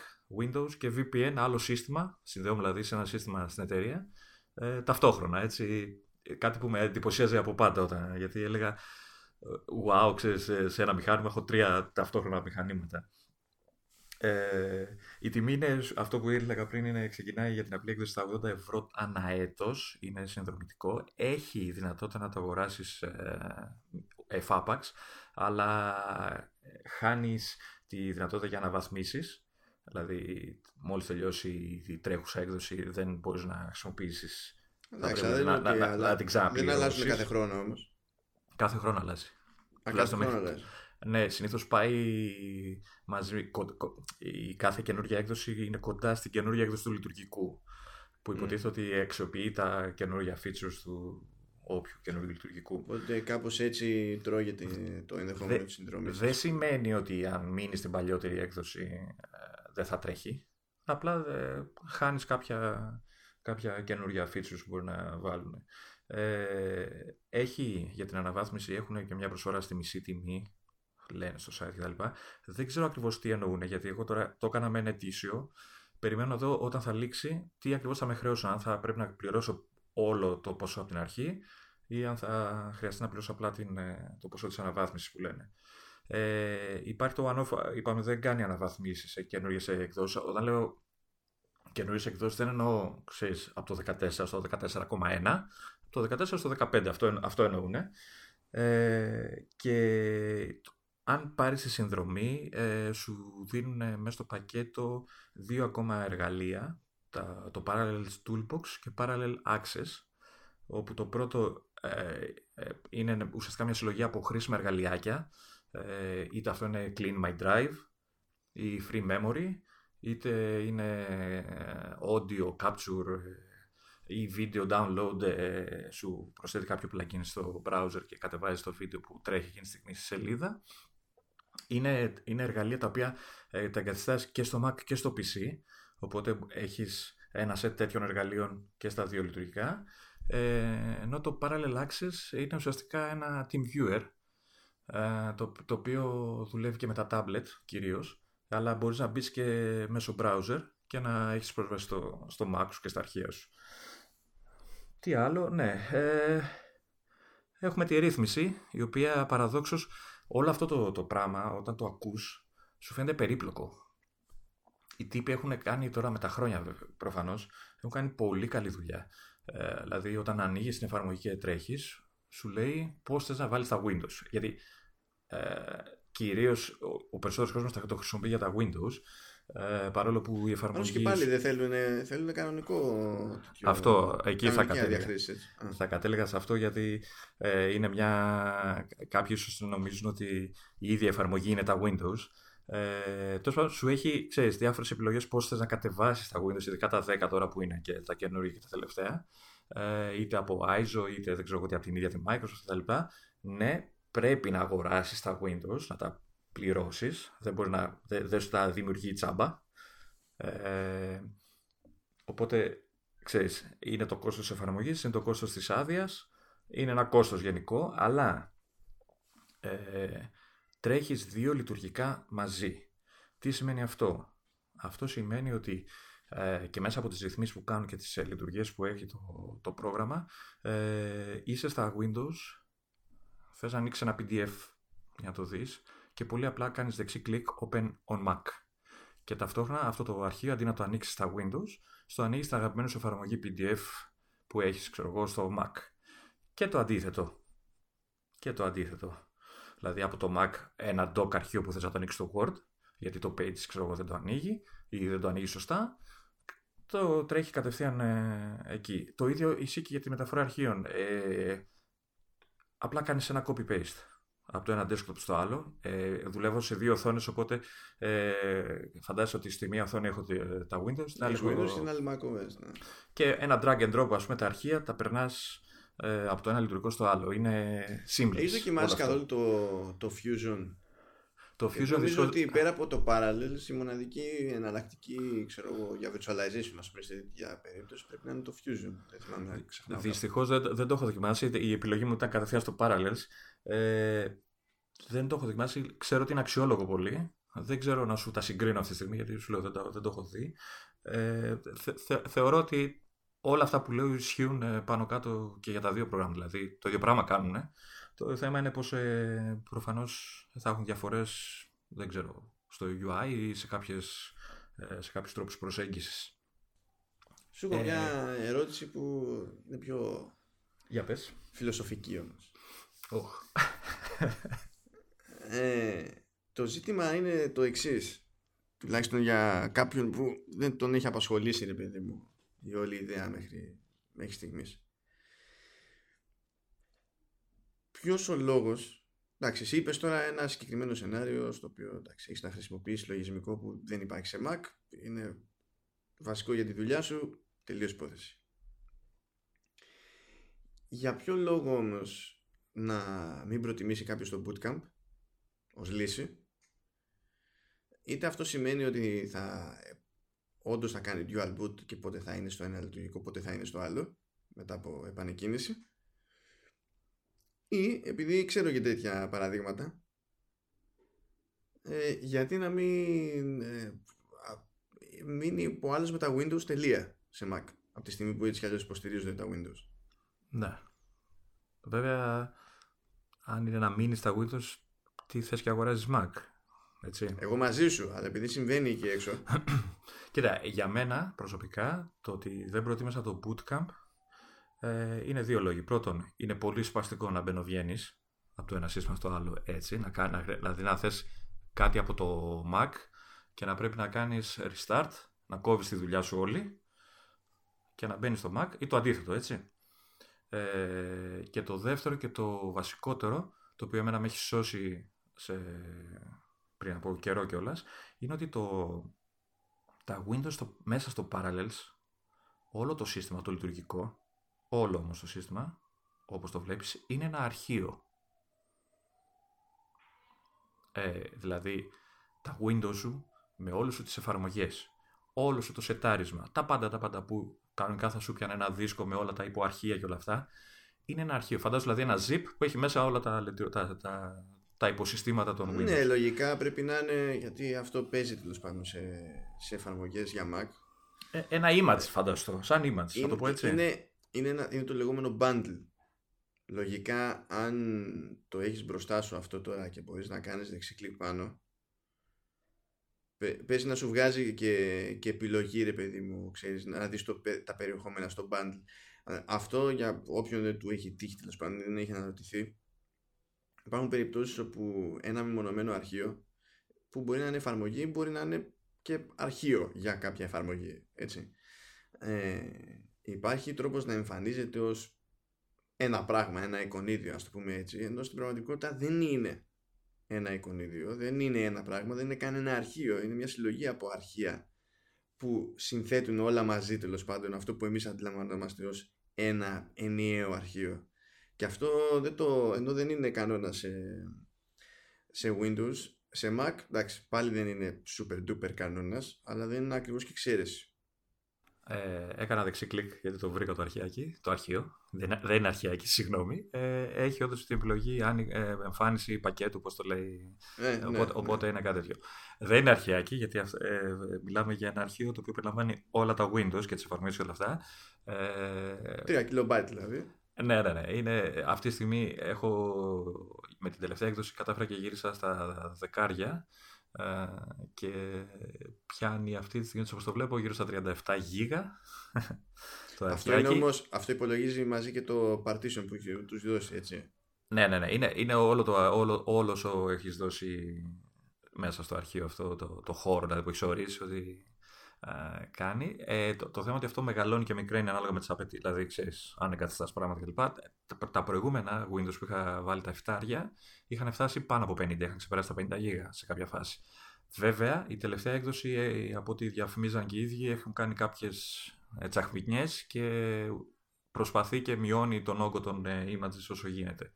S2: Windows και VPN, άλλο σύστημα, συνδέομαι δηλαδή σε ένα σύστημα στην εταιρεία ε, ταυτόχρονα, έτσι. Κάτι που με εντυπωσίαζε από πάντα όταν, γιατί έλεγα wow, ξέρεις, σε ένα μηχάνημα έχω τρία ταυτόχρονα μηχανήματα. Ε, η τιμή είναι, αυτό που έλεγα πριν, είναι, ξεκινάει για την απλή έκδοση στα 80 ευρώ ανά έτος, είναι συνδρομητικό. Έχει δυνατότητα να το αγοράσεις ε, εφάπαξ, αλλά χάνεις τη δυνατότητα για να βαθμίσεις Δηλαδή, μόλις τελειώσει η τρέχουσα έκδοση, δεν μπορείς να χρησιμοποιήσεις.
S1: Εντάξει, να, να, να, να, να την ξαναπληρώσεις. Δεν αλλάζουν κάθε χρόνο όμως.
S2: Κάθε χρόνο αλλάζει.
S1: Α, κάθε χρόνο αλλάζει.
S2: Ναι, συνήθως πάει μαζί. Η κάθε καινούργια έκδοση είναι κοντά στην καινούργια έκδοση του λειτουργικού. Που υποτίθεται ότι αξιοποιεί τα καινούργια features του όποιου καινούργιου λειτουργικού.
S1: Οπότε κάπως έτσι τρώγεται το ενδεχόμενο της συνδρομής.
S2: Δεν σημαίνει ότι αν μείνει στην παλιότερη έκδοση δεν θα τρέχει. Απλά ε, χάνεις κάποια, κάποια καινούργια features που μπορεί να βάλουν. Ε, έχει για την αναβάθμιση, έχουν και μια προσφορά στη μισή τιμή, λένε στο site κτλ. Δεν ξέρω ακριβώς τι εννοούν, γιατί εγώ τώρα το έκανα με ένα ετήσιο. Περιμένω να δω όταν θα λήξει τι ακριβώς θα με χρεώσω, αν θα πρέπει να πληρώσω όλο το ποσό από την αρχή ή αν θα χρειαστεί να πληρώσω απλά την, ε, το ποσό της αναβάθμισης που λένε. Ε, υπάρχει το one-off, είπαμε δεν κάνει αναβαθμίσεις σε καινούριε εκδόσεις. Όταν λέω καινούριε εκδόσεις, δεν εννοώ ξέρεις, από το 14 στο 14,1, το 14 στο 15, αυτό, αυτό εννοούν. Ε, και αν πάρεις τη συνδρομή, ε, σου δίνουν μέσα στο πακέτο δύο ακόμα εργαλεία, τα, το Parallel Toolbox και Parallel Access, όπου το πρώτο ε, ε, είναι ουσιαστικά μια συλλογή από χρήσιμα εργαλειάκια, ε, είτε αυτό είναι Clean My Drive ή Free Memory, είτε είναι ε, audio capture ε, ή video download, σου προσθέτει κάποιο plugin στο browser και κατεβάζει το βίντεο που τρέχει εκείνη τη στιγμή στη σελίδα. Είναι, είναι εργαλεία τα οποία τα εγκαθιστάς και στο Mac και στο PC, οπότε έχεις ένα set τέτοιων εργαλείων και στα δύο λειτουργικά. ενώ το Parallel Access είναι ουσιαστικά ένα Team Viewer ε, το, το οποίο δουλεύει και με τα tablet κυρίως, αλλά μπορείς να μπεις και μέσω browser και να έχεις πρόσβαση στο, στο Mac σου και στα αρχεία σου. Τι άλλο, ναι. Ε, έχουμε τη ρύθμιση, η οποία παραδόξως όλο αυτό το, το πράγμα, όταν το ακούς, σου φαίνεται περίπλοκο. Οι τύποι έχουν κάνει τώρα με τα χρόνια προφανώς, έχουν κάνει πολύ καλή δουλειά. Ε, δηλαδή όταν ανοίγεις την εφαρμογή και τρέχεις, σου λέει πώς θες να βάλεις τα Windows. Γιατί ε, κυρίως ο, ο περισσότερος κόσμος θα το χρησιμοποιεί για τα Windows, ε, παρόλο που η εφαρμογή.
S1: και πάλι δεν θέλουν, θέλουν κανονικό.
S2: Τέτοιο, αυτό, εκεί θα κατέληγα. Θα κατέληγα σε αυτό γιατί ε, είναι μια. Κάποιοι νομίζουν ότι η ίδια εφαρμογή είναι τα Windows. Ε, Τέλος πάντων, σου έχει ξέρεις, διάφορες επιλογές πώς θες να κατεβάσεις τα Windows, ειδικά τα 10 τώρα που είναι και τα καινούργια και τα τελευταία. Ε, είτε από ISO, είτε δεν ξέρω εγώ τι από την ίδια τη Microsoft κτλ. Ναι, πρέπει να αγοράσεις τα Windows, να τα πληρώσεις, δεν, μπορείς να, δεν, δεν σου τα δημιουργεί τσάμπα. Ε, οπότε, ξέρεις, είναι το κόστος της εφαρμογής, είναι το κόστος της άδειας, είναι ένα κόστος γενικό, αλλά ε, τρέχεις δύο λειτουργικά μαζί. Τι σημαίνει αυτό; Αυτό σημαίνει ότι ε, και μέσα από τις ρυθμίσεις που κάνουν και τις ε, λειτουργίες που έχει το, το πρόγραμμα, ε, είσαι στα Windows, θες να ανοίξεις ένα PDF για να το δεις, και πολύ απλά κάνεις δεξί κλικ Open on Mac. Και ταυτόχρονα αυτό το αρχείο αντί να το ανοίξεις στα Windows, στο ανοίγεις στα αγαπημένο σου εφαρμογή PDF που έχεις ξέρω εγώ στο Mac. Και το αντίθετο. Και το αντίθετο. Δηλαδή από το Mac ένα doc αρχείο που θες να το ανοίξεις στο Word, γιατί το Page ξέρω εγώ δεν το ανοίγει ή δεν το ανοίγεις σωστά, το τρέχει κατευθείαν ε, εκεί. Το ίδιο ισχύει και για τη μεταφορά αρχείων. Ε, απλά κάνεις ένα copy-paste από το ένα desktop στο άλλο. Ε, δουλεύω σε δύο οθόνες, οπότε ε, φαντάζομαι ότι στη μία οθόνη έχω τα Windows. Στην
S1: άλλη Windows, στην άλλη macOS. Ναι.
S2: Και ένα drag and drop, ας πούμε, τα αρχεία τα περνάς ε, από το ένα λειτουργικό στο άλλο. Είναι seamless.
S1: Έχεις δοκιμάσει καθόλου το, το Fusion;
S2: Το Fusion
S1: νομίζω ότι πέρα από το Parallels η μοναδική εναλλακτική ξέρω για virtualization ας πούμε για περίπτωση πρέπει να είναι το Fusion.
S2: Δυστυχώς δεν, δεν το έχω δοκιμάσει. Η επιλογή μου ήταν κατευθείαν στο Parallels. Ε, δεν το έχω δοκιμάσει. Ξέρω ότι είναι αξιόλογο πολύ. Δεν ξέρω να σου τα συγκρίνω αυτή τη στιγμή γιατί σου λέω δεν, το, δεν το έχω δει. Ε, θε, θε, θεωρώ ότι όλα αυτά που λέω ισχύουν ε, πάνω κάτω και για τα δύο προγράμματα. Δηλαδή το ίδιο πράγμα κάνουν. Το θέμα είναι πως ε, προφανώς θα έχουν διαφορές, δεν ξέρω, στο UI ή σε, κάποιες, ε, σε κάποιους τρόπους προσέγγισης.
S1: Σου έχω ε, μια ερώτηση που είναι πιο
S2: για πες.
S1: φιλοσοφική όμως.
S2: Oh.
S1: ε, το ζήτημα είναι το εξής. Τουλάχιστον για κάποιον που δεν τον έχει απασχολήσει, ρε παιδί μου, η όλη ιδέα μέχρι, μέχρι στιγμής. ποιος ο λόγος. Εντάξει, εσύ είπες τώρα ένα συγκεκριμένο σενάριο στο οποίο έχεις να χρησιμοποιήσεις λογισμικό που δεν υπάρχει σε Mac. Είναι βασικό για τη δουλειά σου. Τελείως υπόθεση. Για ποιο λόγο όμως να μην προτιμήσει κάποιος το bootcamp ως λύση είτε αυτό σημαίνει ότι θα όντως θα κάνει dual boot και πότε θα είναι στο ένα λειτουργικό πότε θα είναι στο άλλο μετά από επανεκκίνηση ή επειδή ξέρω και τέτοια παραδείγματα ε, γιατί να μην ε, μείνει υπό άλλες με τα Windows τελεία σε Mac από τη στιγμή που έτσι κι αλλιώς υποστηρίζονται τα Windows.
S2: Ναι. Βέβαια, αν είναι να μείνεις στα Windows, τι θες και αγοράζεις Mac. Έτσι.
S1: Εγώ μαζί σου, αλλά επειδή συμβαίνει εκεί έξω.
S2: Κοίτα, για μένα προσωπικά το ότι δεν προτίμησα το Bootcamp ε, είναι δύο λόγοι. Πρώτον, είναι πολύ σπαστικό να μπαινοβγαίνει από το ένα σύστημα στο άλλο έτσι, να κάνει, δηλαδή να θες κάτι από το Mac και να πρέπει να κάνεις restart, να κόβεις τη δουλειά σου όλη και να μπαίνεις στο Mac ή το αντίθετο, έτσι. Ε, και το δεύτερο και το βασικότερο, το οποίο εμένα με έχει σώσει σε, πριν από καιρό κιόλας, είναι ότι το, τα Windows μέσα στο Parallels, όλο το σύστημα, το λειτουργικό, Όλο όμως το σύστημα, όπως το βλέπεις, είναι ένα αρχείο. Ε, δηλαδή, τα Windows σου με όλες σου τις εφαρμογές, όλο σου το σετάρισμα, τα πάντα τα πάντα που κανονικά θα σου πιάνε ένα δίσκο με όλα τα υποαρχεία και όλα αυτά, είναι ένα αρχείο. Φαντάζομαι δηλαδή ένα zip που έχει μέσα όλα τα, τα, τα, τα υποσυστήματα των Windows.
S1: Ναι, λογικά πρέπει να είναι, γιατί αυτό παίζει τέλος πάντων σε, σε εφαρμογές για Mac.
S2: Ε, ένα image φανταστώ, σαν image, θα το πω έτσι.
S1: Είναι, είναι, ένα, είναι το λεγόμενο bundle λογικά αν το έχεις μπροστά σου αυτό τώρα και μπορείς να κάνεις δεξί κλικ πάνω παίζει να σου βγάζει και, και επιλογή ρε παιδί μου ξέρεις, να δεις το, τα περιεχόμενα στο bundle. Αυτό για όποιον δεν του έχει τύχει τέλος πάντων δεν έχει αναρωτηθεί. Υπάρχουν περιπτώσεις όπου ένα μεμονωμένο αρχείο που μπορεί να είναι εφαρμογή μπορεί να είναι και αρχείο για κάποια εφαρμογή έτσι. Ε, υπάρχει τρόπος να εμφανίζεται ως ένα πράγμα, ένα εικονίδιο ας το πούμε έτσι ενώ στην πραγματικότητα δεν είναι ένα εικονίδιο, δεν είναι ένα πράγμα, δεν είναι καν ένα αρχείο, είναι μια συλλογή από αρχεία που συνθέτουν όλα μαζί τέλος πάντων αυτό που εμείς αντιλαμβανόμαστε ως ένα ενιαίο αρχείο. Και αυτό δεν το, ενώ δεν είναι κανόνα σε, σε Windows σε Mac εντάξει πάλι δεν είναι super duper κανόνας αλλά δεν είναι ακριβώς και εξαίρεση.
S2: Ε, έκανα δεξί κλικ γιατί το βρήκα το αρχιάκι, το αρχείο. Δεν, δεν είναι αρχιάκι, συγγνώμη. Ε, έχει όντως την επιλογή αν, ε, εμφάνιση πακέτου, πώ το λέει. Ε, ναι, οπότε, ναι, οπότε είναι κάτι τέτοιο. Δεν είναι αρχιάκι, γιατί ε, μιλάμε για ένα αρχείο το οποίο περιλαμβάνει όλα τα Windows και τις εφαρμογέ και όλα αυτά.
S1: Ε, 3 kilobyte δηλαδή.
S2: Ναι, ναι, ναι. Είναι, αυτή τη στιγμή έχω με την τελευταία έκδοση κατάφερα και γύρισα στα δεκάρια ε, και πιάνει αυτή τη στιγμή, όπως το βλέπω, γύρω στα 37 γίγα.
S1: Το αυτό, είναι όμως, αυτό υπολογίζει μαζί και το partition που τους δώσει, έτσι.
S2: Ναι, ναι, ναι. Είναι, είναι όλο, το, όλο, όλος όσο έχεις δώσει μέσα στο αρχείο αυτό, το, το χώρο δηλαδή, που έχεις ορίσει ότι ε, κάνει. Ε, το, το θέμα ότι αυτό μεγαλώνει και μικραίνει ανάλογα με τις απαιτήσεις. Δηλαδή, ξέρεις, αν εγκαταστά πράγματα κλπ. Τα, τα προηγούμενα Windows που είχα βάλει τα 7 είχαν φτάσει πάνω από 50, είχαν ξεπεράσει τα 50 γίγα σε κάποια φάση. Βέβαια, η τελευταία έκδοση, ε, από ό,τι διαφημίζαν και οι ίδιοι, έχουν κάνει κάποιες τσαχμινιέ και προσπαθεί και μειώνει τον όγκο των ε, images όσο γίνεται.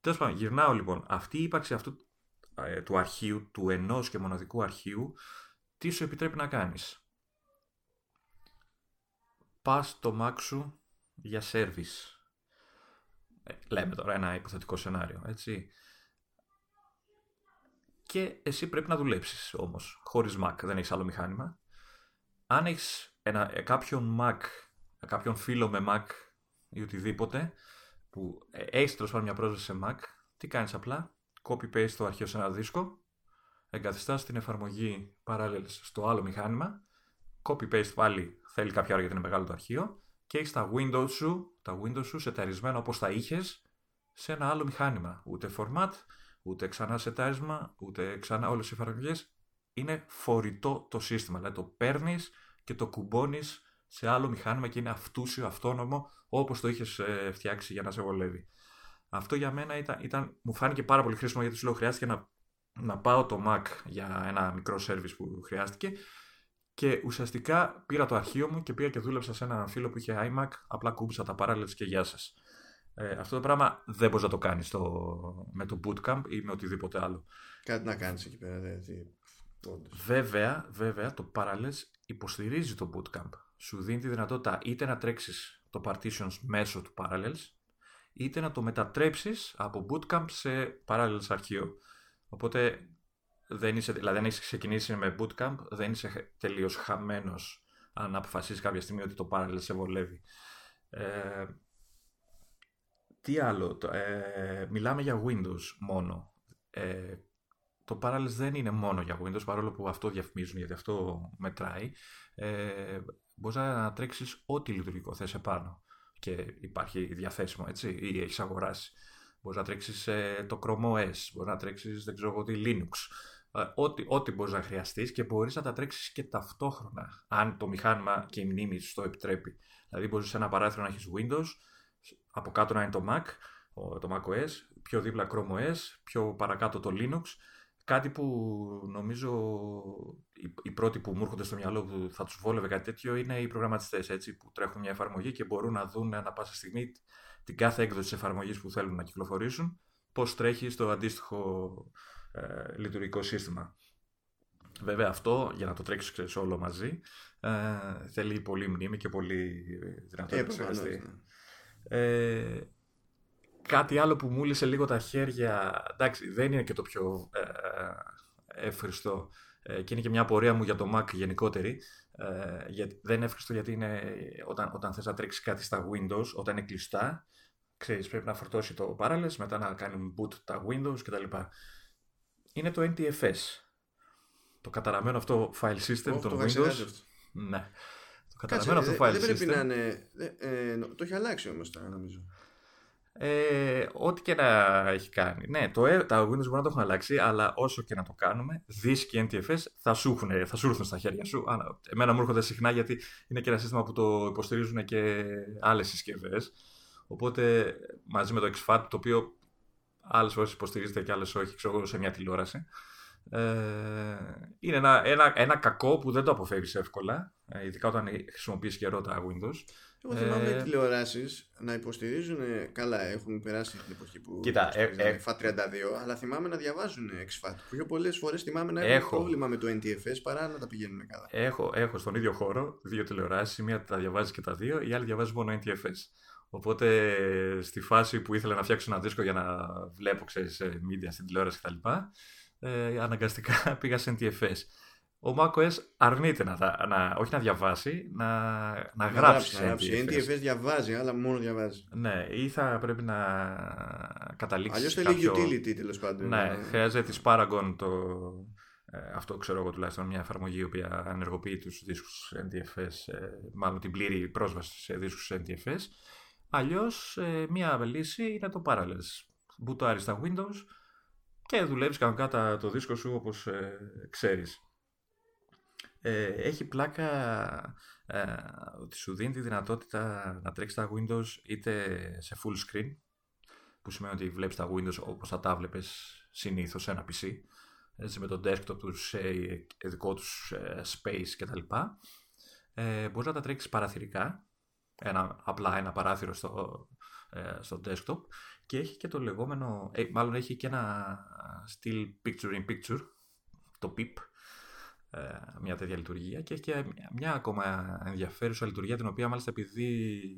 S2: Τέλος πάντων, γυρνάω λοιπόν. Αυτή η ύπαρξη αυτού ε, του αρχείου, του ενός και μοναδικού αρχείου, τι σου επιτρέπει να κάνεις; Πας στο Mac σου για service. Ε, λέμε τώρα ένα υποθετικό σενάριο, έτσι. Και εσύ πρέπει να δουλέψεις όμως, χωρίς Mac, δεν έχεις άλλο μηχάνημα. Αν έχεις ένα, ε, κάποιον Mac, κάποιον φίλο με Mac ή οτιδήποτε, που ε, έχει τέλος μια πρόσβαση σε Mac, τι κάνεις απλά, copy-paste το αρχείο σε ένα δίσκο, εγκαθιστάς την εφαρμογή Parallels στο άλλο μηχάνημα, copy-paste πάλι θέλει κάποια ώρα γιατί είναι μεγάλο το αρχείο και έχεις τα Windows σου, τα Windows σου σεταρισμένα όπως τα είχες σε ένα άλλο μηχάνημα. Ούτε format, ούτε ξανά σετάρισμα, ούτε ξανά όλες οι εφαρμογές. Είναι φορητό το σύστημα, δηλαδή το παίρνεις και το κουμπώνεις σε άλλο μηχάνημα και είναι αυτούσιο, αυτόνομο, όπως το είχες ε, φτιάξει για να σε βολεύει. Αυτό για μένα ήταν, ήταν, μου φάνηκε πάρα πολύ χρήσιμο γιατί σου λέω χρειάστηκε να να πάω το Mac για ένα μικρό service που χρειάστηκε και ουσιαστικά πήρα το αρχείο μου και πήγα και δούλεψα σε έναν φίλο που είχε iMac, απλά κούμπησα τα parallels και γεια σας. Ε, αυτό το πράγμα δεν μπορείς να το κάνεις με το bootcamp ή με οτιδήποτε άλλο.
S1: Κάτι να κάνεις εκεί πέρα, δηλαδή.
S2: Βέβαια, βέβαια, το Parallels υποστηρίζει το bootcamp. Σου δίνει τη δυνατότητα είτε να τρέξεις το partitions μέσω του Parallels, είτε να το μετατρέψεις από bootcamp σε Parallels αρχείο. Οπότε δεν είσαι, δηλαδή αν έχεις ξεκινήσει με bootcamp, δεν είσαι τελείως χαμένος αν αποφασίσεις κάποια στιγμή ότι το parallel σε βολεύει. Ε, τι άλλο, ε, μιλάμε για Windows μόνο. Ε, το Parallels δεν είναι μόνο για Windows, παρόλο που αυτό διαφημίζουν, γιατί αυτό μετράει. Ε, μπορείς να τρέξεις ό,τι λειτουργικό θες επάνω και υπάρχει διαθέσιμο, έτσι, ή έχεις αγοράσει. Μπορείς να τρέξεις ε, το Chrome OS, μπορείς να τρέξεις δεν ξέρω εγώ τι Linux. Ε, ό,τι, ό,τι μπορείς να χρειαστείς και μπορείς να τα τρέξεις και ταυτόχρονα, αν το μηχάνημα και η μνήμη σου το επιτρέπει. Δηλαδή, μπορείς σε ένα παράθυρο να έχεις Windows, από κάτω να είναι το Mac, το Mac OS, πιο δίπλα Chrome OS, πιο παρακάτω το Linux. Κάτι που νομίζω οι, πρώτοι που μου έρχονται στο μυαλό που θα τους βόλευε κάτι τέτοιο είναι οι προγραμματιστές που τρέχουν μια εφαρμογή και μπορούν να δουν ανά πάσα στιγμή την κάθε έκδοση της εφαρμογής που θέλουν να κυκλοφορήσουν, πώς τρέχει στο αντίστοιχο ε, λειτουργικό σύστημα. Βέβαια αυτό, για να το τρέξεις ξέρεις, όλο μαζί, ε, θέλει πολύ μνήμη και πολύ δυνατότητα ε, ε, κάτι άλλο που μου λίγο τα χέρια, εντάξει δεν είναι και το πιο ε, εύχριστο και είναι και μια απορία μου για το Mac γενικότερη. Ε, γιατί, δεν είναι εύχριστο γιατί είναι, όταν, όταν θες να τρέξεις κάτι στα Windows, όταν είναι κλειστά, ξέρεις, πρέπει να φορτώσει το Parallels, μετά να κάνουν boot τα Windows κτλ. Είναι το NTFS. Το καταραμένο αυτό file system των Windows. Ναι.
S1: Το καταραμένο αυτό file system. Δεν πρέπει να είναι... Ε, το έχει αλλάξει όμως τώρα νομίζω.
S2: Ε, ό,τι και να έχει κάνει. Ναι, το, ε, τα Windows μπορεί να το έχουν αλλάξει, αλλά όσο και να το κάνουμε, Disk και NTFS θα σου, έχουν, θα σου έρθουν στα χέρια σου. Εμένα μου έρχονται συχνά γιατί είναι και ένα σύστημα που το υποστηρίζουν και άλλες συσκευές. Οπότε μαζί με το XFAT, το οποίο άλλες φορές υποστηρίζεται και άλλες όχι, ξέρω σε μια τηλεόραση. Ε, είναι ένα, ένα, ένα κακό που δεν το αποφεύγεις εύκολα, ε, ειδικά όταν χρησιμοποιείς καιρό τα Windows.
S1: Εγώ θυμάμαι ε... τηλεοράσεις να υποστηρίζουν. Καλά, έχουν περάσει την εποχή που.
S2: Κοίτα, ε, ε,
S1: FAT32, αλλά θυμάμαι να διαβάζουν XFAT. Πιο πολλές φορές θυμάμαι να έχουν πρόβλημα με το NTFS παρά να τα πηγαίνουν καλά.
S2: Έχω, έχω στον ίδιο χώρο δύο τηλεοράσεις. Μία τα διαβάζεις και τα δύο, η άλλη διαβάζεις μόνο NTFS. Οπότε στη φάση που ήθελα να φτιάξω ένα δίσκο για να βλέπω, ξέρεις, media στην τηλεόραση κτλ. Ε, αναγκαστικά πήγα σε NTFS ο macOS αρνείται να, να, όχι να διαβάσει, να, να, να γράψει.
S1: Να γράψει. NTFS διαβάζει, αλλά μόνο διαβάζει.
S2: Ναι, ή θα πρέπει να καταλήξει.
S1: Αλλιώς θέλει κάποιο... utility τέλος πάντων.
S2: Ναι, ναι, χρειάζεται της Paragon το. Ε, αυτό ξέρω εγώ τουλάχιστον μια εφαρμογή η οποία ενεργοποιεί τους δίσκους NTFS, ε, μάλλον την πλήρη πρόσβαση σε δίσκους NTFS. Αλλιώς ε, μια λύση είναι το Parallels. Μπουτάρεις στα Windows και δουλεύεις κανονικά το δίσκο σου όπως ε, ξέρεις. Ε, έχει πλάκα ε, ότι σου δίνει τη δυνατότητα να τρέξεις τα Windows είτε σε full screen, που σημαίνει ότι βλέπεις τα Windows όπως θα τα βλέπεις συνήθως σε ένα PC, έτσι, με το desktop τους σε δικό τους ε, space κτλ. Ε, μπορείς να τα τρέξεις παραθυρικά, ένα, απλά ένα παράθυρο στο, ε, στο desktop και έχει και το λεγόμενο, ε, μάλλον έχει και ένα still picture in picture, το PIP, ε, μια τέτοια λειτουργία και έχει και μια ακόμα ενδιαφέρουσα λειτουργία την οποία μάλιστα επειδή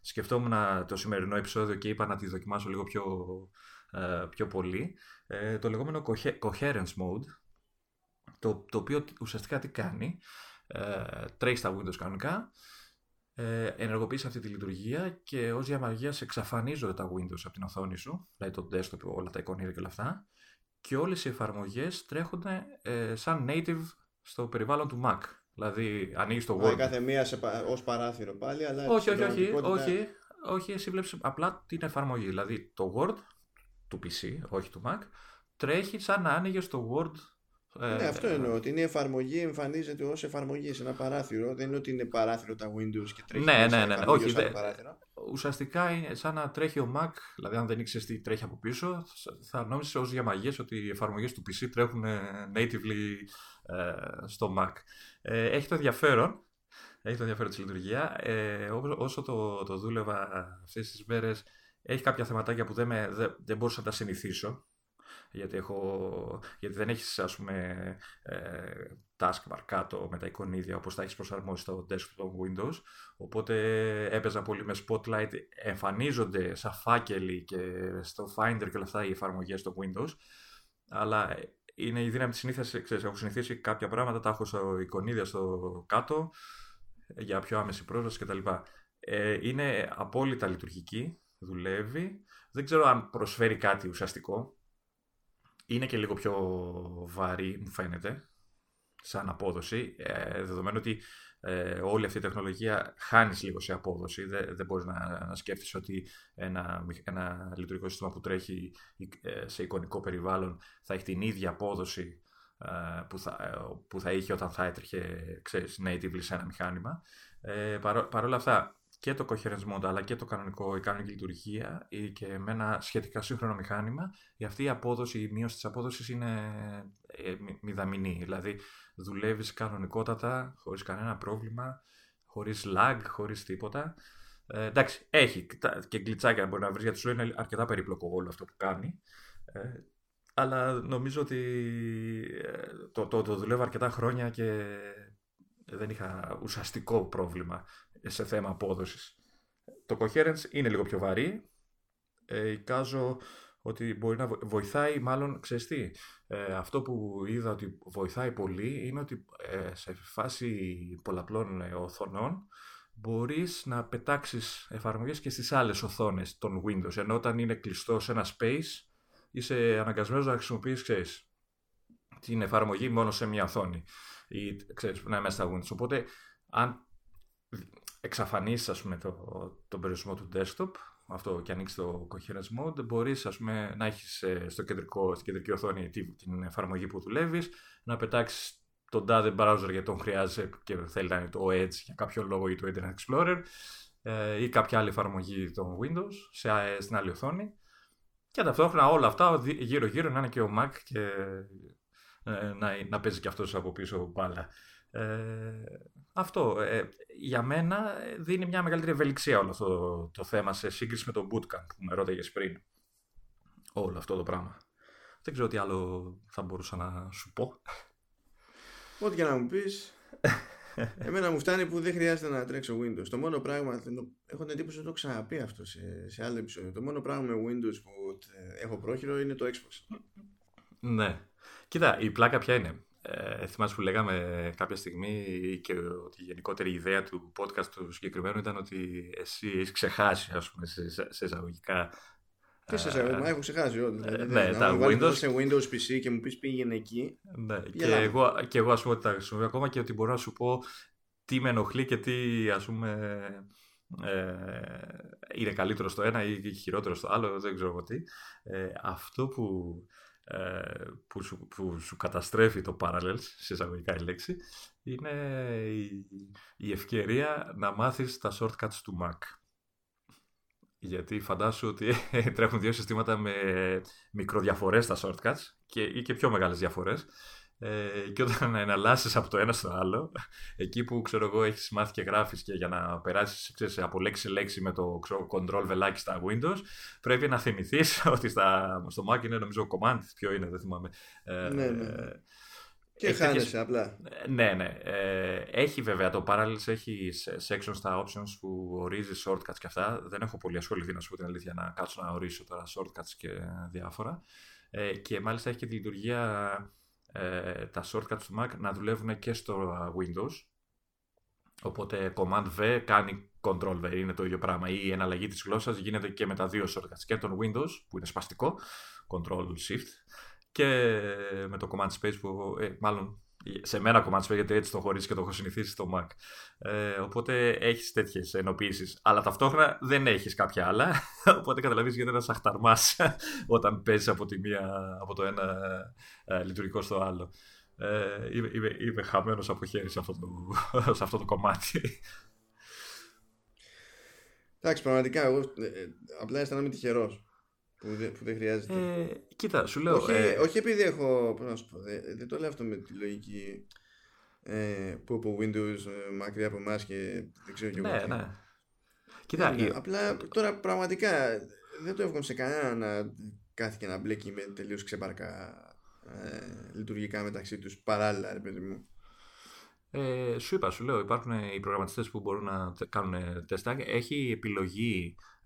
S2: σκεφτόμουν το σημερινό επεισόδιο και είπα να τη δοκιμάσω λίγο πιο, ε, πιο πολύ ε, το λεγόμενο coherence mode το, το οποίο ουσιαστικά τι κάνει τρέχει στα Windows κανονικά ενεργοποιήσει αυτή τη λειτουργία και ως διαμαγείας εξαφανίζονται τα Windows από την οθόνη σου δηλαδή το desktop, όλα τα εικονίδια και όλα αυτά και όλες οι εφαρμογές τρέχουν σαν native στο περιβάλλον του Mac. Δηλαδή ανοίγεις το Word.
S1: κάθε μία ως παράθυρο πάλι, αλλά.
S2: Όχι, όχι, όχι, όχι, όχι. Εσύ βλέπεις απλά την εφαρμογή. Δηλαδή το Word του PC, όχι του Mac, τρέχει σαν να άνοιγες το Word
S1: ε, ναι, αυτό εννοώ. Ότι είναι η εφαρμογή, εμφανίζεται ως εφαρμογή σε ένα παράθυρο. Δεν είναι ότι είναι παράθυρο τα Windows και τρέχει.
S2: Ναι, ναι, ναι. ναι. Όχι, δε, ουσιαστικά είναι σαν να τρέχει ο Mac. Δηλαδή, αν δεν ήξερες τι τρέχει από πίσω, θα νόμιζες ως διαμαγέ ότι οι εφαρμογές του PC τρέχουν ε, natively ε, στο Mac. Ε, έχει το ενδιαφέρον. Έχει το ενδιαφέρον της λειτουργία. Ε, όσο το, το δούλευα αυτές τις μέρες, έχει κάποια θεματάκια που δεν, με, δεν, δεν μπορούσα να τα συνηθίσω γιατί, έχω, γιατί δεν έχεις ας πούμε ε, taskbar κάτω με τα εικονίδια όπως τα έχεις προσαρμόσει στο desktop Windows οπότε έπαιζα πολύ με Spotlight εμφανίζονται σαν φάκελοι και στο Finder και όλα αυτά οι εφαρμογές στο Windows αλλά είναι η δύναμη της συνήθειας, ξέρεις, έχω συνηθίσει κάποια πράγματα, τα έχω στο εικονίδια στο κάτω για πιο άμεση πρόσβαση κτλ. Ε, είναι απόλυτα λειτουργική, δουλεύει. Δεν ξέρω αν προσφέρει κάτι ουσιαστικό είναι και λίγο πιο βαρύ, μου φαίνεται, σαν απόδοση, ε, δεδομένου ότι ε, όλη αυτή η τεχνολογία χάνεις λίγο σε απόδοση. Δεν, δεν μπορείς να, να σκέφτεσαι ότι ένα, ένα λειτουργικό σύστημα που τρέχει ε, σε εικονικό περιβάλλον θα έχει την ίδια απόδοση ε, που, θα, που θα είχε όταν θα έτρεχε ξέρεις, natively σε ένα μηχάνημα. Ε, Παρ' όλα αυτά, και το coherence mode αλλά και το κανονικό, η κανονική λειτουργία και με ένα σχετικά σύγχρονο μηχάνημα, η αυτή η απόδοση, η μείωση της απόδοσης είναι ε, μηδαμινή. Δηλαδή δουλεύεις κανονικότατα, χωρίς κανένα πρόβλημα, χωρίς lag, χωρίς τίποτα. Ε, εντάξει, έχει και γκλιτσάκια μπορεί να βρεις γιατί σου είναι αρκετά περίπλοκο όλο αυτό που κάνει. Ε, αλλά νομίζω ότι ε, το, το, το δουλεύω αρκετά χρόνια και δεν είχα ουσιαστικό πρόβλημα σε θέμα απόδοσης. Το coherence είναι λίγο πιο βαρύ. Ε, εικάζω ότι μπορεί να βοηθάει, μάλλον, ξέρεις τι, ε, αυτό που είδα ότι βοηθάει πολύ είναι ότι ε, σε φάση πολλαπλών οθονών μπορείς να πετάξεις εφαρμογές και στις άλλες οθόνες των Windows, ενώ όταν είναι κλειστό σε ένα space είσαι αναγκασμένος να χρησιμοποιείς, ξέρεις, την εφαρμογή μόνο σε μια οθόνη ή ξέρεις, να είναι μέσα στα Windows. Οπότε, αν εξαφανίσεις ας πούμε, το, τον περιορισμό του desktop, αυτό και ανοίξεις το coherence mode, μπορείς ας πούμε, να έχεις ε, στο κεντρικό, στην κεντρική οθόνη την εφαρμογή που δουλεύεις, να πετάξεις τον τάδε browser γιατί τον χρειάζεται και θέλει να είναι το Edge για κάποιο λόγο ή το Internet Explorer ε, ή κάποια άλλη εφαρμογή των Windows σε, ε, στην άλλη οθόνη και ταυτόχρονα όλα αυτά γύρω γύρω να είναι και ο Mac και ε, να, να παίζει και αυτός από πίσω μπάλα. Ε, αυτό ε, για μένα δίνει μια μεγαλύτερη ευελιξία όλο αυτό το, θέμα σε σύγκριση με το bootcamp που με ρώταγες πριν. Όλο αυτό το πράγμα. Δεν ξέρω τι άλλο θα μπορούσα να σου πω.
S1: Ό,τι και να μου πεις. Εμένα μου φτάνει που δεν χρειάζεται να τρέξω Windows. Το μόνο πράγμα, έχω την εντύπωση ότι το ξαναπεί αυτό σε, σε άλλο επεισόδιο. Το μόνο πράγμα με Windows που έχω πρόχειρο είναι το Xbox.
S2: Ναι. Κοίτα, η πλάκα ποια είναι; Ε, θυμάσαι που λέγαμε κάποια στιγμή και ότι η γενικότερη ιδέα του podcast του συγκεκριμένου ήταν ότι εσύ έχεις ξεχάσει, ας πούμε, σε, σε εισαγωγικά
S1: τι σε μα έχω ξεχάσει όλα.
S2: Δηλαδή, ναι, τα Windows.
S1: σε Windows PC και μου πεις πήγαινε εκεί.
S2: Ναι, και εγώ, και εγώ ας πούμε ότι τα χρησιμοποιώ ακόμα και ότι μπορώ να σου πω τι με ενοχλεί και τι ας πούμε ε, είναι καλύτερο στο ένα ή χειρότερο στο άλλο, δεν ξέρω τι. Ε, αυτό που, ε, που, σου, που σου καταστρέφει το Parallels, σε εισαγωγικά η λέξη, είναι η, η ευκαιρία να μάθεις τα shortcuts του Mac. Γιατί φαντάσου ότι τρέχουν δύο συστήματα με μικροδιαφορές στα shortcuts και, ή και πιο μεγάλες διαφορές. Ε, και όταν εναλλάσσεις από το ένα στο άλλο, εκεί που ξέρω εγώ έχεις μάθει και γράφεις και για να περάσεις ξέρεις, από λέξη σε λέξη με το ξέρω, control βελάκι στα Windows, πρέπει να θυμηθείς ότι στα, στο Mac είναι νομίζω command, ποιο είναι, δεν θυμάμαι.
S1: Ε, ναι, ναι. Και χάνεσαι απλά.
S2: Ναι, ναι. Ε, έχει βέβαια το Parallels, έχει section στα options που ορίζεις shortcuts και αυτά. Δεν έχω πολύ ασχοληθεί να σου πω την alήθεια να κάτσω να ορίσω τώρα shortcuts και διάφορα. Ε, και μάλιστα έχει και τη λειτουργία ε, τα shortcuts του Mac να δουλεύουν και στο Windows. Οπότε Command V κάνει Control V, είναι το ίδιο πράγμα. Ή η εναλλαγή της γλώσσας γίνεται και με τα δύο shortcuts. Και τον Windows που είναι σπαστικό, Control Shift και με το command space που ε, μάλλον σε μένα command space γιατί έτσι το χωρίζεις και το έχω συνηθίσει στο Mac. Ε, οπότε έχεις τέτοιες ενοποιήσεις. Αλλά ταυτόχρονα δεν έχεις κάποια άλλα. Οπότε καταλαβείς γιατί ένα αχταρμάς όταν παίζεις από, από το ένα ε, λειτουργικό στο άλλο. Ε, είμαι, είμαι, είμαι χαμένος από χέρι σε αυτό το, σε αυτό το κομμάτι.
S1: Εντάξει, πραγματικά εγώ ε, ε απλά αισθάνομαι τυχερός που δεν, που δεν χρειάζεται.
S2: Ε, κοίτα, σου λέω.
S1: Όχι, ε... όχι επειδή έχω. Πώς να σου πω, δεν, δεν το λέω αυτό με τη λογική ε, που από Windows ε, μακριά από εμάς και δεν ξέρω κι εγώ.
S2: Ναι, ναι. Κοίτα,
S1: ναι, απλά τώρα πραγματικά δεν το εύχομαι σε κανένα να κάθει και να μπλέκει με τελείως ξεπαρκά ε, λειτουργικά μεταξύ τους παράλληλα, ρε παιδί μου.
S2: Ε, σου είπα, σου λέω, υπάρχουν οι προγραμματιστές που μπορούν να κάνουν τεστάκι. Έχει επιλογή ε,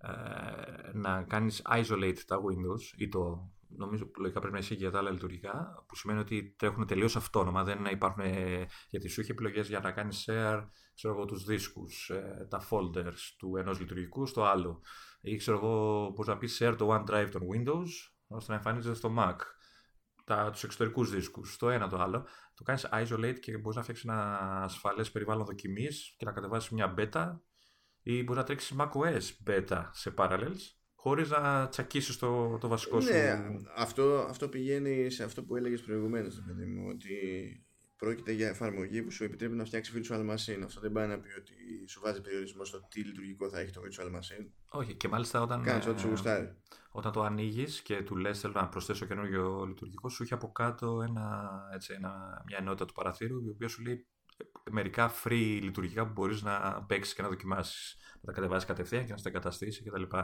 S2: να κάνεις isolate τα Windows ή το νομίζω λογικά πρέπει να ισχύει για τα άλλα λειτουργικά που σημαίνει ότι τρέχουν τελείως αυτόνομα δεν υπάρχουν γιατί σου έχει επιλογές για να κάνεις share ξέρω εγώ τους δίσκους ε, τα folders του ενός λειτουργικού στο άλλο. Ή ξέρω εγώ πώς να πεις share το OneDrive των Windows ώστε να εμφανίζεται στο Mac. Τα, τους εξωτερικούς δίσκους, το ένα το άλλο, το κάνεις isolate και μπορείς να φτιάξεις ένα ασφαλές περιβάλλον δοκιμής και να κατεβάσεις μια beta ή μπορείς να τρέξεις macOS beta σε Parallels χωρίς να τσακίσεις το, το βασικό
S1: ναι,
S2: σου.
S1: Ναι, αυτό, αυτό πηγαίνει σε αυτό που έλεγες προηγουμένως, παιδί μου, ότι πρόκειται για εφαρμογή που σου επιτρέπει να φτιάξεις virtual machine. Αυτό δεν πάει να πει ότι σου βάζει περιορισμό στο τι λειτουργικό θα έχει το virtual machine.
S2: Όχι, και μάλιστα όταν.
S1: Κάνεις ό,τι σου γουστάρει.
S2: Όταν το ανοίγεις και του λες: Θέλω να προσθέσω καινούργιο λειτουργικό, σου έχει από κάτω ένα, έτσι, ένα, μια ενότητα του παραθύρου, η οποία σου λέει μερικά free λειτουργικά που μπορείς να παίξεις και να δοκιμάσεις. Να τα κατεβάσεις κατευθείαν και να στα εγκαταστήσεις κτλ.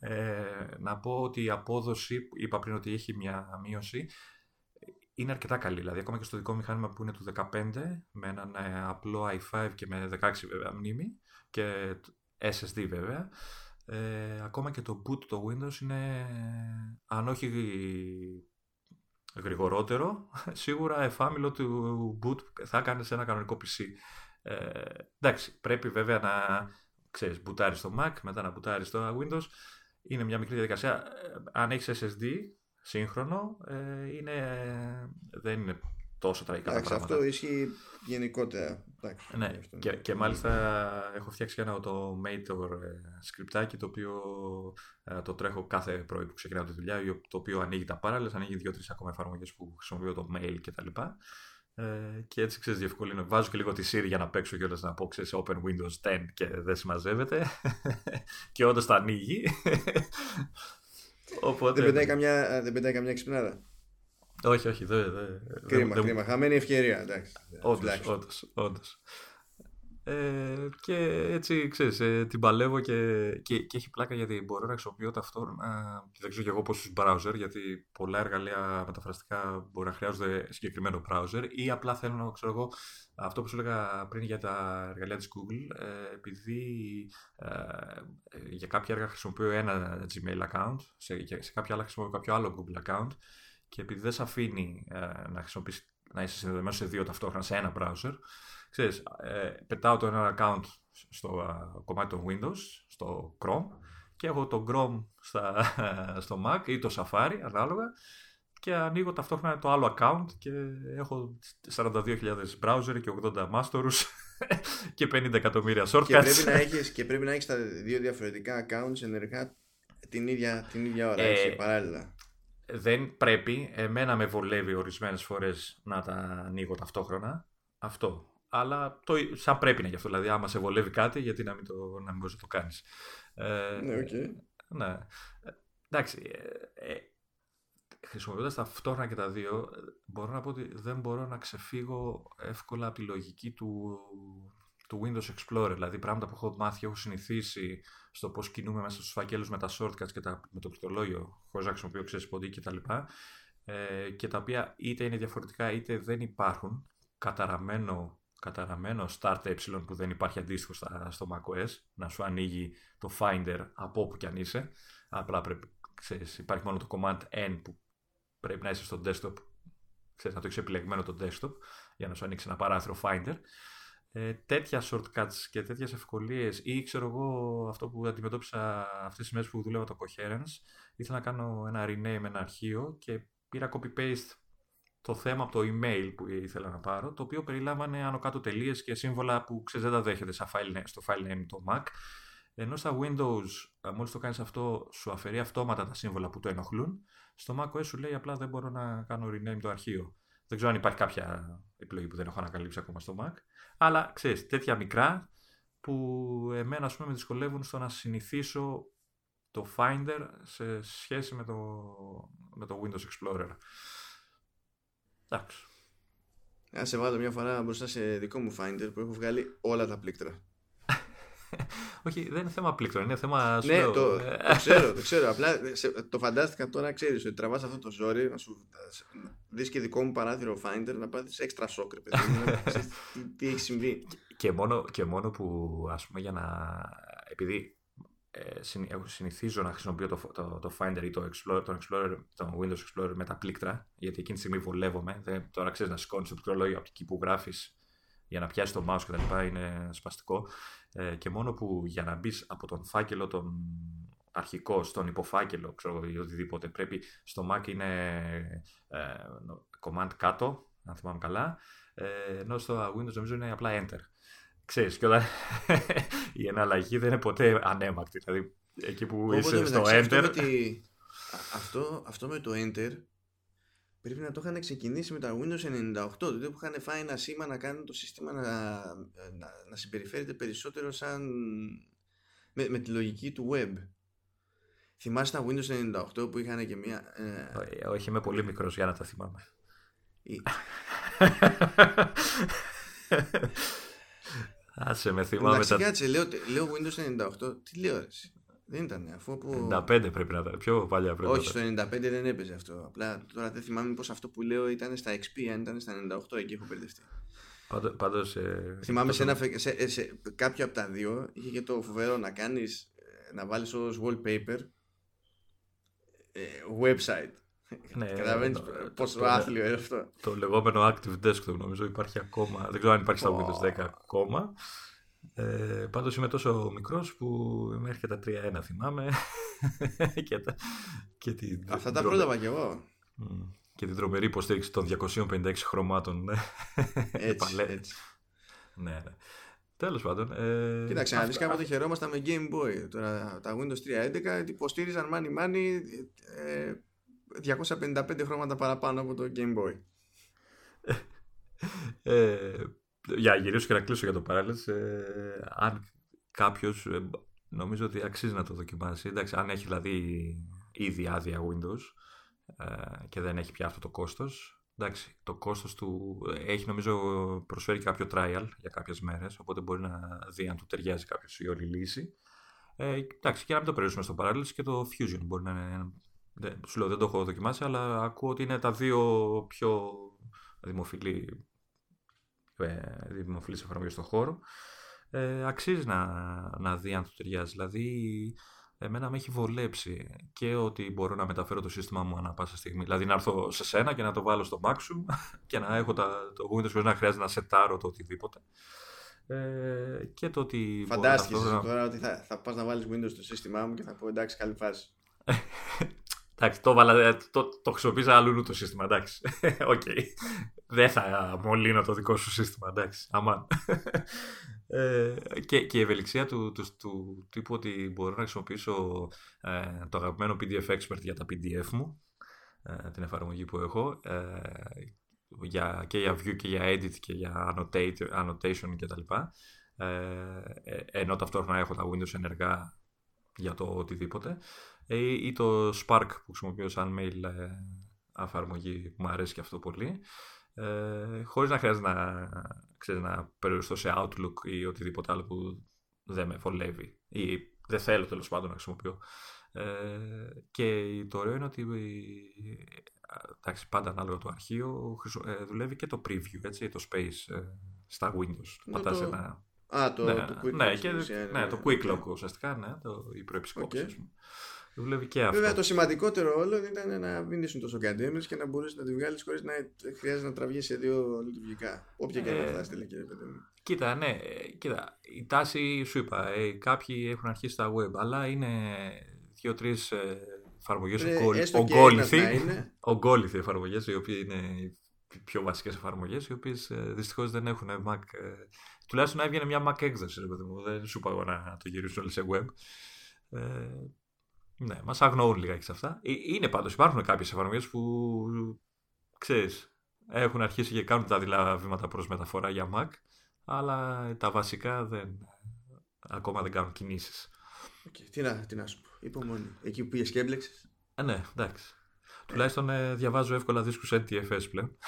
S2: Ε, να πω ότι η απόδοση, είπα πριν ότι έχει μια μείωση, είναι αρκετά καλή. Δηλαδή, ακόμα και στο δικό μηχάνημα που είναι του 15, με έναν ε, απλό i5 και με 16 βέβαια μνήμη και SSD βέβαια, ε, ακόμα και το boot το Windows είναι, αν όχι γρηγορότερο, σίγουρα εφάμιλο του boot θα έκανε σε ένα κανονικό PC. Ε, εντάξει, πρέπει βέβαια να ξέρεις, μπουτάρεις το Mac, μετά να μπουτάρεις το Windows. Είναι μια μικρή διαδικασία. Ε, αν έχεις SSD σύγχρονο, ε, είναι, δεν είναι τόσο τραγικά
S1: Εντάξει,
S2: πράγματα.
S1: αυτό ισχύει γενικότερα. Εντάξει,
S2: Ναι,
S1: αυτό
S2: και,
S1: είναι-
S2: και μάλιστα έχω φτιάξει και ένα automator ε, σκριπτάκι το οποίο ε, το τρέχω κάθε πρωί που ξεκινάω τη δουλειά, το οποίο ανοίγει τα parallels, ανοίγει δύο-τρεις ακόμα εφαρμογές που χρησιμοποιώ το mail κτλ. Ε, και έτσι ξέρεις, διευκολύνω. Βάζω και λίγο τη Siri για να παίξω κιόλα να πω ξέρεις, Open Windows 10 και δεν συμμαζεύεται. και όντως τα ανοίγει. Οπότε.
S1: Δεν πετάει καμιά, δεν πετάει καμιά ξυπνάδα.
S2: Όχι, όχι. Δεν, δεν,
S1: Κρίμα,
S2: δεν-
S1: κρίμα. Χαμένη ευκαιρία. Εντάξει.
S2: Όντως,
S1: Τουλάχιστον.
S2: όντως, όντως. Ε, και έτσι, ξέρεις, ε, την παλεύω και, και, και έχει πλάκα γιατί μπορώ να χρησιμοποιώ ταυτόχρονα, και δεν ξέρω και εγώ πόσους browser, γιατί πολλά εργαλεία μεταφραστικά μπορεί να χρειάζονται συγκεκριμένο browser ή απλά θέλω να ξέρω εγώ, αυτό που σου έλεγα πριν για τα εργαλεία της Google, ε, επειδή ε, ε, για κάποια έργα χρησιμοποιώ ένα Gmail account, σε, και σε κάποια άλλα χρησιμοποιώ κάποιο άλλο Google account και επειδή δεν σε αφήνει ε, να χρησιμοποιήσει να είσαι συνδεδεμένος σε δύο ταυτόχρονα σε ένα browser, ξέρεις, ε, πετάω το ένα account στο α, κομμάτι των Windows, στο Chrome και έχω το Chrome στα, στο Mac ή το Safari ανάλογα και ανοίγω ταυτόχρονα το άλλο account και έχω 42.000 browser και 80 masters και 50 εκατομμύρια shortcuts.
S1: Και πρέπει, να έχεις, και πρέπει να έχεις τα δύο διαφορετικά accounts ενεργά την ίδια, την ίδια ώρα,
S2: Ε,
S1: έτσι, παράλληλα.
S2: Δεν πρέπει, εμένα με βολεύει ορισμένες φορές να τα ανοίγω ταυτόχρονα, αυτό. Αλλά το, σαν πρέπει να γι' αυτό, δηλαδή άμα σε βολεύει κάτι, γιατί να μην, το, να μην μπορείς να το κάνεις. Ε,
S1: Ναι, οκ.
S2: ναι. Ε, Εντάξει, ε, ε, χρησιμοποιώντας ταυτόχρονα και τα δύο, ε, μπορώ να πω ότι δεν μπορώ να ξεφύγω εύκολα από τη λογική του, του Windows Explorer. Δηλαδή πράγματα που έχω μάθει, έχω συνηθίσει στο πώς κινούμε μέσα στους φακέλους με τα shortcuts και τα, με το πληκτρολόγιο, χωρίς να χρησιμοποιώ ξέρεις ποντί και τα λοιπά, ε, και τα οποία είτε είναι διαφορετικά είτε δεν υπάρχουν, καταραμένο, καταραμένο Start ε που δεν υπάρχει αντίστοιχο στα, στο macOS, να σου ανοίγει το Finder από όπου κι αν είσαι, απλά πρέπει, ξέρεις, υπάρχει μόνο το Command N που πρέπει να είσαι στο desktop, ξέρεις, να το έχεις επιλεγμένο το desktop για να σου ανοίξει ένα παράθυρο Finder. Ε, τέτοια shortcuts και τέτοιες ευκολίες ή ξέρω εγώ αυτό που αντιμετώπισα αυτές τις μέρες που δούλευα το Coherence ήθελα να κάνω ένα rename ένα αρχείο και πήρα copy-paste το θέμα από το email που ήθελα να πάρω το οποίο περιλάμβανε άνω κάτω τελείες και σύμβολα που ξέρεις δεν τα δέχεται σαν file, name- στο file name το Mac. Ενώ στα Windows ε, μόλις το κάνεις αυτό σου αφαιρεί αυτόματα τα σύμβολα που το ενοχλούν. Στο macOS σου λέει απλά δεν μπορώ να κάνω rename το αρχείο δεν ξέρω αν υπάρχει κάποια επιλογή που δεν έχω ανακαλύψει ακόμα στο Mac. Αλλά ξέρεις, τέτοια μικρά που εμένα ας πούμε με δυσκολεύουν στο να συνηθίσω το Finder σε σχέση με το, με το Windows Explorer. Εντάξει.
S1: Να σε βάλω μια φορά μπροστά σε δικό μου Finder που έχω βγάλει όλα τα πλήκτρα.
S2: Όχι, δεν είναι θέμα πλήκτρων, είναι θέμα... σου
S1: ναι,
S2: λέω,
S1: το,
S2: ε,
S1: το ξέρω, το ξέρω. Απλά σε- το φαντάστηκα τώρα, ξέρεις, ότι τραβάς αυτό το ζόρι, να σου δεις και δικό μου παράθυρο Finder, να πάθεις έξτρα σοκ, ρε παιδί μου, να ξέρεις τι, τι έχει συμβεί.
S2: και, μόνο, και μόνο που ας πούμε για να... Επειδή ε, συνη- εγώ συνηθίζω να χρησιμοποιώ το, το, το Finder ή το Explorer, τον Explorer, τον Windows Explorer με τα πλήκτρα, γιατί εκείνη τη στιγμή βολεύομαι. Δεν, τώρα ξέρεις να σηκώνει το πληκτρολόγιο από εκεί που γράφεις για να πιάσεις το mouse κτλ. είναι σπαστικό. Ε, και μόνο που για να μπεις από τον φάκελο τον αρχικό στον υποφάκελο ξέρω, ή οτιδήποτε πρέπει στο Mac είναι ε, command κάτω, αν θυμάμαι καλά, ε, ενώ στο Windows νομίζω είναι απλά enter. Ξέρεις, και όταν η εναλλαγή δεν είναι ποτέ ανέμακτη. Δηλαδή, εκεί που
S1: Οπότε,
S2: είσαι στο
S1: μεταξύ, Αυτό
S2: enter...
S1: με, τη- α- αυτό, αυτό με το Enter πρέπει να το είχαν ξεκινήσει με τα Windows 98 τότε που είχαν φάει ένα σήμα να κάνουν το σύστημα να, να, να συμπεριφέρεται περισσότερο σαν με, με τη λογική του web. Θυμάσαι τα Windows 98 που είχαν και μια... Ε,
S2: Ε, Όχι, είμαι πολύ μικρός για να τα θυμάμαι.
S1: η-
S2: Άσε με θυμάμαι
S1: Εντάξει,
S2: τα
S1: κάτσε, λέω, λέω Windows 98. Τι λέω, ρε, εσύ; Δεν ήταν, αφού από...
S2: 95 πρέπει να ήταν. Πιο παλιά πρέπει
S1: Όχι,
S2: να ήταν.
S1: στο 95 δεν έπαιζε αυτό. Απλά τώρα δεν θυμάμαι πως αυτό που λέω ήταν στα XP, αν ήταν στα 98, εκεί έχω μπερδευτεί.
S2: Πάντως, πάντως, ε,
S1: Θυμάμαι σε,
S2: τόσο-
S1: ένα, φε- σε, σε, κάποιο από τα δύο είχε και το φοβερό να κάνεις ε, να βάλεις ως wallpaper ε, website. ναι, Καταλαβαίνεις πόσο άθλιο είναι αυτό.
S2: Το λεγόμενο Active Desktop νομίζω υπάρχει ακόμα. Δεν ξέρω αν υπάρχει στα Windows 10 ακόμα. Ε, πάντως είμαι τόσο μικρός που μέχρι και τα 3-1 θυμάμαι. και τα, και
S1: την, Αυτά τα πρόλαβα κι εγώ.
S2: Και την τρομερή υποστήριξη των 256 χρωμάτων. Ναι.
S1: Έτσι, έτσι.
S2: Ναι, ναι. Τέλος πάντων. Ε,
S1: Κοίταξε, αν δεις κάποτε χαιρόμασταν με Game Boy. Τώρα τα Windows 3.11 υποστήριζαν μάνι μάνι 255 χρώματα παραπάνω από το Game Boy.
S2: ε, για γυρίσω και να κλείσω για το Parallels. Ε, αν κάποιος ε, νομίζω ότι αξίζει να το δοκιμάσει. Εντάξει, αν έχει δηλαδή ήδη άδεια Windows ε, και δεν έχει πια αυτό το κόστος εντάξει, το κόστος του έχει νομίζω προσφέρει κάποιο trial για κάποιες μέρες, οπότε μπορεί να δει αν του ταιριάζει κάποιος η όλη λύση. Ε, εντάξει, και να μην το περιορίσουμε στο Parallels και το Fusion μπορεί να είναι. Δεν, σου λέω, δεν το έχω δοκιμάσει, αλλά ακούω ότι είναι τα δύο πιο δημοφιλή, ε, δημοφιλείς εφαρμογές στον χώρο. Ε, αξίζει να, να δει αν του ταιριάζει. Δηλαδή, εμένα με έχει βολέψει και ότι μπορώ να μεταφέρω το σύστημα μου ανά πάσα στιγμή. Δηλαδή να έρθω σε σένα και να το βάλω στο Mac σου και να έχω τα, το Windows χωρίς να χρειάζεται να σετάρω το οτιδήποτε. Ε, και το ότι.
S1: Φαντάστηκες τώρα ότι θα, θα πας να βάλεις Windows στο σύστημά μου και θα πω εντάξει, καλή φάση.
S2: Εντάξει, το, βάλα, το, το χρησιμοποίησα αλλού το σύστημα, εντάξει. OK. Okay. Δεν θα μολύνω το δικό σου σύστημα, εντάξει. Αμάν. Ε, και, και η ευελιξία του, του, του, τύπου ότι μπορώ να χρησιμοποιήσω ε, το αγαπημένο PDF Expert για τα PDF μου, ε, την εφαρμογή που έχω, ε, για, και για view και για edit και για annotate, annotation κτλ. Ε, ενώ ταυτόχρονα έχω τα Windows ενεργά για το οτιδήποτε. Ή το Spark που χρησιμοποιώ σαν mail εφαρμογή που μου αρέσει και αυτό πολύ. Ε, χωρίς να χρειάζεται να, ξέρεις, να περιοριστώ σε Outlook ή οτιδήποτε άλλο που δεν με βολεύει ή δεν θέλω τέλος πάντων να χρησιμοποιώ. Ε, και το ωραίο είναι ότι εντάξει, πάντα ανάλογα το αρχείο ε, δουλεύει και το preview, έτσι, το space ε, στα Windows.
S1: Ναι, Πατάς το... ένα... Α, το,
S2: ναι,
S1: το quick
S2: ναι, και, ναι, ναι, το quick lock ουσιαστικά, ναι, το, η προεπισκόπηση. Okay. Δουλεύει και αυτό.
S1: Βέβαια, το σημαντικότερο όλο ήταν να μην ήσουν τόσο κατέμερε και να μπορέσει να τη βγάλεις χωρίς να χρειάζεται να τραβεί σε δύο λειτουργικά. Όποια και να ε, φτάσει, κύριε
S2: Κοίτα, ναι, κοίτα. Η τάση σου είπα. Ε, κάποιοι έχουν αρχίσει στα web, αλλά είναι δύο-τρεις ε, εφαρμογές ογκόλυθοι. εφαρμογές, οι οποίε είναι οι πιο βασικές εφαρμογές, οι οποίες ε, δυστυχώς δεν έχουν Mac. Ε, τουλάχιστον έβγαινε μια Mac έκδοση, Δεν σου είπα εγώ να το γυρίσω όλοι σε web. Ε, ναι, μας αγνοούν λίγα σε αυτά. Ε, είναι πάντως, υπάρχουν κάποιες εφαρμογές που ξέρεις, έχουν αρχίσει και κάνουν τα δειλά βήματα προς μεταφορά για Mac, αλλά τα βασικά δεν, ακόμα δεν κάνουν κινήσεις.
S1: Okay, τι, να, τι να σου πω. Υπομονή. Εκεί που πήγες και έμπλεξες.
S2: Ε, ναι, εντάξει. Τουλάχιστον ε, διαβάζω εύκολα δίσκους NTFS πλέον.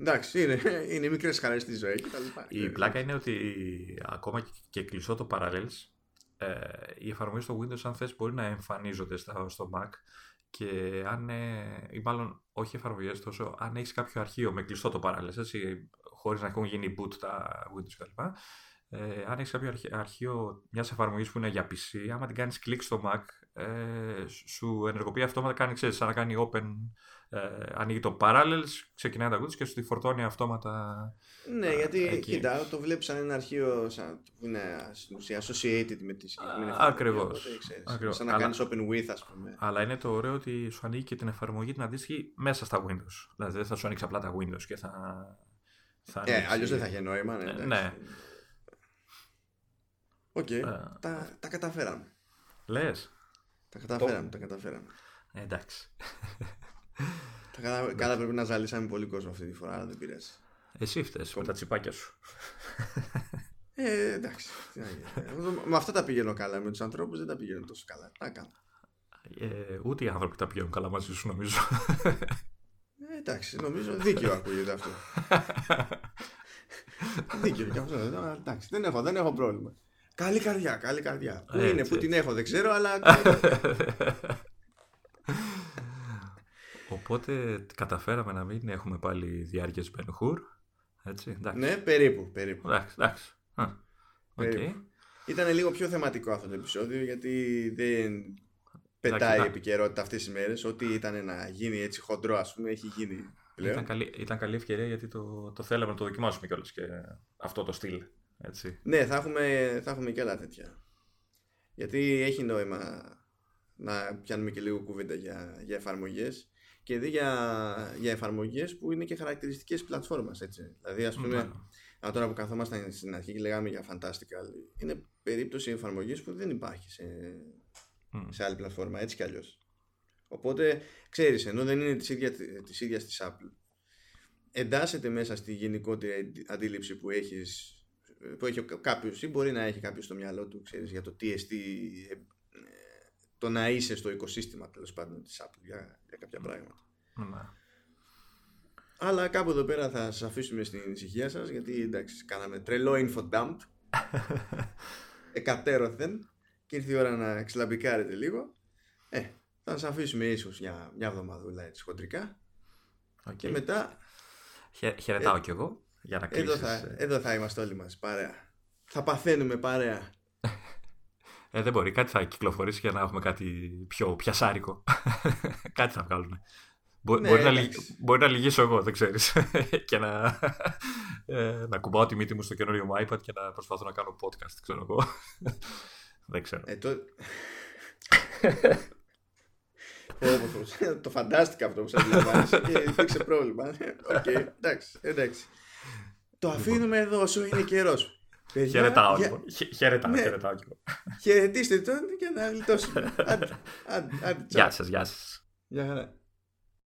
S1: Εντάξει, είναι, είναι μικρές χαρές στη ζωή
S2: Η πλάκα είναι ότι ακόμα και κλειστό το Parallels ε, οι εφαρμογές στο Windows αν θες μπορεί να εμφανίζονται στο Mac και αν, ε, ή μάλλον όχι εφαρμογές τόσο, αν έχεις κάποιο αρχείο με κλειστό το παράλληλο, έτσι, χωρίς να έχουν γίνει boot τα Windows κλπ. Ε, αν έχεις κάποιο αρχείο μιας εφαρμογής που είναι για PC, άμα την κάνεις κλικ στο Mac, ε, σου ενεργοποιεί αυτόματα, κάνει, ξέρεις, σαν να κάνει open, ε, ανοίγει το Parallels, ξεκινάει τα Windows και σου τη φορτώνει αυτόματα.
S1: Ναι, ε, γιατί εκεί. κοίτα, το βλέπεις σαν ένα αρχείο σαν, που είναι στην ουσία associated με τη συγκεκριμένη εφαρμογή.
S2: Ακριβώς.
S1: Σαν να κάνεις open with, ας πούμε.
S2: Αλλά είναι το ωραίο ότι σου ανοίγει και την εφαρμογή την αντίστοιχη μέσα στα Windows. Δηλαδή δεν θα σου ανοίξει απλά τα Windows και θα.
S1: θα ε, αλλιώς δεν θα έχει νόημα. Ναι.
S2: ναι. ναι.
S1: OK, okay. τα, τα καταφέραμε.
S2: Λες.
S1: Τα καταφέραμε, τα καταφέραμε.
S2: Ε, εντάξει.
S1: τα κατα... Καλά πρέπει να ζαλίσαμε πολύ κόσμο αυτή τη φορά, αλλά δεν πειράζει.
S2: Εσύ φταίς με τα τσιπάκια σου.
S1: Ε, εντάξει. με αυτά τα πηγαίνω καλά. Με τους ανθρώπους δεν τα πηγαίνω τόσο καλά. Τα κάνω.
S2: Ε, ούτε οι άνθρωποι τα πηγαίνουν καλά μαζί σου, νομίζω.
S1: Ε, εντάξει, νομίζω δίκαιο ακούγεται αυτό. δίκαιο και αυτό. Εντάξει, δεν έχω, δεν έχω πρόβλημα. Καλή καρδιά, καλή καρδιά. Πού είναι, πού την έχω, δεν ξέρω, αλλά.
S2: Οπότε καταφέραμε να μην έχουμε πάλι διάρκειες Μπενχούρ. Έτσι, εντάξει.
S1: Ναι, περίπου. περίπου.
S2: Εντάξει, εντάξει.
S1: Okay. Ήταν λίγο πιο θεματικό αυτό το επεισόδιο γιατί δεν, πετάει η επικαιρότητα αυτές τις μέρες. Ό,τι ήταν να γίνει έτσι χοντρό, ας πούμε, έχει γίνει πλέον.
S2: Ήταν καλή, ήταν καλή ευκαιρία γιατί το, το θέλαμε να το δοκιμάσουμε κιόλας και αυτό το στυλ. Έτσι.
S1: Ναι, θα έχουμε, θα έχουμε και άλλα τέτοια. Γιατί έχει νόημα να πιάνουμε και λίγο κουβέντα για, για εφαρμογές και δει για, για εφαρμογές που είναι και χαρακτηριστικές πλατφόρμας. Έτσι. Δηλαδή, ας πούμε, mm. τώρα που καθόμασταν στην αρχή και λέγαμε για Fantastical, είναι περίπτωση εφαρμογής που δεν υπάρχει σε, σε άλλη πλατφόρμα, έτσι κι αλλιώς. Οπότε, ξέρεις, ενώ δεν είναι της ίδιας της, ίδιας της Apple, εντάσσεται μέσα στη γενικότερη αντίληψη που έχεις που έχει κάποιος ή μπορεί να έχει κάποιος στο μυαλό του ξέρεις, για το τι εστί ε, το να είσαι στο οικοσύστημα τέλος πάντων της Apple για, για κάποια πράγματα. Ναι. Αλλά κάπου εδώ πέρα θα σας αφήσουμε στην ησυχία σας γιατί εντάξει κάναμε τρελό info dump εκατέρωθεν και ήρθε η ώρα να ξυλαμπικάρετε λίγο. Ε, θα σας αφήσουμε ίσως για μια εβδομαδούλα έτσι χοντρικά okay. και μετά...
S2: χαιρετάω ε, κι εγώ για να
S1: εδώ θα, ε. εδώ θα είμαστε όλοι μας παρέα. Θα παθαίνουμε παρέα.
S2: Ε, δεν μπορεί. Κάτι θα κυκλοφορήσει για να έχουμε κάτι πιο πιασάρικο. κάτι θα βγάλουμε. ναι, μπορεί, να, μπορεί να λυγίσω εγώ, δεν ξέρεις. και να, ε, να κουμπάω τη μύτη μου στο καινούριο μου iPad και να προσπαθώ να κάνω podcast, ξέρω εγώ. δεν ξέρω.
S1: Ε, το... το φαντάστηκα αυτό που σας διαβάζει και υπήρξε πρόβλημα. Οκ, εντάξει, εντάξει. Το λοιπόν. αφήνουμε εδώ όσο είναι καιρός.
S2: Χαιρετάω λοιπόν. Χαιρετάω, ναι. χαιρετάω
S1: λοιπόν. Χαιρετίστε τον και να γλιτώσουμε. Άντε,
S2: άντε, άντε, γεια σας, γεια σας.
S1: Γεια χαρά.